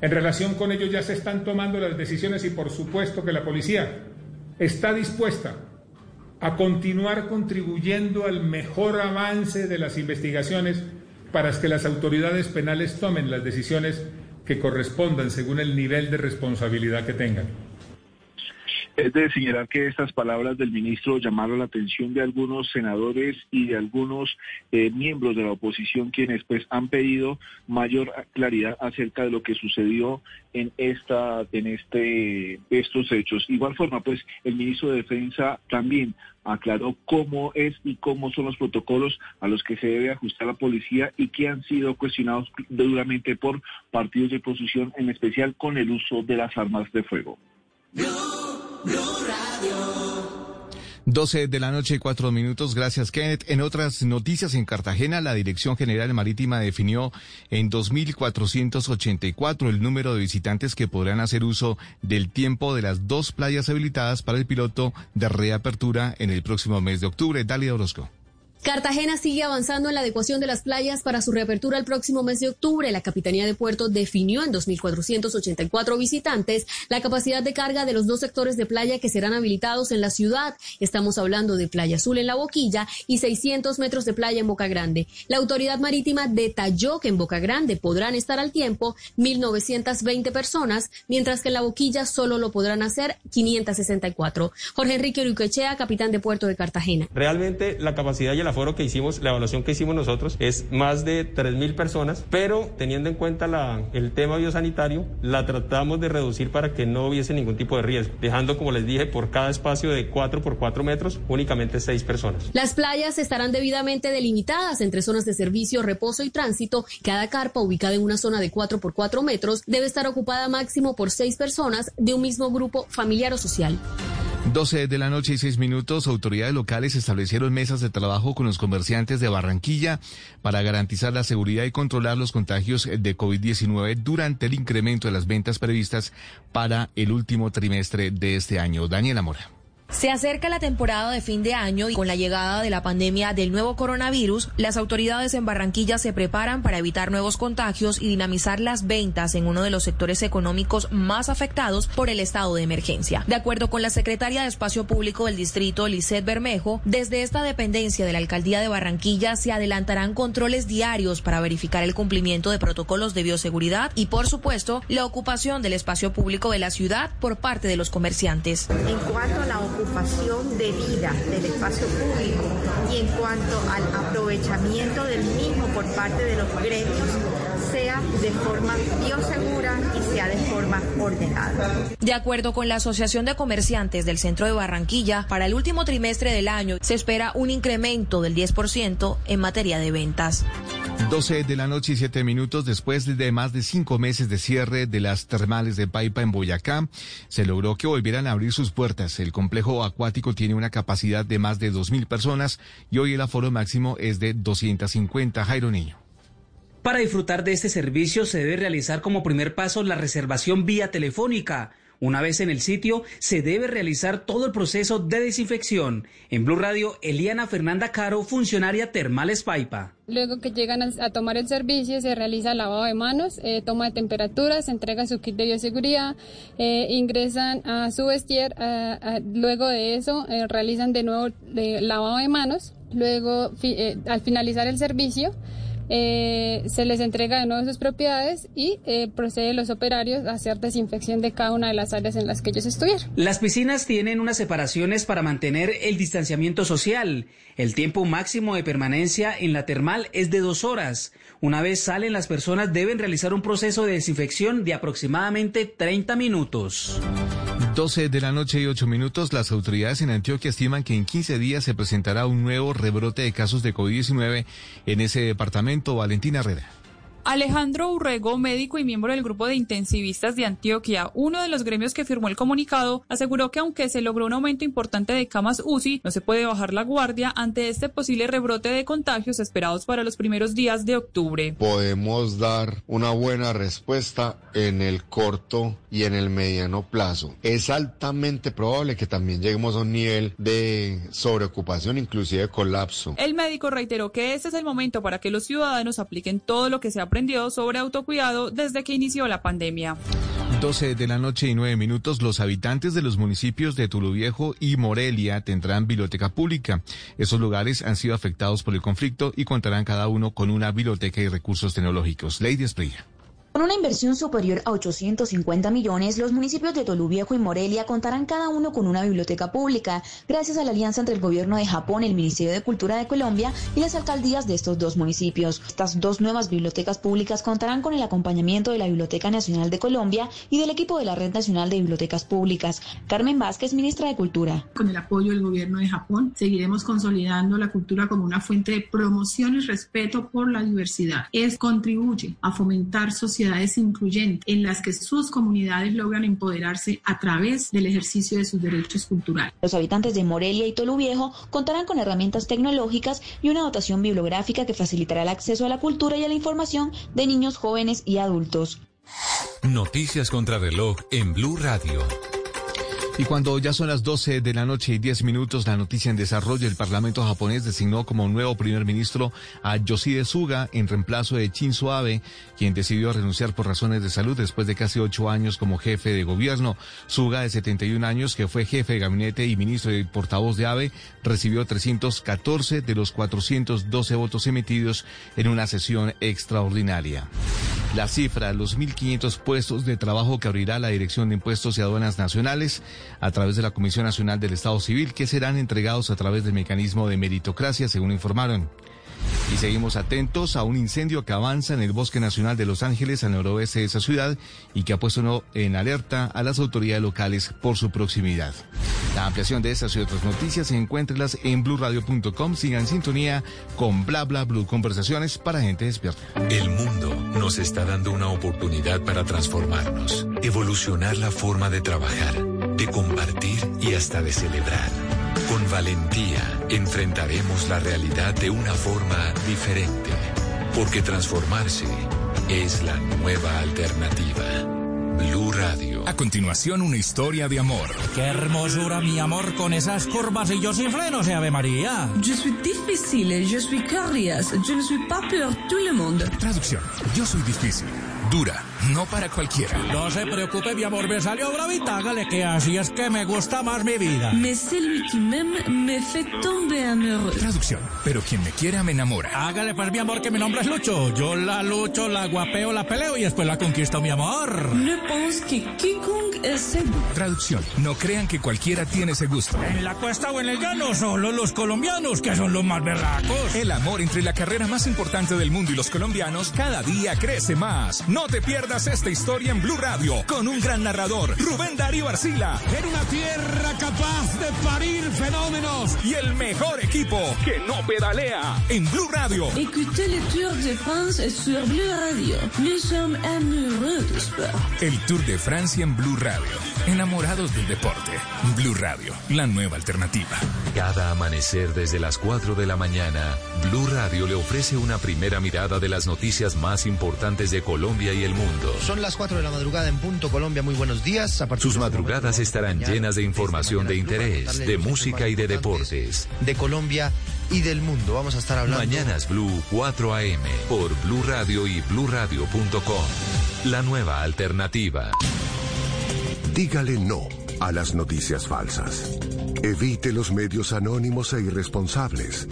En relación con ello ya se están tomando las decisiones y por supuesto que la policía está dispuesta a continuar contribuyendo al mejor avance de las investigaciones para que las autoridades penales tomen las decisiones que correspondan según el nivel de responsabilidad que tengan. Es de señalar que estas palabras del ministro llamaron la atención de algunos senadores y de algunos eh, miembros de la oposición quienes pues han pedido mayor claridad acerca de lo que sucedió en esta en este estos hechos. Igual forma pues el ministro de Defensa también aclaró cómo es y cómo son los protocolos a los que se debe ajustar la policía y que han sido cuestionados duramente por partidos de oposición, en especial con el uso de las armas de fuego. 12 de la noche y cuatro minutos. Gracias, Kenneth. En otras noticias, en Cartagena, la Dirección General Marítima definió en 2.484 el número de visitantes que podrán hacer uso del tiempo de las dos playas habilitadas para el piloto de reapertura en el próximo mes de octubre. Dalia Orozco. Cartagena sigue avanzando en la adecuación de las playas para su reapertura el próximo mes de octubre. La Capitanía de Puerto definió en 2.484 visitantes la capacidad de carga de los dos sectores de playa que serán habilitados en la ciudad. Estamos hablando de Playa Azul en La Boquilla y 600 metros de playa en Boca Grande. La autoridad marítima detalló que en Boca Grande podrán estar al tiempo 1.920 personas, mientras que en La Boquilla solo lo podrán hacer 564. Jorge Enrique Uriquechea, capitán de Puerto de Cartagena. Realmente la capacidad y el aforo que hicimos, la evaluación que hicimos nosotros es más de 3.000 personas, pero teniendo en cuenta el tema biosanitario, la tratamos de reducir para que no hubiese ningún tipo de riesgo, dejando, como les dije, por cada espacio de 4 por 4 metros, únicamente 6 personas. Las playas estarán debidamente delimitadas entre zonas de servicio, reposo y tránsito. Cada carpa ubicada en una zona de 4 por 4 metros debe estar ocupada máximo por 6 personas de un mismo grupo familiar o social. 12 de la noche y 6 minutos, autoridades locales establecieron mesas de trabajo con los comerciantes de Barranquilla para garantizar la seguridad y controlar los contagios de COVID-19 durante el incremento de las ventas previstas para el último trimestre de este año. Daniela Mora. Se acerca la temporada de fin de año y con la llegada de la pandemia del nuevo coronavirus, las autoridades en Barranquilla se preparan para evitar nuevos contagios y dinamizar las ventas en uno de los sectores económicos más afectados por el estado de emergencia. De acuerdo con la secretaria de Espacio Público del distrito, Lisette Bermejo, desde esta dependencia de la alcaldía de Barranquilla se adelantarán controles diarios para verificar el cumplimiento de protocolos de bioseguridad y, por supuesto, la ocupación del espacio público de la ciudad por parte de los comerciantes. En cuanto a la ocupación debida del espacio público y en cuanto al aprovechamiento del mismo por parte de los gremios, de forma biosegura y sea de forma ordenada. De acuerdo con la Asociación de Comerciantes del Centro de Barranquilla, para el último trimestre del año se espera un incremento del 10% en materia de ventas. 12 de la noche y 7 minutos después de más de cinco meses de cierre de las termales de Paipa en Boyacá, se logró que volvieran a abrir sus puertas. El complejo acuático tiene una capacidad de más de 2.000 personas y hoy el aforo máximo es de 250. Jairo Niño. Para disfrutar de este servicio se debe realizar como primer paso la reservación vía telefónica. Una vez en el sitio, se debe realizar todo el proceso de desinfección. En Blue Radio, Eliana Fernanda Caro, funcionaria Termales Paipa. Luego que llegan a, tomar el servicio, se realiza lavado de manos, eh, toma de temperatura, entrega su kit de bioseguridad, eh, ingresan a su vestier, luego de eso eh, realizan de nuevo eh, lavado de manos, luego al finalizar el servicio eh, se les entrega de nuevo sus propiedades y eh, proceden los operarios a hacer desinfección de cada una de las áreas en las que ellos estuvieron. Las piscinas tienen unas separaciones para mantener el distanciamiento social. El tiempo máximo de permanencia en la termal es de dos horas. Una vez salen, las personas deben realizar un proceso de desinfección de aproximadamente 30 minutos. 12 de la noche y 8 minutos, las autoridades en Antioquia estiman que en 15 días se presentará un nuevo rebrote de casos de COVID-19 en ese departamento. Valentina Herrera. Alejandro Urrego, médico y miembro del grupo de intensivistas de Antioquia, uno de los gremios que firmó el comunicado, aseguró que aunque se logró un aumento importante de camas UCI, no se puede bajar la guardia ante este posible rebrote de contagios esperados para los primeros días de octubre. podemos dar una buena respuesta en el corto y en el mediano plazo. Es altamente probable que también lleguemos a un nivel de sobreocupación, inclusive colapso. El médico reiteró que este es el momento para que los ciudadanos apliquen todo lo que se sobre autocuidado desde que inició la pandemia. 12 de la noche y 9 minutos, los habitantes de los municipios de Tuluviejo y Morelia tendrán biblioteca pública. Esos lugares han sido afectados por el conflicto y contarán cada uno con una biblioteca y recursos tecnológicos. Lady Esprilla. Con una inversión superior a 850 millones, los municipios de Toluviejo y Morelia contarán cada uno con una biblioteca pública, gracias a la alianza entre el gobierno de Japón, el Ministerio de Cultura de Colombia y las alcaldías de estos dos municipios. Estas dos nuevas bibliotecas públicas contarán con el acompañamiento de la Biblioteca Nacional de Colombia y del equipo de la Red Nacional de Bibliotecas Públicas. Carmen Vázquez, ministra de Cultura. Con el apoyo del gobierno de Japón, seguiremos consolidando la cultura como una fuente de promoción y respeto por la diversidad. Es contribuye a fomentar sociedades incluyentes en las que sus comunidades logran empoderarse a través del ejercicio de sus derechos culturales. Los habitantes de Morelia y Toluviejo contarán con herramientas tecnológicas y una dotación bibliográfica que facilitará el acceso a la cultura y a la información de niños, jóvenes y adultos. Noticias contra reloj en Blue Radio. Y cuando ya son las 12 de la noche y 10 minutos, la noticia en desarrollo, el Parlamento japonés designó como nuevo primer ministro a Yoshide Suga en reemplazo de Shinzo Abe, quien decidió renunciar por razones de salud después de casi ocho años como jefe de gobierno. Suga, de 71 años, que fue jefe de gabinete y ministro y portavoz de Abe, recibió 314 de los 412 votos emitidos en una sesión extraordinaria. La cifra, los 1.500 puestos de trabajo que abrirá la Dirección de Impuestos y Aduanas Nacionales a través de la Comisión Nacional del Estado Civil, que serán entregados a través del mecanismo de meritocracia, según informaron. Y seguimos atentos a un incendio que avanza en el Bosque Nacional de Los Ángeles, al noroeste de esa ciudad, y que ha puesto en alerta a las autoridades locales por su proximidad. La ampliación de estas y otras noticias encuéntrelas en blurradio.com. Sigan en sintonía con Bla Bla Blue, conversaciones para gente despierta. El mundo nos está dando una oportunidad para transformarnos, evolucionar la forma de trabajar, de compartir y hasta de celebrar. Con valentía enfrentaremos la realidad de una forma diferente, porque transformarse es la nueva alternativa. Blue Radio. A continuación, una historia de amor. Qué hermosura, mi amor, con esas curvas y yo sin freno, se Ave María. Je suis difficile, je suis curious, je ne suis pas pour tout le monde. Traducción. Yo soy difícil, dura, no para cualquiera. No se preocupe, mi amor, me salió bravita, hágale que así es que me gusta más mi vida. Mais celui qui m'aime me fait tomber amoureux. Traducción. Pero quien me quiera me enamora. Hágale pues, mi amor, que mi nombre es Lucho. Yo la lucho, la guapeo, la peleo y después la conquisto, mi amor. Je pense que quiconque de... Traducción. No crean que cualquiera tiene ese gusto. En la cuesta o en el llano, solo los colombianos, que son los más berracos. El amor entre la carrera más importante del mundo y los colombianos cada día crece más. No te pierdas esta historia en Blue Radio con un gran narrador, Rubén Darío Arcila. En una tierra capaz de parir fenómenos. Y el mejor equipo que no pedalea en Blue Radio. Écoutez le Tour de France sur Blue Radio. Nous sommes amoureux du sport. El Tour de Francia en Blue Radio. Enamorados del deporte. Blue Radio, la nueva alternativa. Cada amanecer desde las 4 de la mañana, Blue Radio le ofrece una primera mirada de las noticias más importantes de Colombia y el mundo. Son las 4 de la madrugada en punto Colombia. Muy buenos días. A partir Sus de este madrugadas momento, estarán mañana, llenas de información de interés, de música y de deportes. De Colombia y del mundo. Vamos a estar hablando. Mañanas Blue 4 AM por Blue Radio y bluradio.com. La nueva alternativa. Dígale no a las noticias falsas. Evite los medios anónimos e irresponsables.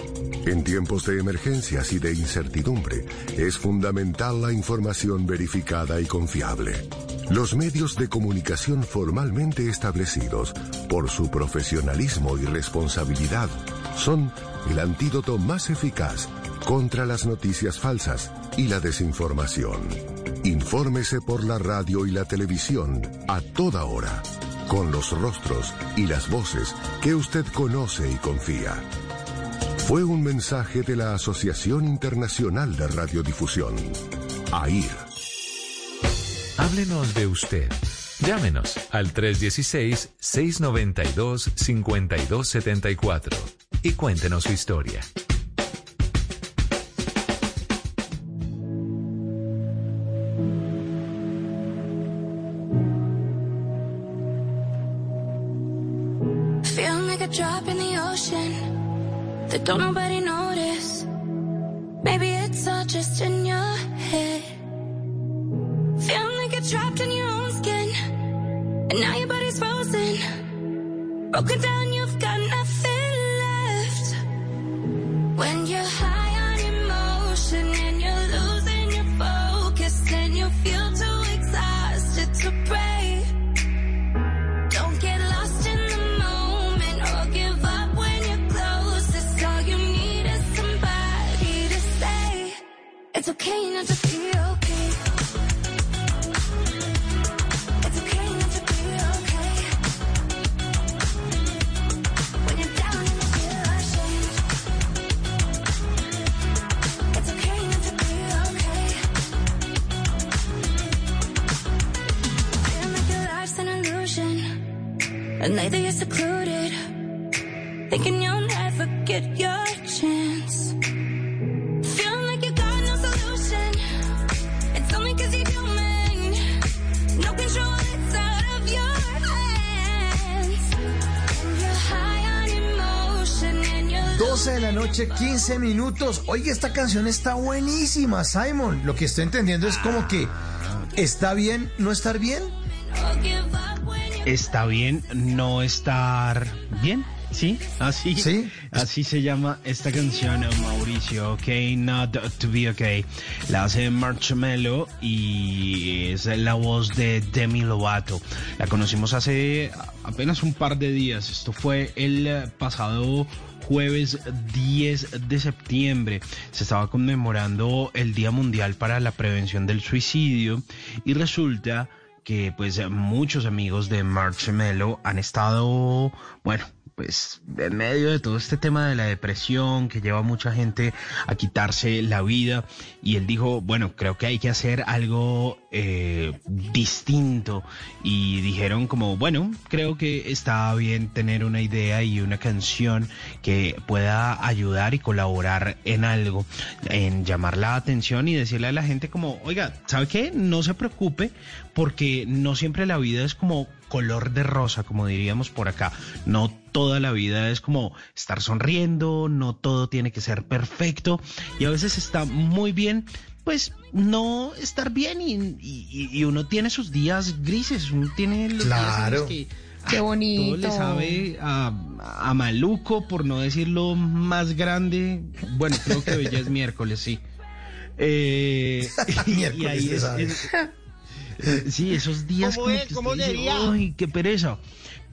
En tiempos de emergencias y de incertidumbre, es fundamental la información verificada y confiable. Los medios de comunicación formalmente establecidos, por su profesionalismo y responsabilidad, son el antídoto más eficaz contra las noticias falsas y la desinformación. Infórmese por la radio y la televisión a toda hora, con los rostros y las voces que usted conoce y confía. Fue un mensaje de la Asociación Internacional de Radiodifusión, AIR. Háblenos de usted. Llámenos al 316-692-5274 y cuéntenos su historia. Minutos. Oye, esta canción está buenísima, Simon. Lo que estoy entendiendo es como que está bien no estar bien. Está bien no estar bien. Sí, así, así se llama esta canción, Mauricio. Ok, not to be okay. La hace Marshmello y es la voz de Demi Lovato. La conocimos hace apenas un par de días. Esto fue el pasado jueves 10 de septiembre. Se estaba conmemorando el Día Mundial para la Prevención del Suicidio y resulta que pues muchos amigos de Marshmello han estado, bueno, pues en medio de todo este tema de la depresión que lleva a mucha gente a quitarse la vida y él dijo, bueno, creo que hay que hacer algo eh, distinto y dijeron como, bueno, creo que está bien tener una idea y una canción que pueda ayudar y colaborar en algo, en llamar la atención y decirle a la gente como, oiga, ¿sabe qué? No se preocupe porque no siempre la vida es como color de rosa, como diríamos por acá. No toda la vida es como estar sonriendo, no todo tiene que ser perfecto y a veces está muy bien pues no estar bien y, uno tiene sus días grises, uno tiene los claro. días que Qué bonito. todo le sabe a, a, maluco, por no decirlo más grande. Bueno, creo que hoy ya es miércoles, sí. Eh, y, ahí es, sí, esos días ¿Cómo es? ¿Cómo diría? Ay, qué pereza.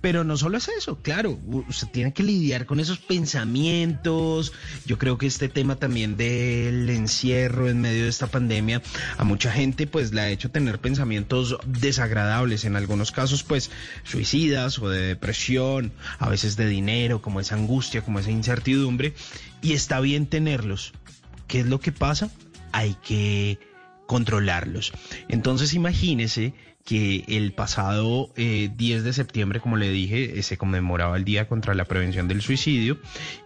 Pero no solo es eso, claro, usted tiene que lidiar con esos pensamientos. Yo creo que este tema también del encierro en medio de esta pandemia a mucha gente pues le ha hecho tener pensamientos desagradables, en algunos casos pues suicidas o de depresión, a veces de dinero, como esa angustia, como esa incertidumbre. Y está bien tenerlos. ¿Qué es lo que pasa? Hay que controlarlos. Entonces imagínese que el pasado 10 eh, de septiembre, como le dije, eh, se conmemoraba el Día contra la Prevención del Suicidio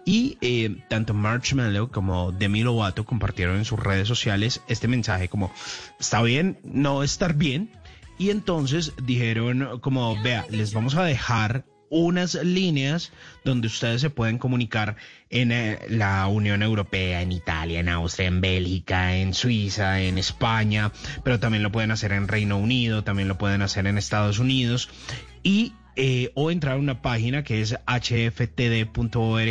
y eh, tanto Marshmallow como Demi Lovato compartieron en sus redes sociales este mensaje como, está bien no estar bien, y entonces dijeron como, vea, les vamos a dejar unas líneas donde ustedes se pueden comunicar en eh, la Unión Europea, en Italia, en Austria, en Bélgica, en Suiza, en España, pero también lo pueden hacer en Reino Unido, también lo pueden hacer en Estados Unidos y eh, o entrar a una página que es hftd.org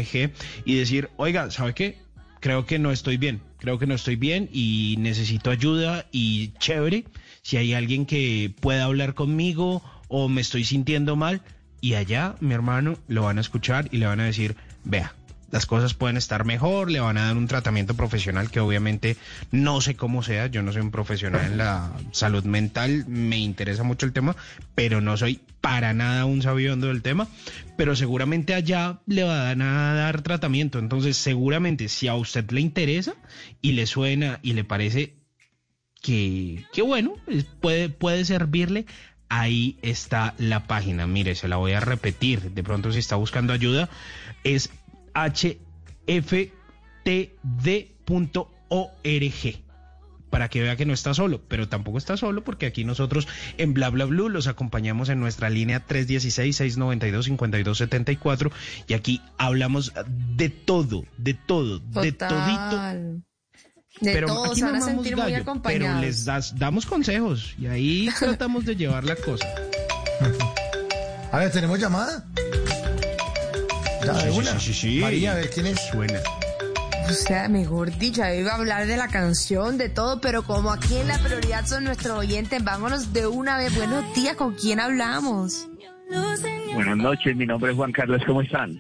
y decir, oiga, ¿sabe qué? Creo que no estoy bien, creo que no estoy bien y necesito ayuda y chévere, si hay alguien que pueda hablar conmigo o me estoy sintiendo mal, y allá, mi hermano, lo van a escuchar y le van a decir, vea, las cosas pueden estar mejor, le van a dar un tratamiento profesional que obviamente no sé cómo sea, yo no soy un profesional en la salud mental, me interesa mucho el tema, pero no soy para nada un sabiondo del tema, pero seguramente allá le van a dar tratamiento, entonces seguramente si a usted le interesa y le suena y le parece que, que bueno, puede, puede servirle, ahí está la página. Mire, se la voy a repetir. De pronto, si está buscando ayuda, es hftd.org para que vea que no está solo, pero tampoco está solo porque aquí nosotros en Bla Bla Blue los acompañamos en nuestra línea 316-692-5274 y aquí hablamos de todo, de todo, de todito de pero todos aquí se van a sentir muy acompañados. Pero les das- damos consejos y ahí tratamos de llevar la cosa. A ver, ¿tenemos llamada? Sí, sí, una. sí, sí, sí. María, a ver quién es. Suena. O sea, mejor dicho, yo iba a hablar de la canción, de todo, pero como aquí en la prioridad son nuestros oyentes, vámonos de una vez. Buenos días, ¿con quién hablamos? Buenas noches, mi nombre es Juan Carlos, ¿cómo están?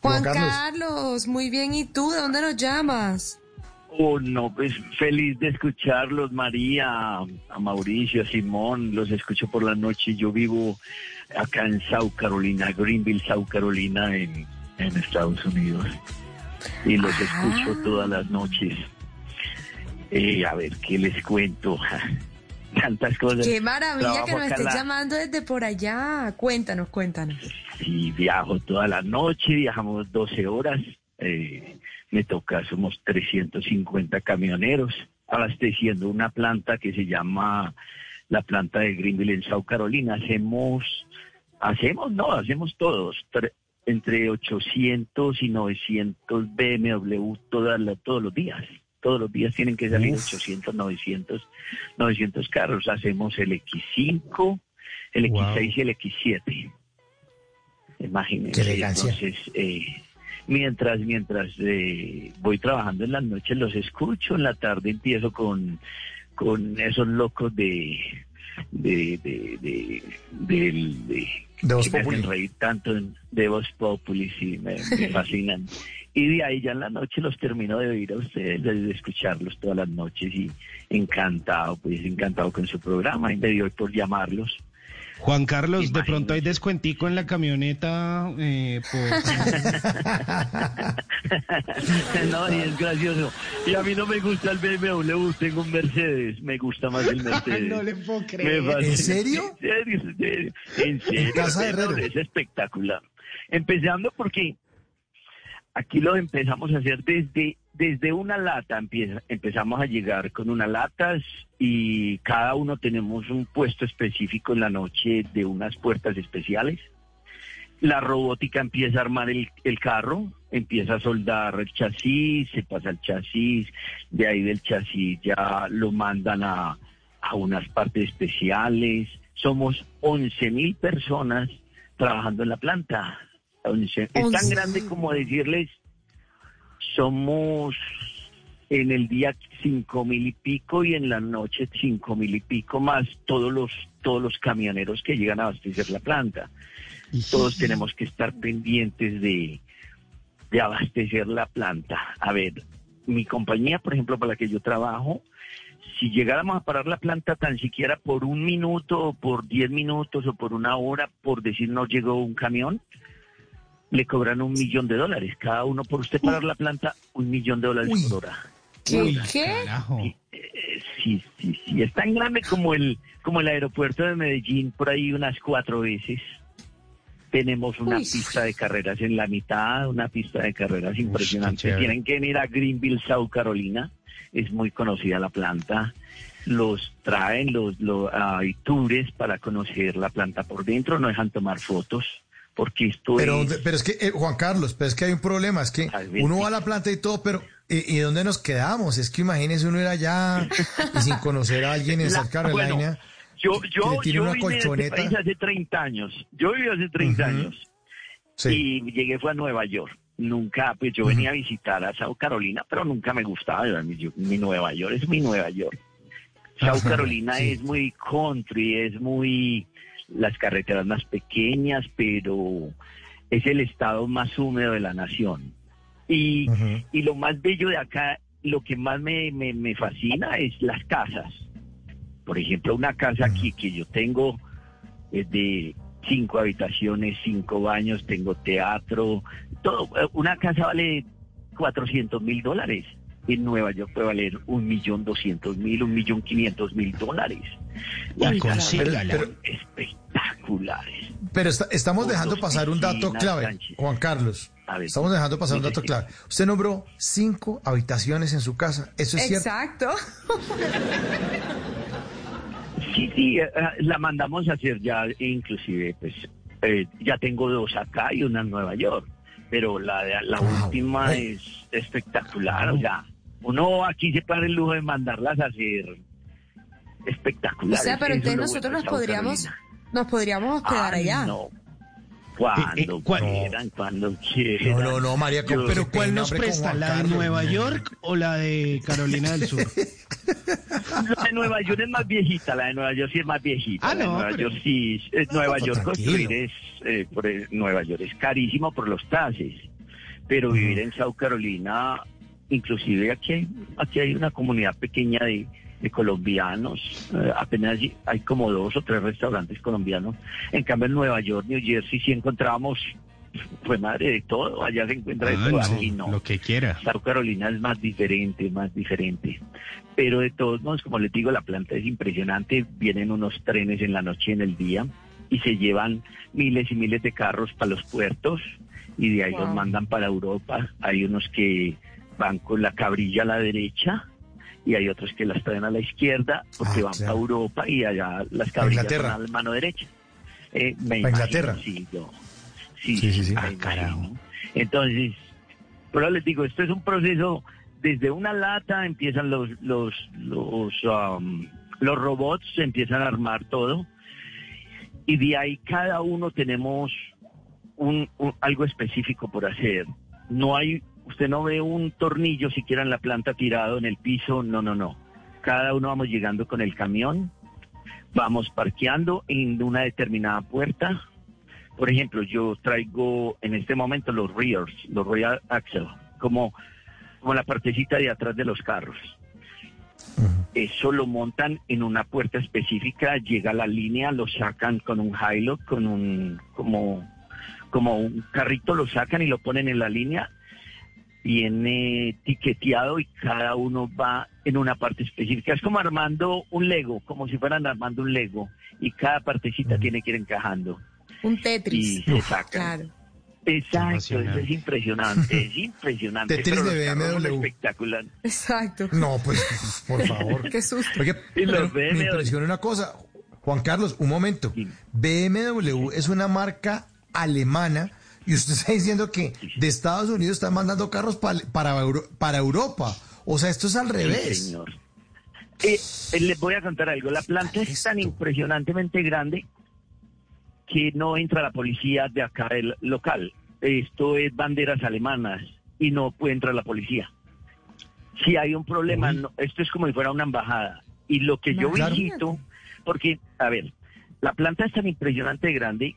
Juan, Juan Carlos. Carlos. muy bien. ¿Y tú? ¿De dónde nos llamas? Oh, no, pues feliz de escucharlos, María, a Mauricio, a Simón, los escucho por la noche. Yo vivo acá en South Carolina, Greenville, South Carolina, en, en Estados Unidos. Y los escucho todas las noches. Eh, a ver, ¿qué les cuento? Tantas cosas. Qué maravilla Trabajo que nos estés la- llamando desde por allá. Cuéntanos, cuéntanos. Sí, viajo toda la noche, viajamos 12 horas. eh, me toca, somos 350 camioneros, abasteciendo una planta que se llama la planta de Greenville en South Carolina. Hacemos, hacemos, no, hacemos todos, tre- entre 800 y 900 BMW todas la- todos los días. Todos los días tienen que salir 800, 900, 900 carros. Hacemos el X5, el X6 y el X7. Imagínense. Qué elegancia. Entonces, eh, mientras, mientras eh, voy trabajando en las noches, los escucho. En la tarde empiezo con, con esos locos de de de de, de- De Voz que me hacen reír tanto en- de Voz Populi, sí, me, me fascinan. Y de ahí ya en la noche los termino de oír a ustedes, de, de escucharlos todas las noches y encantado, pues encantado con su programa y me dio por llamarlos Juan Carlos, de pronto hay descuentico en la camioneta eh, no, y es gracioso. Y a mí no me gusta el BMW, tengo un Mercedes, me gusta más el Mercedes. no le puedo creer. ¿En serio? En serio, en serio. En serio. casa de Herrero. Es espectacular. Empezando porque aquí lo empezamos a hacer desde, desde una lata, empieza, empezamos a llegar con unas latas y cada uno tenemos un puesto específico en la noche de unas puertas especiales. La robótica empieza a armar el, el carro, empieza a soldar el chasis, se pasa el chasis, de ahí del chasis ya lo mandan a, a unas partes especiales. Somos 11 mil personas trabajando en la planta. Es tan grande como decirles, somos en el día cinco mil y pico y en la noche cinco mil y pico más todos los todos los camioneros que llegan a abastecer la planta. Todos tenemos que estar pendientes de, de abastecer la planta. A ver, mi compañía, por ejemplo, para la que yo trabajo, si llegáramos a parar la planta tan siquiera por un minuto, o por diez minutos o por una hora, por decir no llegó un camión, le cobran un millón de dólares. Cada uno por usted parar la planta, un millón de dólares por hora. ¿Qué? ¿Qué? Eh, sí, sí, sí. Es tan grande como el, como el aeropuerto de Medellín, por ahí unas cuatro veces. Tenemos una Uy. pista de carreras en la mitad, una pista de carreras impresionante. chévere. Tienen que venir a Greenville, South Carolina. Es muy conocida la planta. Los traen, los, los hay tours para conocer la planta por dentro. No dejan tomar fotos porque esto Pero, es... pero es que, eh, Juan Carlos, pero es que hay un problema, es que uno va a la planta y todo, pero ¿y, y dónde nos quedamos? Es que imagínese uno ir allá y sin conocer a alguien en La- South Carolina. bueno, yo, yo, yo una vine este país hace 30 años. Yo viví hace 30 años. Y llegué fue a Nueva York. Nunca, pues yo venía a visitar a South Carolina, pero nunca me gustaba. yo- mi Nueva York es mi Nueva York. South Carolina sí. es muy country, es muy las carreteras más pequeñas, pero es el estado más húmedo de la nación. Y, y lo más bello de acá, lo que más me, me, me fascina es las casas. Por ejemplo, una casa aquí que yo tengo es de cinco habitaciones, cinco baños, tengo teatro, todo. Eh, Una casa vale 400 mil dólares. En Nueva York puede valer un millón doscientos mil, un millón quinientos mil dólares. Las Uy, espectaculares. Pero está- estamos Con dejando pasar un dato clave, Sánchez. Juan Carlos. Ver, Estamos dejando pasar un dato clave. Usted nombró cinco habitaciones en su casa. ¿Eso es cierto? Exacto. Sí, sí, eh, eh, la mandamos a hacer ya, inclusive, pues eh, ya tengo dos acá y una en Nueva York, pero la, de- la última es espectacular, o sea, uno aquí se para el lujo de mandarlas a hacer O espectaculares. sea, pero entonces nosotros nos podríamos, Carolina. nos podríamos hospedar Ay, allá. no. Cuando quieran, cuando quieran. No, no, no, María, Yo- Pero ¿cuál nos presta? ¿La de Nueva York o la de Carolina del Sur? La de Nueva York es más viejita, la de Nueva York sí es más viejita. Ah, la de no, Nueva pero- York sí, eh, Nueva pues, York tranquilo. construir es, eh, por el- Nueva York es carísimo por los taxes, pero vivir en South Carolina, inclusive aquí hay, aquí hay una comunidad pequeña de, de colombianos, eh, apenas hay- como dos o tres restaurantes colombianos, en cambio en Nueva York, New Jersey sí encontramos, pues madre de todo, allá se encuentra de Ah, todo, no, aquí no. Lo que quiera. South Carolina es más diferente, más diferente. Pero de todos modos, como les digo, la planta es impresionante. Vienen unos trenes en la noche y en el día y se llevan miles y miles de carros para los puertos y de ahí los mandan para Europa. Hay unos que van con la cabrilla a la derecha y hay otros que las traen a la izquierda porque Ah, van claro. para Europa y allá las cabrillas van a la mano derecha. Eh, me ¿Para imagino, Inglaterra? sí, yo. Sí, Sí, sí, sí. Ah, imagino. Entonces, pero les digo, esto es un proceso, desde una lata empiezan los, los, los, um, los robots, se empiezan a armar todo, y de ahí cada uno tenemos un, un- algo específico por hacer. No hay, usted no ve un tornillo siquiera en la planta tirado en el piso, no, no, no. Cada uno vamos llegando con el camión, vamos parqueando en una determinada puerta. Por ejemplo, yo traigo en este momento los rears, los rear axle, como, como la partecita de atrás de los carros. Eso lo montan en una puerta específica, llega a la línea, lo sacan con un hilo, con un como como un carrito, lo sacan y lo ponen en la línea, viene tiqueteado y cada uno va en una parte específica. Es como armando un Lego, como si fueran armando un Lego, y cada partecita tiene que ir encajando. Un Tetris. Y se sacan. Claro. Exacto, eso es impresionante, es impresionante. Tetris pero de BMW. espectacular. Exacto. No, pues, por favor. Qué susto. Oye, Y los me impresiona una cosa. Juan Carlos, un momento. BMW es una marca alemana y usted está diciendo que de Estados Unidos están mandando carros pa- para, Euro- para Europa. O sea, esto es al Sí, revés. señor. Eh, eh, les voy a contar algo. La planta es tan impresionantemente grande que no entra la policía de acá del local. Esto es banderas alemanas y no puede entrar la policía. Si hay un problema, no- esto es como si fuera una embajada. Y lo que yo visito, porque, a ver, la planta es tan impresionante grande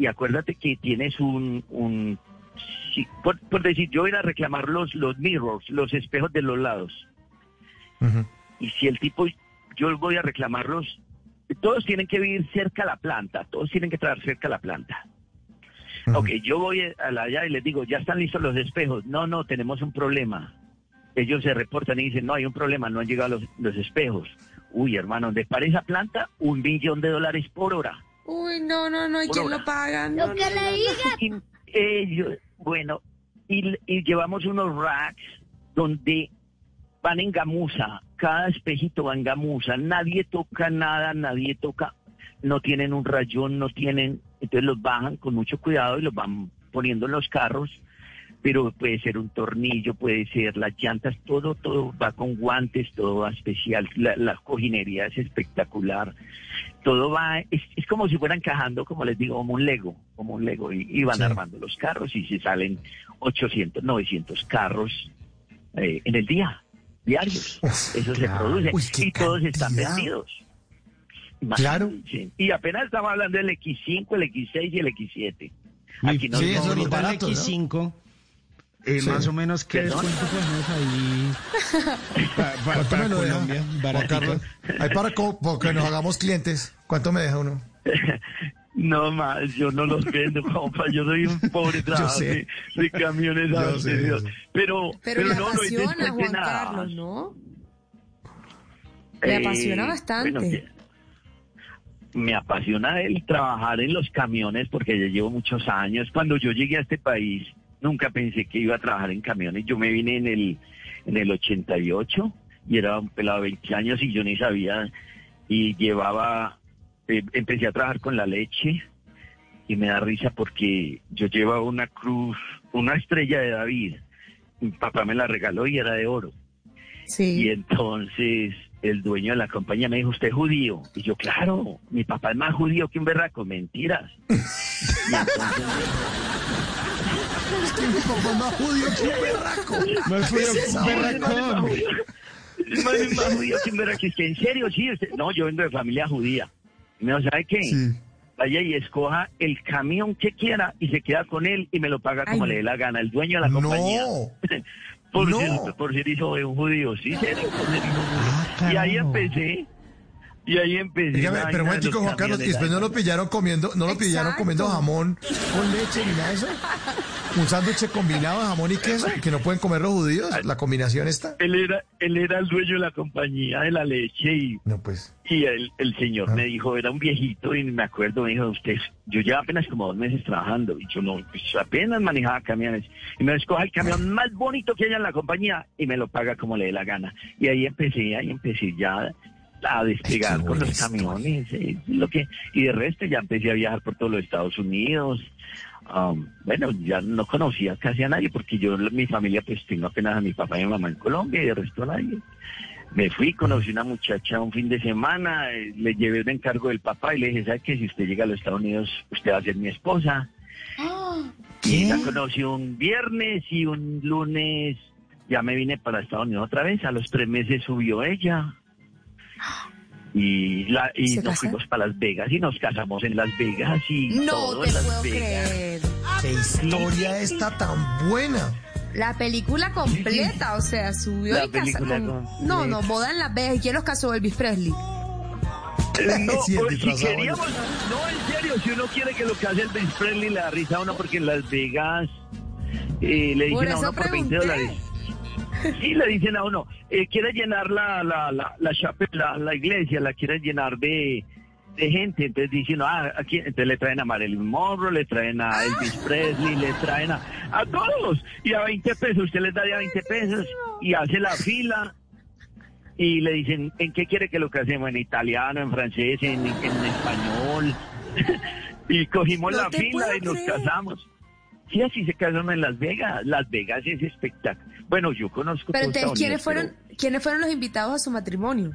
y acuérdate que tienes un, un sí, por, por decir, yo voy a reclamar los, los mirrors, los espejos de los lados. Y si el tipo, yo voy a reclamarlos, todos tienen que vivir cerca a la planta, todos tienen que estar cerca a la planta. Ok, yo voy a la allá y les digo, ya están listos los espejos. No, no, tenemos un problema. Ellos se reportan y dicen, no, hay un problema, no han llegado los, los espejos. Uy, hermano, de para esa planta, un millón de dólares por hora. Uy, no, no, no, ¿y quién lo paga? No, no, no, no. Y ellos, bueno, y, y llevamos unos racks donde van en gamuza, cada espejito va en gamuza, nadie toca nada, nadie toca, no tienen un rayón, no tienen, entonces los bajan con mucho cuidado y los van poniendo en los carros, pero puede ser un tornillo, puede ser las llantas, todo, todo va con guantes, todo va especial, la, la cojinería es espectacular, todo va, es, es como si fueran encajando, como les digo, como un Lego, como un Lego, y, y van Sí. armando los carros y se salen 800, 900 carros eh, en el día, diarios. Eso se produce Uy, y todos están vendidos. Claro. Y apenas estamos hablando del X5, el X6 y el X7. Aquí no Sí, eso es el barato, ¿no? X5, eh, Sí. más o menos, ¿qué descuento tenemos ahí pa- pa- ¿Cuánto para me lo Colombia? Carlos? Ahí para co- porque nos hagamos clientes. ¿Cuánto me deja uno? No más, yo no los vendo, compa. Yo soy un pobre trabajador de, de camiones. Yo a sé, Dios. Pero, Pero, le no, no hay apasiona, descuento Juan nada. Carlos, ¿no? Le apasiona bastante. bueno, que- me apasiona el trabajar en los camiones porque ya llevo muchos años. Cuando yo llegué a este país, nunca pensé que iba a trabajar en camiones. Yo me vine en el, en el 88 y era un pelado de 20 años y yo ni sabía. Y llevaba, eh, empecé a trabajar con la leche y me da risa porque yo llevaba una cruz, una estrella de David. Mi papá me la regaló y era de oro. Sí. Y entonces el dueño de la compañía me dijo, ¿usted es judío? Y yo, claro, mi papá es más judío que un berraco, mentiras. Y entonces, Es que mi papá es más judío que un berraco. Más ¿Qué judío que un berraco. es más, judío que un berraco. Es que, ¿En serio? Sí. usted- No, yo vengo de familia judía. Y me dijo, ¿sabe qué? Sí. Vaya y escoja el camión que quiera y se queda con él y me lo paga como Ay. le dé la gana, el dueño de la compañía. No. por, No. ser, por ser hijo de un judío, sí, serio, por ser hijo de un Ah. Y ahí empecé. Y ahí empecé. Dígame, pero un momentico, Juan Carlos, y después no lo pillaron comiendo, no lo pillaron comiendo jamón con leche ni nada de eso. Un sándwich combinado de jamón y queso, que no pueden comer los judíos, la combinación esta. Él era, él era el dueño de la compañía de la leche y, No, pues. y el, el señor Ah. me dijo, era un viejito y me acuerdo, me dijo, usted, yo llevo apenas como dos meses trabajando y yo no, pues apenas manejaba camiones y me escoja el camión más bonito que haya en la compañía y me lo paga como le dé la gana. Y ahí empecé, ahí empecé ya a despegar Ay, con los camiones eh, lo que y de resto ya empecé a viajar por todos los Estados Unidos. Um, bueno, ya no conocía casi a nadie porque yo, mi familia, pues tengo apenas a mi papá y mi mamá en Colombia y de resto a nadie. Me fui, conocí una muchacha un fin de semana, eh, le llevé un encargo del papá y le dije, ¿sabe qué? Si usted llega a los Estados Unidos, usted va a ser mi esposa. Y la conocí un viernes y un lunes ya me vine para Estados Unidos otra vez. A los tres meses subió ella. Y, la, y ¿Se nos fuimos para Las Vegas y nos casamos en Las Vegas y No todo te en Las puedo Vegas. creer. Qué historia esta tan buena. La película completa, o sea, subió La y casa con... No, no, boda en Las Vegas. ¿Y quién los casó? Elvis Presley. No, Sí, el si queríamos, no, en serio, si uno quiere que lo que hace el Vince Presley le da risa a uno porque en Las Vegas eh, le dicen a uno por 20 pregunté. dólares. Sí, le dicen a uno, eh, quiere llenar la, la, la, la, chape- la, iglesia, la quiere llenar de, de gente, entonces dicen, ah, aquí, entonces le traen a Marilyn Monroe, le traen a Elvis Presley, le traen a, a todos, y a 20 pesos, usted les da ya 20 pesos, y hace la fila, y le dicen, ¿en qué quiere que lo casemos? ¿En italiano, en francés, en, en español? y cogimos No la fila y nos creer. casamos. Sí, así se casaron en Las Vegas. Las Vegas es espectacular. Bueno, yo conozco Pero entonces, ¿quiénes fueron, ¿quiénes fueron los invitados a su matrimonio?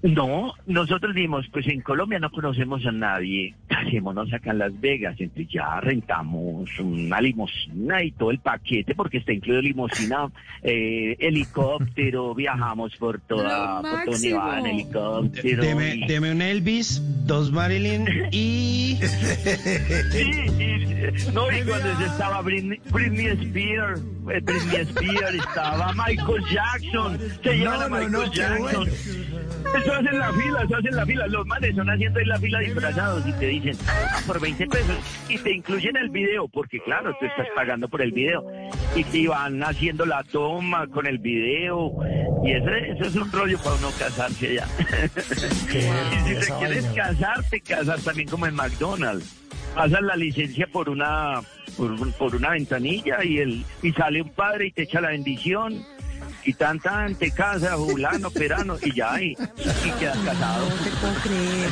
No, nosotros dijimos, pues en Colombia no conocemos a nadie, hacémonos acá en Las Vegas, entonces ya rentamos una limusina y todo el paquete, porque está incluido limusina, eh, helicóptero, viajamos por toda, por todo. Nevada en helicóptero. Deme, y- deme un Elvis, dos Marilyn y... Sí, y, no, y cuando se estaba Britney, Britney Spears, eh, Britney Spears, estaba Michael Jackson, se llevan a No, no, Michael no, Jackson. Eso hacen la fila, eso hacen la fila. Los manes son haciendo ahí la fila disfrazados y te dicen, "Ah, por 20 pesos. Y te incluyen el video, porque claro, tú estás pagando por el video. Y te van haciendo la toma con el video. Y eso, eso es un rollo para uno casarse ya. y si te quieres casar, te casas también como en McDonald's. Pasas la licencia por una por, por una ventanilla y el y sale un padre y te echa la bendición y tan tan te casa fulano perano y ya y, y quedas casado No te puedo creer.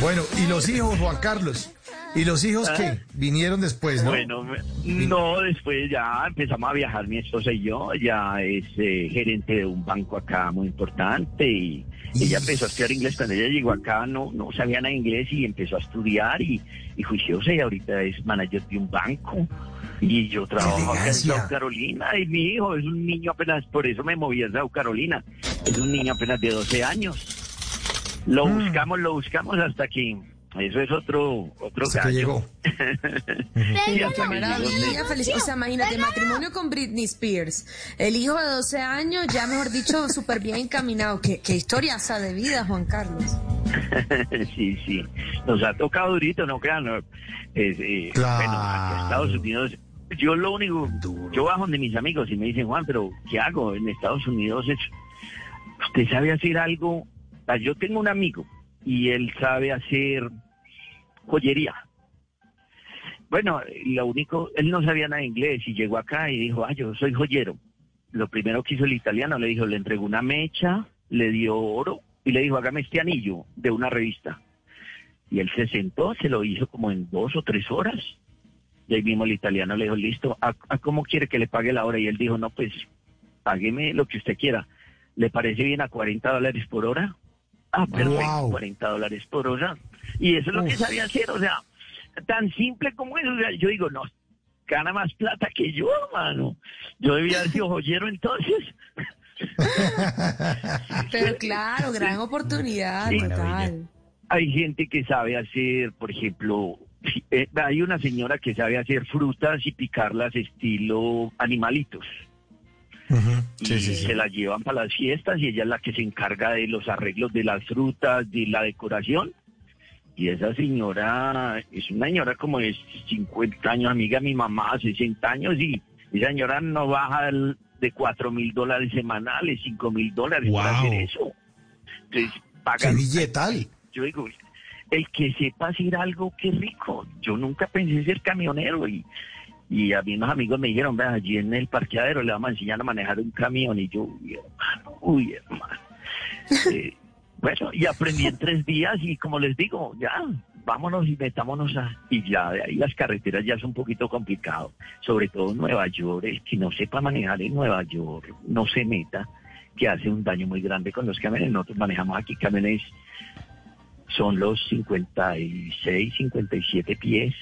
Bueno, y los hijos, Juan Carlos. ¿Y los hijos Ah. qué? Vinieron después, ¿no? bueno no después ya empezamos a viajar mi esposa y yo ella es eh, gerente de un banco acá muy importante y ella empezó a estudiar inglés cuando ella llegó acá no no sabía nada de inglés y empezó a estudiar y, y juiciosa y ahorita es manager de un banco y yo trabajo acá en. South Carolina y mi hijo es un niño apenas, por eso me moví a South Carolina, es un niño apenas de 12 años. Lo Mm. buscamos, lo buscamos hasta que eso es otro otro Hasta que llegó. Sí, hasta que llegó. O sea, imagínate, matrimonio con Britney Spears. El hijo de 12 años, ya mejor dicho, súper bien encaminado. ¿Qué, qué historiaza de vida, Juan Carlos. sí, sí. Nos ha tocado durito, no crean. no. Es, eh, Claro. Bueno, aquí en Estados Unidos, yo lo único, yo bajo de mis amigos y me dicen, Juan, pero ¿qué hago? En Estados Unidos es, usted sabe hacer algo. Ah, Yo tengo un amigo y él sabe hacer joyería. Bueno, lo único, él no sabía nada de inglés y llegó acá y dijo, ah, yo soy joyero. Lo primero que hizo el italiano, le dijo, le entregó una mecha, le dio oro y le dijo, hágame este anillo de una revista. Y él se sentó, se lo hizo como en dos o tres horas. Y ahí mismo el italiano le dijo, listo, ¿a, a cómo quiere que le pague la hora? Y él dijo, no, pues, págueme lo que usted quiera. ¿Le parece bien a 40 dólares por hora? Ah, perfecto, Wow. 40 dólares por hora. Y eso es lo que sabía hacer, o sea, tan simple como eso. O sea, yo digo, no, gana más plata que yo, mano. Yo debía haber sido joyero entonces. Pero claro, gran oportunidad, Sí. total. Hay gente que sabe hacer, por ejemplo, eh, hay una señora que sabe hacer frutas y picarlas estilo animalitos. Y se las llevan para las fiestas y ella es la que se encarga de los arreglos de las frutas, de la decoración. Y esa señora es una señora como de 50 años, amiga de mi mamá, 60 años, y esa señora no baja de 4 mil dólares semanales, 5 mil dólares para Wow. hacer eso. Entonces, ¡Qué pagan. billetal! Yo digo, el que sepa hacer algo, qué rico. Yo nunca pensé ser camionero y, y a mí unos amigos me dijeron, vea, allí en el parqueadero le vamos a enseñar a manejar un camión. Y yo, uy, hermano, uy, hermano. Eh, bueno, y aprendí en tres días y como les digo, ya, vámonos y metámonos a... Y ya, de ahí las carreteras ya es un poquito complicado. Sobre todo en Nueva York, el que no sepa manejar en Nueva York, no se meta, que hace un daño muy grande con los camiones. Nosotros manejamos aquí camiones son los 56, 57 pies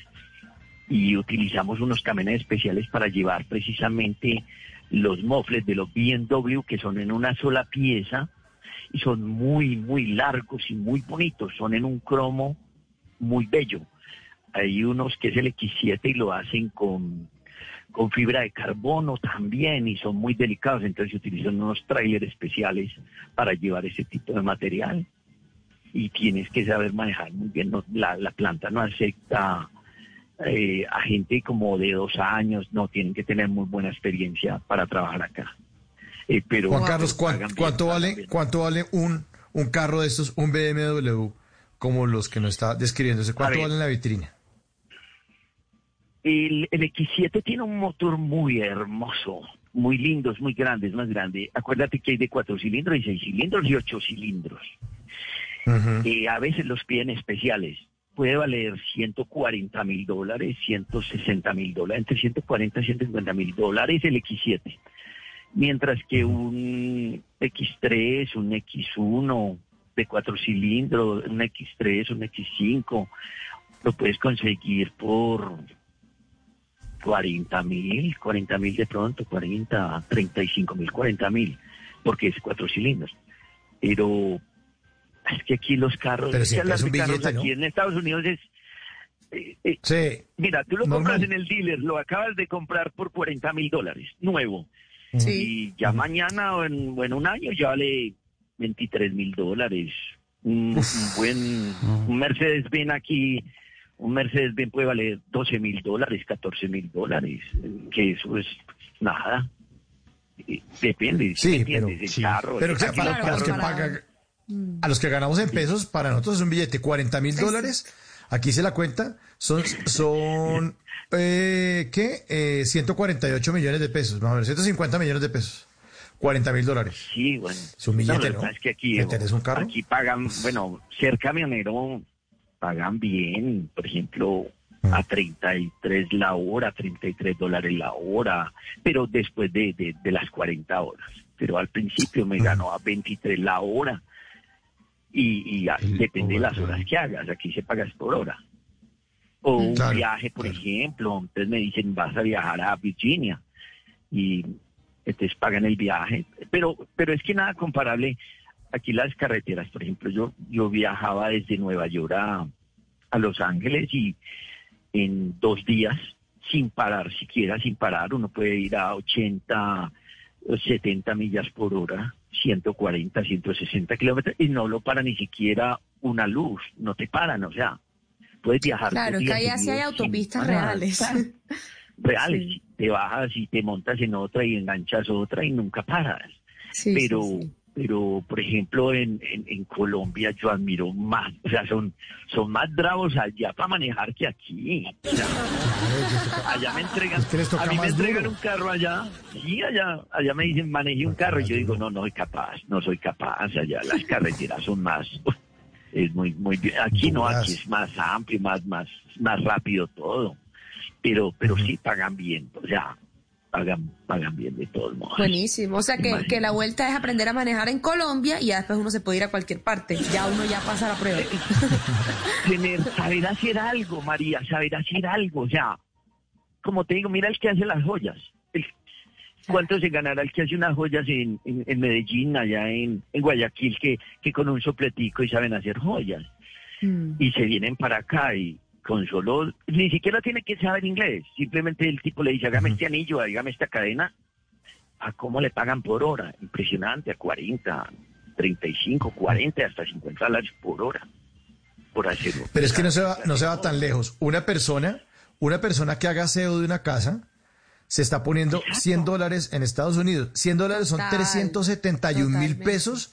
y utilizamos unos camiones especiales para llevar precisamente los mofles de los BMW que son en una sola pieza y son muy, muy largos y muy bonitos, son en un cromo muy bello. hay unos que es el X7 y lo hacen con, con fibra de carbono también y son muy delicados, entonces se utilizan unos trailers especiales para llevar ese tipo de material y tienes que saber manejar muy bien. No, la, la planta no acepta eh, a gente como de dos años, no tienen que tener muy buena experiencia para trabajar acá. Eh, pero Juan Carlos, ¿cuán- pagan bien, ¿cuánto vale, bien. cuánto vale un, un carro de estos, un BMW, como los que nos está describiéndose? ¿Cuánto vale en la vitrina? El, el X7 tiene un motor muy hermoso, muy lindo, es muy grande, es más grande. Acuérdate que hay de cuatro cilindros y seis cilindros y ocho cilindros. Eh, a veces los piden especiales. Puede valer 140 mil dólares, 160 mil dólares, entre 140 y 150 mil dólares el X7. Mientras que un X3, un X1 de cuatro cilindros, un X3, un X5, lo puedes conseguir por 40 mil, 40 mil de pronto, 40, 35 mil, 40 mil, porque es cuatro cilindros. Pero es que aquí los carros, Pero siempre es un de carros billete, ¿no? aquí en Estados Unidos es... eh, eh, Sí. Mira, tú lo Normal. compras en el dealer, lo acabas de comprar por 40 mil dólares, nuevo. Y ya mañana o en, o en un año ya vale 23 mil dólares. Un, un buen un Mercedes-Benz aquí, un Mercedes-Benz puede valer 12 mil dólares, 14 mil dólares, que eso es nada. Eh, Depende, Sí, ¿sí pero? El carro, pero o sea, para, para los que pagan, a los que ganamos en pesos, para nosotros es un billete, 40 mil dólares. Aquí se la cuenta, son, son eh, ¿qué? Eh, 148 millones de pesos, más o menos, 150 millones de pesos. 40 mil dólares. Sí, bueno. Es un billete, ¿no? Es que aquí, ¿Me tenés un carro? aquí pagan, bueno, ser camionero pagan bien, por ejemplo, Mm. a 33 la hora, 33 dólares la hora, pero después de, de, de las 40 horas. Pero al principio Mm. me ganó a 23 la hora y, y a- depende de las horas que hagas, aquí se pagas por hora. O un Claro, viaje, por ejemplo, entonces me dicen vas a viajar a Virginia y entonces pagan el viaje. Pero, pero es que nada comparable. Aquí las carreteras, por ejemplo, yo, yo viajaba desde Nueva York a, a Los Ángeles y en dos días, sin parar siquiera, sin parar, uno puede ir a 80, o 70 millas por hora, 140, 160 kilómetros y no lo para ni siquiera una luz, no te paran, o sea, puedes viajar. Claro, que allá sí hay autopistas parar. reales. reales. Te bajas y te montas en otra y enganchas otra y nunca paras. Sí, pero, sí. Pero por ejemplo, en, en, en Colombia yo admiro más, o sea, son, son más bravos allá para manejar que aquí. O sea, allá me entregan, a mí me entregan duro. un carro allá, sí, allá, allá me dicen maneje un carro y yo digo, no, no soy capaz, no soy capaz, allá las carreteras son más, es muy, muy bien. Aquí no, aquí es más amplio, más, más, más rápido todo. Pero, pero sí pagan bien, o sea, pagan, pagan bien de todos modos. Buenísimo. O sea que, que la vuelta es aprender a manejar en Colombia y ya después uno se puede ir a cualquier parte. Ya uno ya pasa la prueba. Tener, saber hacer algo, María, saber hacer algo, o sea, como te digo, mira el que hace las joyas. El- ¿Cuánto se ganará el que hace unas joyas en, en, en Medellín, allá en, en Guayaquil, que, que con un sopletico y saben hacer joyas? Y se vienen para acá y con solo, ni siquiera tiene que saber inglés, simplemente el tipo le dice, hágame este anillo, hágame esta cadena, ¿a cómo le pagan por hora? Impresionante, a 40, 35, 40, hasta 50 dólares por hora, por hacerlo. Pero es que no se va, no se va tan lejos. Una persona, una persona que haga aseo de una casa se está poniendo 100 dólares en Estados Unidos. 100 dólares son Total, 371 mil pesos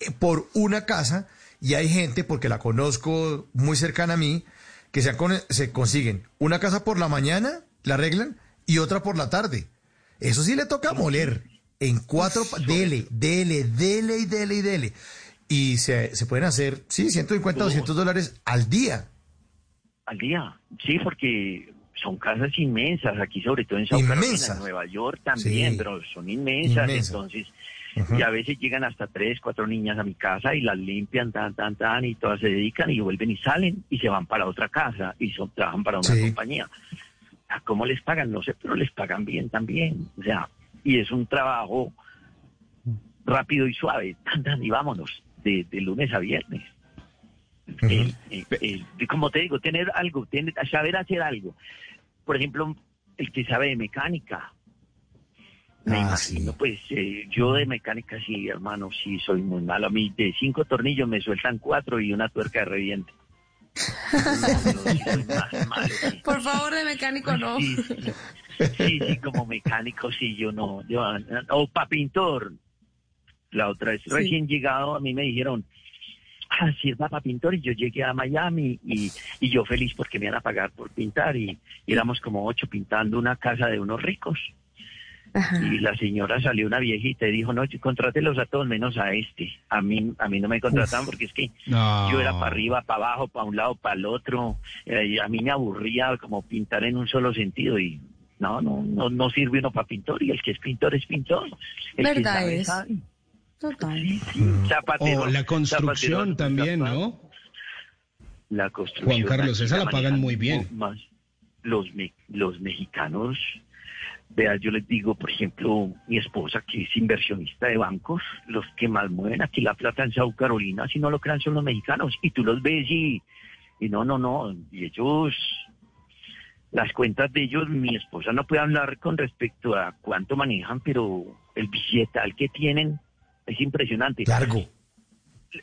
eh, por una casa y hay gente, porque la conozco muy cercana a mí, que se, han con- se consiguen una casa por la mañana, la arreglan, y otra por la tarde. Eso sí le toca moler. En cuatro, dele, dele, dele y dele y dele. Y se, se pueden hacer, sí, 150, 200 dólares al día. Al día, sí, porque son casas inmensas, aquí sobre todo en Sao Carolina, en Nueva York también, Sí. pero son inmensas, Inmensas. entonces, Y a veces llegan hasta tres, cuatro niñas a mi casa y las limpian, tan, tan, tan, y todas se dedican y vuelven y salen y se van para otra casa y son, trabajan para una Sí. compañía. ¿A ¿Cómo les pagan? No sé, pero les pagan bien también, o sea, y es un trabajo rápido y suave, tan, tan, y vámonos, de, de lunes a viernes. el- el- el- como te digo, tener algo, tener, saber hacer algo. Por ejemplo, el que sabe de mecánica. Me Ah, imagino, pues eh, yo de mecánica sí, hermano, sí soy muy malo. A mí de cinco tornillos me sueltan cuatro y una tuerca de reviente. Por favor, de mecánico no. Sí, sí, sí, sí, como mecánico sí, yo no. Yo, o para pintor. La otra vez, Sí. recién llegado, a mí me dijeron, ah, sirva para pintor, y yo llegué a Miami y, y yo feliz porque me iban a pagar por pintar y, y éramos como ocho pintando una casa de unos ricos. Y la señora salió una viejita y dijo, no, contrátelos a todos menos a este. A mí, a mí no me contrataban porque es que No. yo era para arriba, para abajo, para un lado, para el otro. Eh, a mí me aburría como pintar en un solo sentido y no, no, no, no sirve uno para pintor y el que es pintor es pintor. El que ¿Verdad sabe, es? sabe. Total. Zapatero, O la construcción zapatero, también. ¿no? La construcción. Juan Carlos, esa la pagan muy bien. Más los, me- los mexicanos, vea, yo les digo, por ejemplo, mi esposa que es inversionista de bancos, los que más mueven aquí la plata en South Carolina, si no lo crean, son los mexicanos. Y tú los ves y, y no, no, no, y ellos, las cuentas de ellos, mi esposa no puede hablar con respecto a cuánto manejan, pero el billetal que tienen es impresionante. Largo.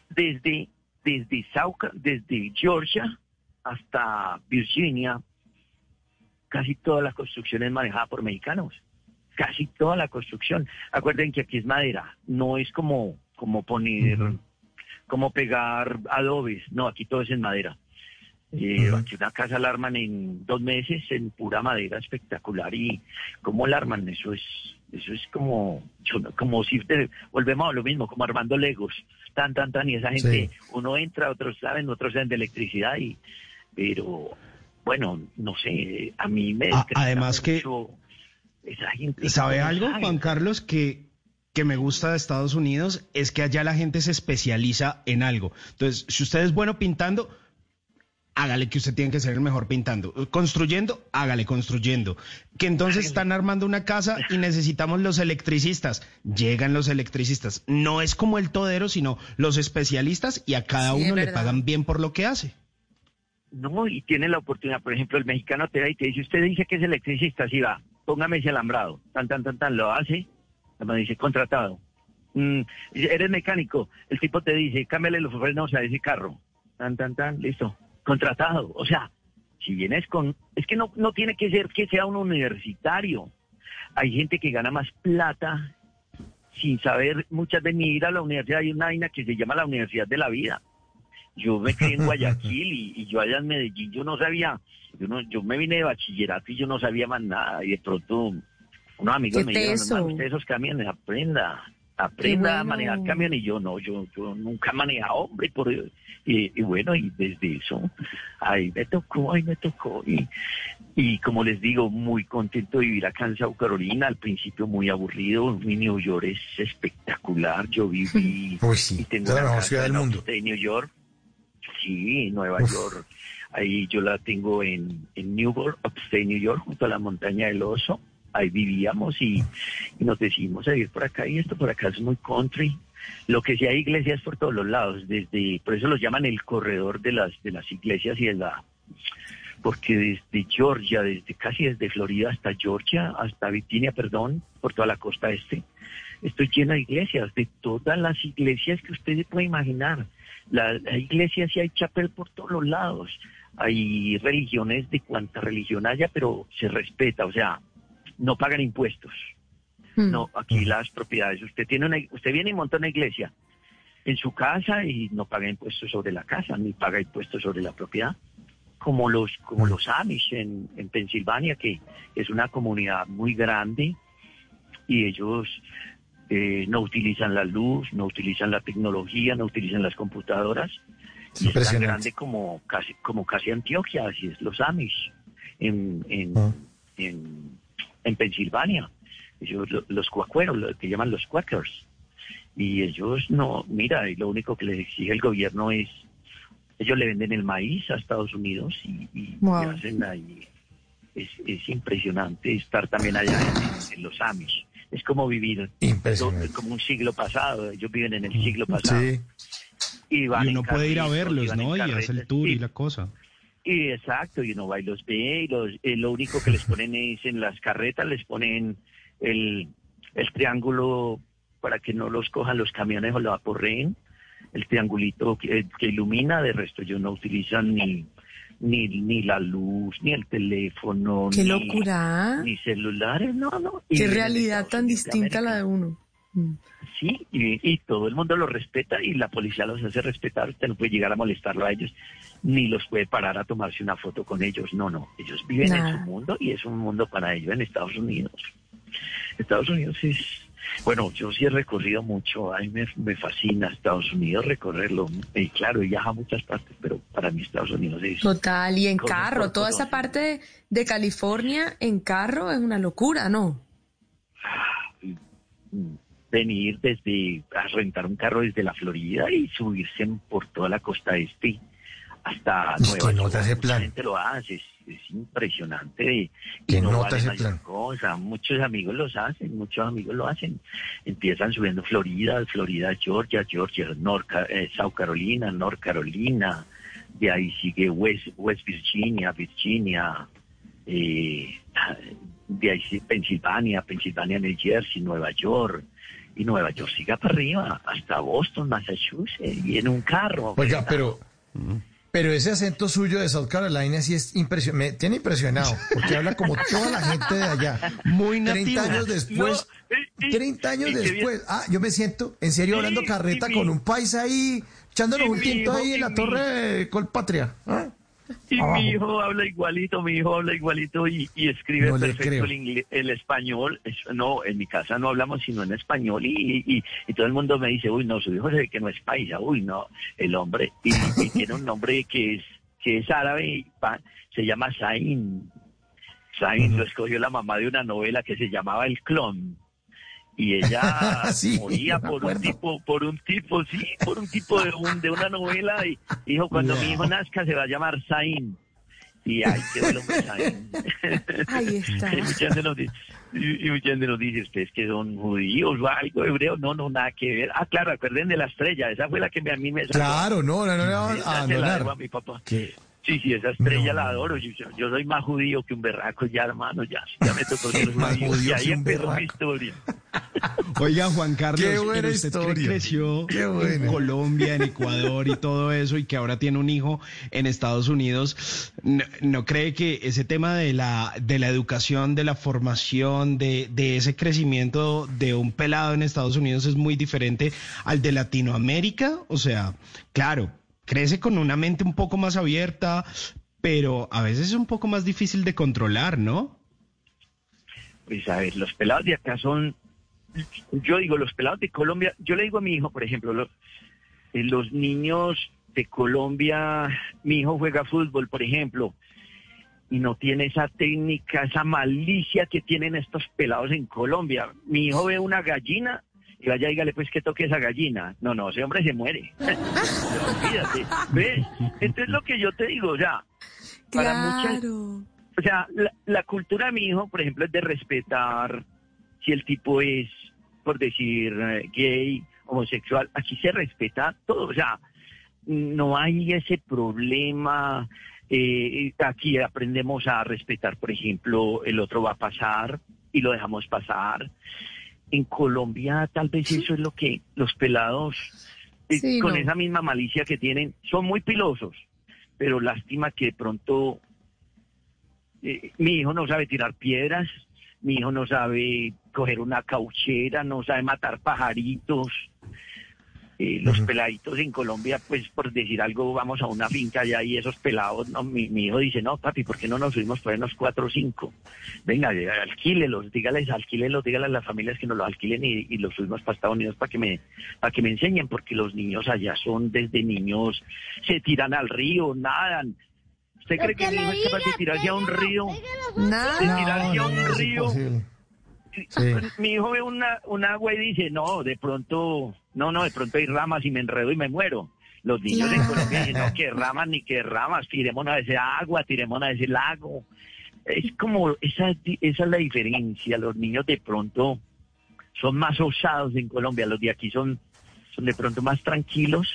Desde, desde, South desde Georgia hasta Virginia, casi toda la construcción es manejada por mexicanos. Casi toda la construcción. Acuerden que aquí es madera, no es como, como poner, como pegar adobes. No, aquí todo es en madera. Eh, Aquí una casa la arman en dos meses en pura madera espectacular y cómo la arman eso es eso es como como si te- volvemos a lo mismo como armando legos tan tan tan y esa gente Sí. uno entra otros saben otros saben de electricidad y pero bueno no sé a mí me A- estresa además que- esa gente ¿Sabe algo, sabe. Juan Carlos, que, que me gusta de Estados Unidos? Es que allá la gente se especializa en algo. Entonces, si usted es bueno pintando, hágale que usted tiene que ser el mejor pintando. Construyendo, hágale construyendo. Que entonces están armando una casa y necesitamos los electricistas. Llegan los electricistas. No es como el todero, sino los especialistas y a cada Sí, uno le pagan bien por lo que hace. No, y tiene la oportunidad, por ejemplo, el mexicano te da y te dice, usted dice que es electricista, sí va, póngame ese alambrado, tan, tan, tan, tan, lo hace, me dice, contratado. Mm, eres mecánico, el tipo te dice, cámbiale los frenos a ese carro, tan, tan, tan, listo, contratado. O sea, si vienes con, es que no, no tiene que ser que sea un universitario. Hay gente que gana más plata sin saber, muchas de ni ir a la universidad, hay una vaina que se llama la Universidad de la Vida. Yo me crié en Guayaquil y, y yo allá en Medellín, yo no sabía, yo, no, yo me vine de bachillerato y yo no sabía más nada. Y de pronto unos amigos ¿Qué me dijeron, usted esos camiones, aprenda, aprenda a manejar camión. Y yo no, yo, yo nunca he manejado, hombre. Por, y, y bueno, y desde eso, ahí me tocó, ahí me tocó. Y, y como les digo, muy contento de vivir acá en South Carolina. Al principio muy aburrido. Mi New York es espectacular. Yo viví y tengo es la una mejor casa ciudad del mundo. upstate New York. Sí, Nueva Uf. York. Ahí yo la tengo en, en Newport, upstate New York, junto a la montaña del Oso. Ahí vivíamos y, y nos decidimos a vivir por acá. Y esto por acá es muy country. Lo que sí hay iglesias por todos los lados, desde, por eso los llaman el corredor de las, de las iglesias y de la, porque desde Georgia, desde casi desde Florida hasta Georgia, hasta Virginia, perdón, por toda la costa este, estoy llena de iglesias, de todas las iglesias que usted se puede imaginar. La, hay iglesias y hay chapel por todos los lados. Hay religiones de cuanta religión haya, pero se respeta, o sea, no pagan impuestos. No, aquí las propiedades, usted tiene una, usted viene y monta una iglesia en su casa y no paga impuestos sobre la casa, ni paga impuestos sobre la propiedad, como los, como los Amish en, en Pensilvania, que es una comunidad muy grande y ellos eh, no utilizan la luz, no utilizan la tecnología, no utilizan las computadoras. Y es tan grande como casi, como casi Antioquia, así es los Amish en, en, en, en Pensilvania. Ellos, lo- los cuacueros, lo que llaman los quakers. Y ellos no, mira, y lo único que les exige el gobierno es, ellos le venden el maíz a Estados Unidos y, y- y Wow. hacen ahí. Es, es impresionante estar también allá en, en los Amish. Es como vivir do- como un siglo pasado. Ellos viven en el siglo pasado. Sí. Y, van uno puede ir a verlos, ¿no? Y hace el tour y la cosa. Y exacto, y uno va y los ve, y los, eh, lo único que les ponen es en las carretas, les ponen el, el triángulo para que no los cojan los camiones o lo aporreen, el triangulito que, que ilumina, de resto ellos no utilizan ni, ni, ni la luz, ni el teléfono, Qué ni, locura. ni celulares, no, no. Qué realidad tan distinta a la de uno. Mm. Sí, y, y todo el mundo los respeta y la policía los hace respetar. Usted no puede llegar a molestarlo a ellos, ni los puede parar a tomarse una foto con ellos. No, no. Ellos viven en su mundo y es un mundo para ellos en Estados Unidos. Estados Unidos es. Bueno, yo sí he recorrido mucho. A mí me, me fascina Estados Unidos recorrerlo. Y claro, he viajado a muchas partes, pero para mí Estados Unidos es. Total, y en carro, toda esa parte de, de California en carro es una locura, ¿no? venir desde a rentar un carro desde la Florida y subirse en- por toda la costa este hasta Uy, Nueva York. ese plan. gente lo hace, es, es impresionante. Y Qué no nota vale ese mayor plan. cosa. Muchos amigos los hacen, muchos amigos lo hacen. Empiezan subiendo Florida, Florida, Georgia, Georgia, North, eh, South Carolina, North Carolina. De ahí sigue West, West Virginia, Virginia. eh, de ahí sí, Pensilvania, Pensilvania, New Jersey, Nueva York. Y Nueva York siga para arriba, hasta Boston, Massachusetts, y en un carro. Oiga, pero, pero ese acento suyo de South Carolina sí es impresionante, me tiene impresionado, porque habla como toda la gente de allá. Muy 30 nativo. años después, 30 años y después, ah, yo me siento, en serio, hablando carreta y con un país ahí, echándonos un tinto ahí en la mi- torre Colpatria. ¿ah? Y mi hijo habla igualito, mi hijo habla igualito y, y escribe No perfecto el, ingle- el español. Es- no, en mi casa no hablamos sino en español y, y, y todo el mundo me dice, uy, no, su hijo se ve que no es paisa, uy, no, el hombre. Y, y tiene un nombre que es que es árabe y pa- se llama Zain. Zain lo escogió la mamá de una novela que se llamaba El Clon. Y ella Sí, moría por un tipo, por un tipo, sí, por un tipo de, un, de una novela y dijo, cuando mi hijo nazca se va a llamar Zain. Y ahí quedó el hombre Zain. Ahí está. Y mucha gente nos dice, y, y mucha gente nos dice, ustedes que son judíos o algo hebreo, no, no, nada que ver. Ah, claro, acuerden de la estrella, esa fue la que me- a mí me salvó. Claro, no, no, no, no. ¿Qué? Sí, sí, esa estrella la adoro. Yo, yo- yo soy más judío que un berraco ya, hermano, ya, ya me tocó ser Más judío. Y ahí que un empezó mi historia. Oiga, Juan Carlos, Qué buena pero usted que historia. creció Qué en buena. Colombia, en Ecuador y todo eso, y que ahora tiene un hijo en Estados Unidos, ¿no, no cree que ese tema de la, de la educación, de la formación, de, de ese crecimiento de un pelado en Estados Unidos es muy diferente al de Latinoamérica? O sea, claro, crece con una mente un poco más abierta, pero a veces es un poco más difícil de controlar, ¿no? Pues a ver, los pelados de acá son, yo digo, los pelados de Colombia, yo le digo a mi hijo, por ejemplo, lo- eh, los niños de Colombia, mi hijo juega fútbol, por ejemplo, y no tiene esa técnica, esa malicia que tienen estos pelados en Colombia. Mi hijo ve una gallina y vaya, dígale pues que toque esa gallina. No, no, ese hombre se muere. Olvídate. ¿Ves? Entonces lo que yo te digo, o sea, para muchas, Claro. o sea, la, la cultura de mi hijo, por ejemplo, es de respetar si el tipo es, por decir, eh, gay, homosexual. Aquí se respeta todo. O sea, no hay ese problema. eh, aquí aprendemos a respetar, por ejemplo, el otro va a pasar y lo dejamos pasar. En Colombia tal vez eso es lo que los pelados, eh, Sí, con no. esa misma malicia que tienen, son muy pilosos, pero lástima que de pronto eh, mi hijo no sabe tirar piedras, mi hijo no sabe coger una cauchera, no sabe matar pajaritos. Eh, los peladitos en Colombia, pues por decir algo, vamos a una finca allá y esos pelados, no, mi, mi hijo dice, no, papi, ¿por qué no nos subimos por ahí unos cuatro o cinco? Venga, alquílelos, dígales, alquílelos, dígales a las familias que nos los alquilen y, y los subimos para Estados Unidos para que me, para que me enseñen, porque los niños allá son desde niños, se tiran al río, nadan. ¿Usted cree que mi hijo es capaz de tirarse a un río? Nada. De tirarse a un no, no es río. imposible. Sí. Mi hijo ve una, un agua y dice, no, de pronto, no, no, de pronto hay ramas y me enredo y me muero. Los niños en. Colombia dicen, no, que ramas ni que ramas, tirémonos a ese agua, tirémonos a ese lago. Es como, esa, esa es la diferencia. Los niños de pronto son más osados en Colombia, los de aquí son, son de pronto más tranquilos.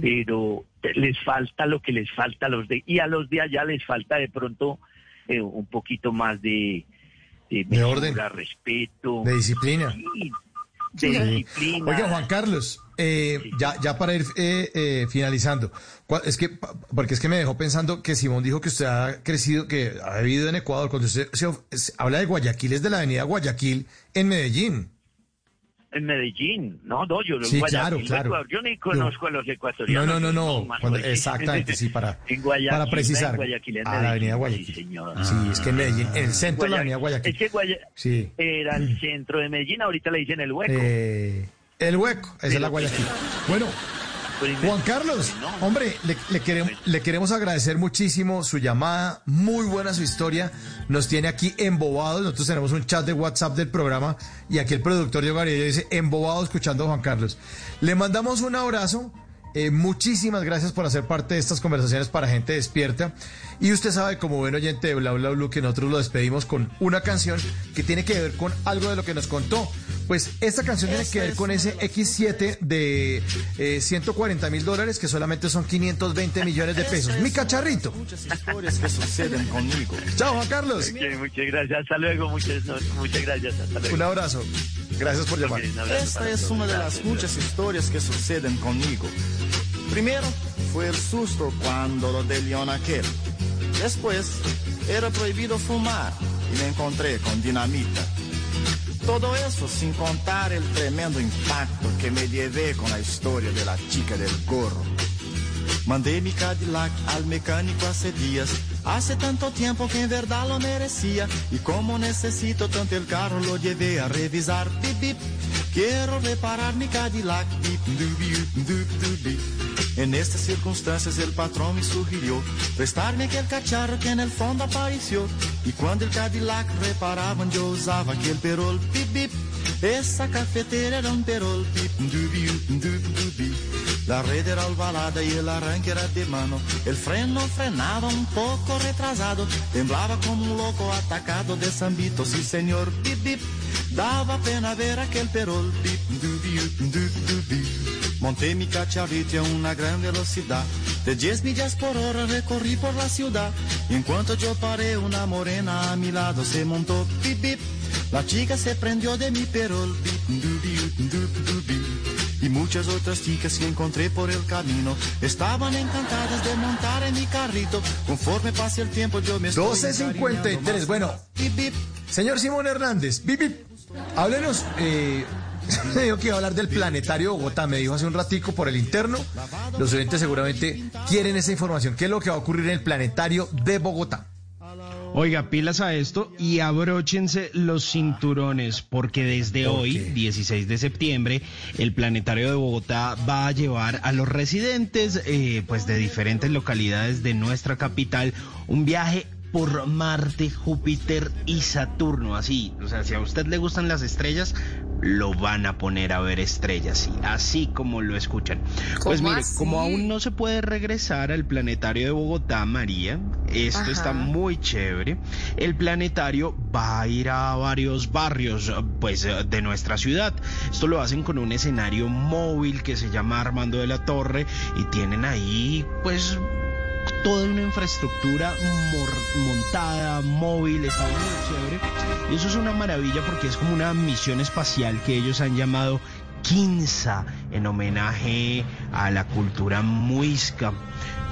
pero les falta lo que les falta a los de y a los de allá les falta de pronto eh, un poquito más de de, De orden. respeto, De disciplina. Sí, disciplina. Oiga, Juan Carlos, eh, ya, ya para ir eh, eh, finalizando, ¿cuál- es que, porque es que me dejó pensando que Simón dijo que usted ha crecido, que ha vivido en Ecuador. Cuando usted se habla de Guayaquil, es de la avenida Guayaquil en Medellín. En Medellín, no, no, yo Sí, en claro, Guayaquil, claro. Ecuador, yo ni conozco a los No, ecuatorianos. no, no, no. Manuel. cuando- exactamente, sí, para, En Guayaquil, para precisar. en Guayaquil, en a la avenida Guayaquil. sí, señor. Sí, es que en Medellín, el centro de la avenida Guayaquil. Es que Guaya- Sí. era el centro de Medellín, ahorita le dicen el hueco. Eh, el hueco, esa es la Guayaquil. Bueno, Juan Carlos, hombre, le, queremos, le queremos agradecer muchísimo su llamada, muy buena su historia, nos tiene aquí embobados, nosotros tenemos un chat de WhatsApp del programa y aquí el productor Diego Garillo dice embobado escuchando a Juan Carlos. Le mandamos un abrazo, eh, muchísimas gracias por hacer parte de estas conversaciones para gente despierta y usted sabe como buen oyente de Bla Bla Blue que nosotros lo despedimos con una canción que tiene que ver con algo de lo que nos contó. Pues esta canción tiene que ver con ese X7 de eh, 140 mil dólares, que solamente son 520 millones de pesos. Mi cacharrito. historias que suceden conmigo. Chao, Juan Carlos. Ok, muchas gracias, hasta luego, muchas, no, muchas gracias, hasta luego. Un abrazo. Gracias por llamar. Ok, un abrazo Esta es una de las muchas historias que suceden conmigo. Primero fue el susto cuando lo de León aquel. Después era prohibido fumar y me encontré con dinamita. Todo eso sin contar el tremendo impacto que me llevé con la historia de la chica del gorro. Mandé mi Cadillac al mecánico hace días. Hace tanto tiempo que en verdad lo merecía. Y como necesito tanto el carro, lo llevé a revisar. Bip, bip. Quiero reparar mi Cadillac. Bip. En estas circunstancias el patrón me sugirió prestarme aquel cacharro que en el fondo apareció. Y cuando el Cadillac reparaban yo usaba aquel perol. Bip, bip. Esa cafetera era un perol. Bip, dubi, dup, dubi. La red era ovalada y el arranque era de mano. El freno frenaba un poco retrasado. Temblaba como un loco atacado de zambito. Sí, señor, bip, bip. Daba pena ver aquel perol. Bip, dubi, dup, dubi. Monté mi cacharrito a una gran velocidad. De 10 millas por hora recorrí por la ciudad. Y en cuanto yo paré, una morena a mi lado se montó. Bip, bip. La chica se prendió de mi perol. Bip, dubi, dup, dubi y muchas otras chicas que encontré por el camino estaban encantadas de montar en mi carrito. Conforme pase el tiempo yo me estoy 12.53. Bueno, señor Simón Hernández, bip, bip, háblenos. Eh, me dijo que iba a hablar del planetario Bogotá. Me dijo hace un ratico por el interno. Los oyentes seguramente quieren esa información. ¿Qué es lo que va a ocurrir en el planetario de Bogotá? Oiga, pilas a esto y abróchense los cinturones, porque desde hoy, 16 de septiembre, el Planetario de Bogotá va a llevar a los residentes eh, pues de diferentes localidades de nuestra capital un viaje por Marte, Júpiter y Saturno, así, o sea, si a usted le gustan las estrellas, lo van a poner a ver estrellas, sí, así como lo escuchan. Pues ¿Cómo mire, así? como aún no se puede regresar al planetario de Bogotá, María, esto Ajá. está muy chévere. El planetario va a ir a varios barrios, pues, de nuestra ciudad. Esto lo hacen con un escenario móvil que se llama Armando de la Torre y tienen ahí, pues, toda una infraestructura montada, móvil, está muy chévere. Y eso es una maravilla porque es como una misión espacial que ellos han llamado Quinza, en homenaje a la cultura muisca.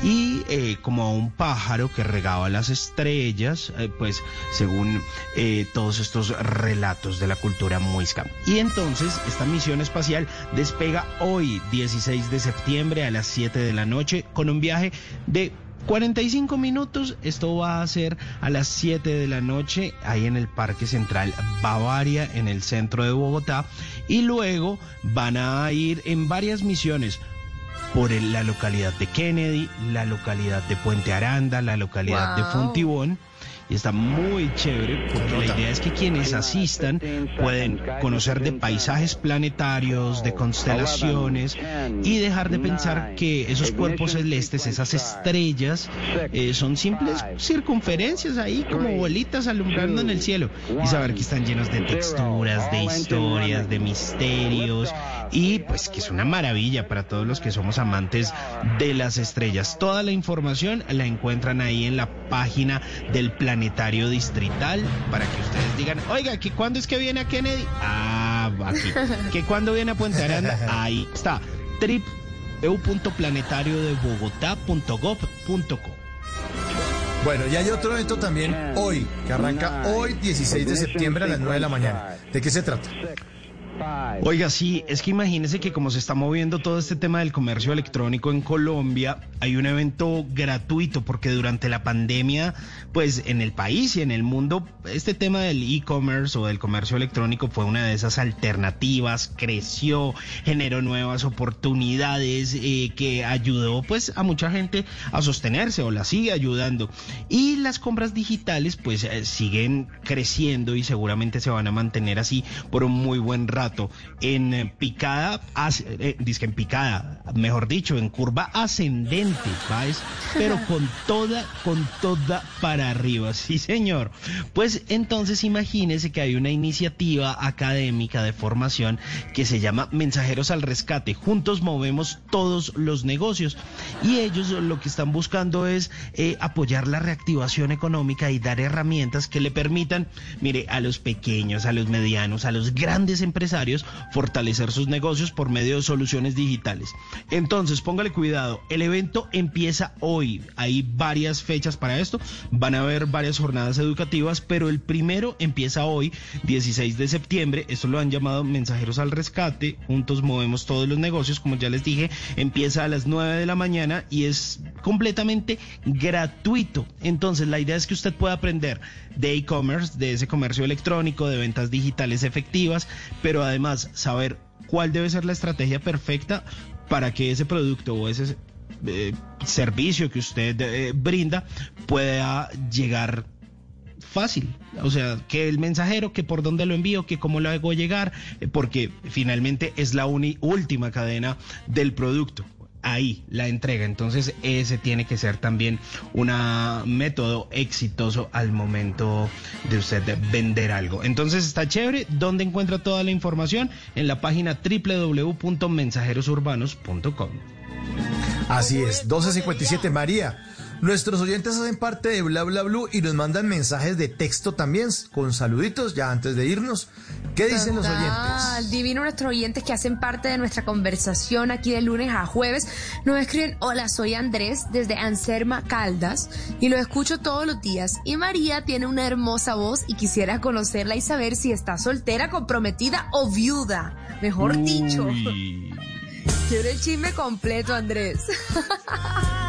Y eh, como a un pájaro que regaba las estrellas, eh, pues según eh, todos estos relatos de la cultura muisca. Y entonces esta misión espacial despega hoy, 16 de septiembre a las 7 de la noche, con un viaje de 45 minutos, esto va a ser a las 7 de la noche, ahí en el Parque Central Bavaria, en el centro de Bogotá, y luego van a ir en varias misiones por la localidad de Kennedy, la localidad de Puente Aranda, la localidad de. Fontibón, y está muy chévere porque la idea es que quienes asistan pueden conocer de paisajes planetarios, de constelaciones y dejar de pensar que esos cuerpos celestes, esas estrellas, eh, son simples circunferencias ahí como bolitas alumbrando en el cielo y saber que están llenos de texturas, de historias, de misterios y pues que es una maravilla para todos los que somos amantes de las estrellas. Toda la información la encuentran ahí en la página del Planetario Distrital para que ustedes digan, oiga, ¿que cuándo es que viene a Kennedy? Ah, aquí. ¿Que cuándo viene a Puente Aranda? Ahí está. www.planetariodebogotá.gov.co Bueno, y hay otro evento también hoy, que arranca hoy 16 de septiembre a las 9 de la mañana. ¿De qué se trata? Oiga, sí, es que imagínese que como se está moviendo todo este tema del comercio electrónico en Colombia, hay un evento gratuito porque durante la pandemia, pues en el país y en el mundo, este tema del e-commerce o del comercio electrónico fue una de esas alternativas, creció, generó nuevas oportunidades eh, que ayudó pues a mucha gente a sostenerse o la sigue ayudando. Y las compras digitales pues eh, siguen creciendo y seguramente se van a mantener así por un muy buen rato en picada, eh, dice en picada, mejor dicho, en curva ascendente, ¿sabes? Pero con toda, con toda para arriba, sí señor. Pues entonces imagínese que hay una iniciativa académica de formación que se llama Mensajeros al Rescate. Juntos movemos todos los negocios y ellos lo que están buscando es eh, apoyar la reactivación económica y dar herramientas que le permitan, mire, a los pequeños, a los medianos, a los grandes empresarios, fortalecer sus negocios por medio de soluciones digitales. Entonces, póngale cuidado, el evento empieza hoy, hay varias fechas para esto, van a haber varias jornadas educativas, pero el primero empieza hoy, 16 de septiembre, esto lo han llamado Mensajeros al Rescate, juntos movemos todos los negocios, como ya les dije, empieza a las 9 de la mañana y es completamente gratuito. Entonces, la idea es que usted pueda aprender de e-commerce, de ese comercio electrónico, de ventas digitales efectivas, pero además saber cuál debe ser la estrategia perfecta para que ese producto o ese eh, servicio que usted eh, brinda pueda llegar fácil. O sea, que el mensajero, que por dónde lo envío, que cómo lo hago llegar, eh, porque finalmente es la última cadena del producto ahí la entrega. Entonces ese tiene que ser también un método exitoso al momento de usted vender algo. Entonces está chévere. ¿Dónde encuentra toda la información? En la página www.mensajerosurbanos.com. Así es, 1257 María. Nuestros oyentes hacen parte de Bla Bla Blue y nos mandan mensajes de texto también con saluditos ya antes de irnos. ¿Qué dicen los oyentes? Divino nuestros oyentes que hacen parte de nuestra conversación aquí de lunes a jueves. Nos escriben, hola, soy Andrés desde Anserma Caldas y lo escucho todos los días. Y María tiene una hermosa voz y quisiera conocerla y saber si está soltera, comprometida o viuda. Mejor dicho. Quiero el chisme completo, Andrés.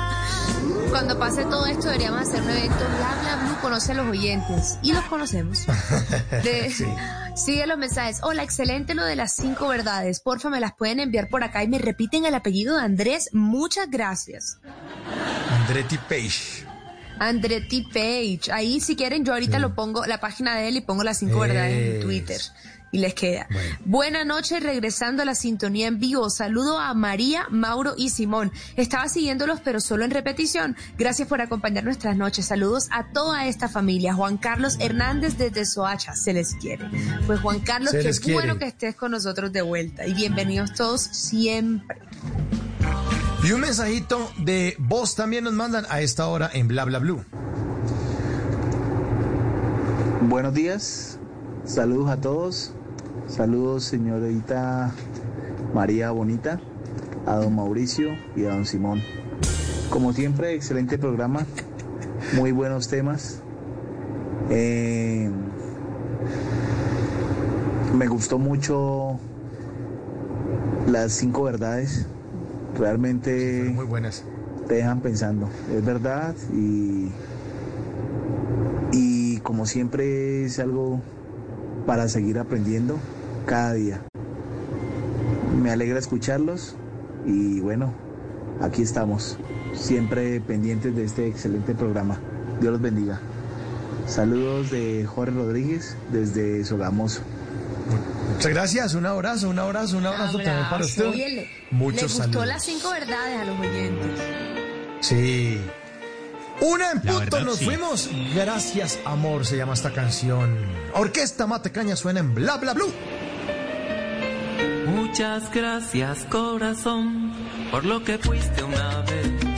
Cuando pase todo esto deberíamos hacer un evento Bla Bla Blue conoce a los oyentes y los conocemos. Sigue los mensajes. Hola, excelente lo de las cinco verdades. Porfa, me las pueden enviar por acá y me repiten el apellido de Andrés. Muchas gracias. Andretti Page. Andretti Page. Ahí, si quieren, yo ahorita lo pongo, la página de él y pongo las cinco verdades en Twitter y les queda. Buena noche, regresando a la sintonía en vivo. Saludo a María, Mauro y Simón. Estaba siguiéndolos, pero solo en repetición. Gracias por acompañar nuestras noches. Saludos a toda esta familia. Juan Carlos Hernández desde Soacha, se les quiere. Pues Juan Carlos, qué bueno que estés con nosotros de vuelta y bienvenidos todos siempre. Y un mensajito de voz también nos mandan a esta hora en Bla Bla Blue. Buenos días, saludos a todos. Saludos, señorita María Bonita, a don Mauricio y a don Simón. Como siempre, excelente programa, muy buenos temas. Eh, me gustó mucho las cinco verdades. Realmente muy buenas. te dejan pensando. Es verdad y, y como siempre es algo para seguir aprendiendo cada día. Me alegra escucharlos y bueno, aquí estamos, siempre pendientes de este excelente programa. Dios los bendiga. Saludos de Jorge Rodríguez desde Sogamoso. Muchas gracias, un abrazo, un abrazo, un abrazo, también para usted. Oye, le, Muchos le gustó saludos. las cinco verdades a los oyentes. Sí. Una en punto, verdad, nos sí. fuimos. Gracias, amor, se llama esta canción. Orquesta Matecaña suena en Bla Bla Blue. Muchas gracias corazón por lo que fuiste una vez,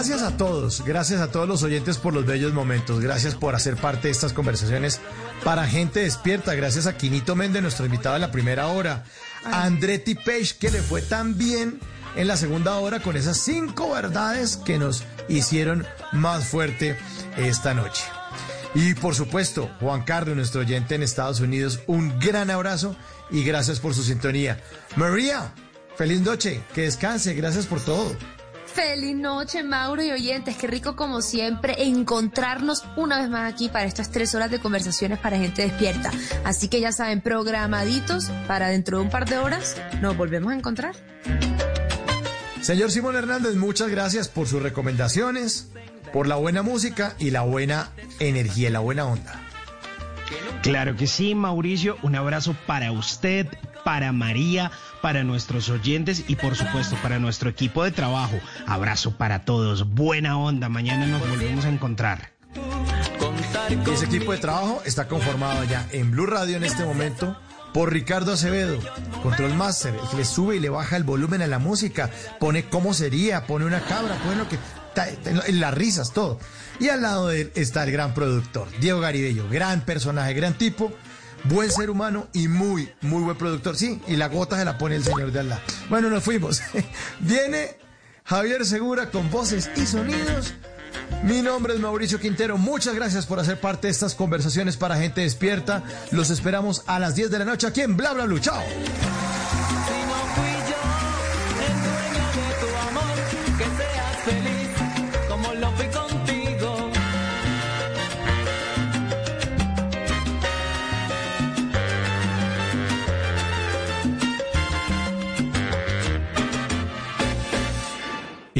gracias a todos, gracias a todos los oyentes por los bellos momentos, gracias por hacer parte de estas conversaciones para gente despierta, gracias a Quinito Méndez, nuestro invitado de la primera hora, a Andretti Page, que le fue tan bien en la segunda hora con esas cinco verdades que nos hicieron más fuerte esta noche. Y por supuesto, Juan Carlos, nuestro oyente en Estados Unidos, un gran abrazo y gracias por su sintonía. María, feliz noche, que descanse, gracias por todo. Feliz noche, Mauro y oyentes. Qué rico, como siempre, encontrarnos una vez más aquí para estas tres horas de conversaciones para gente despierta. Así que ya saben, programaditos para dentro de un par de horas nos volvemos a encontrar. Señor Simón Hernández, muchas gracias por sus recomendaciones, por la buena música y la buena energía, la buena onda. Claro que sí, Mauricio. Un abrazo para usted, para María, para nuestros oyentes y por supuesto para nuestro equipo de trabajo. Abrazo para todos. Buena onda. Mañana nos volvemos a encontrar. Ese equipo de trabajo está conformado ya en Blue Radio en este momento por Ricardo Acevedo, Control Master, el que le sube y le baja el volumen a la música, pone cómo sería, pone una cabra, pone lo que... en las risas, todo. Y al lado de él está el gran productor, Diego Garibello, gran personaje, gran tipo, buen ser humano y muy, muy buen productor. Sí, y la gota se la pone el señor de al lado. Bueno, nos fuimos. Viene Javier Segura con voces y sonidos. Mi nombre es Mauricio Quintero. Muchas gracias por hacer parte de estas conversaciones para gente despierta. Los esperamos a las 10 de la noche aquí en Bla Bla Blue. Chao.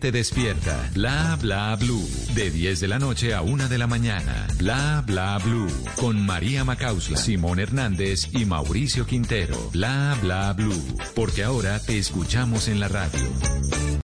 gente despierta. Bla bla blue. De 10 de la noche a 1 de la mañana. Bla bla blue. Con María Macausla, Simón Hernández y Mauricio Quintero. Bla bla blue. Porque ahora te escuchamos en la radio.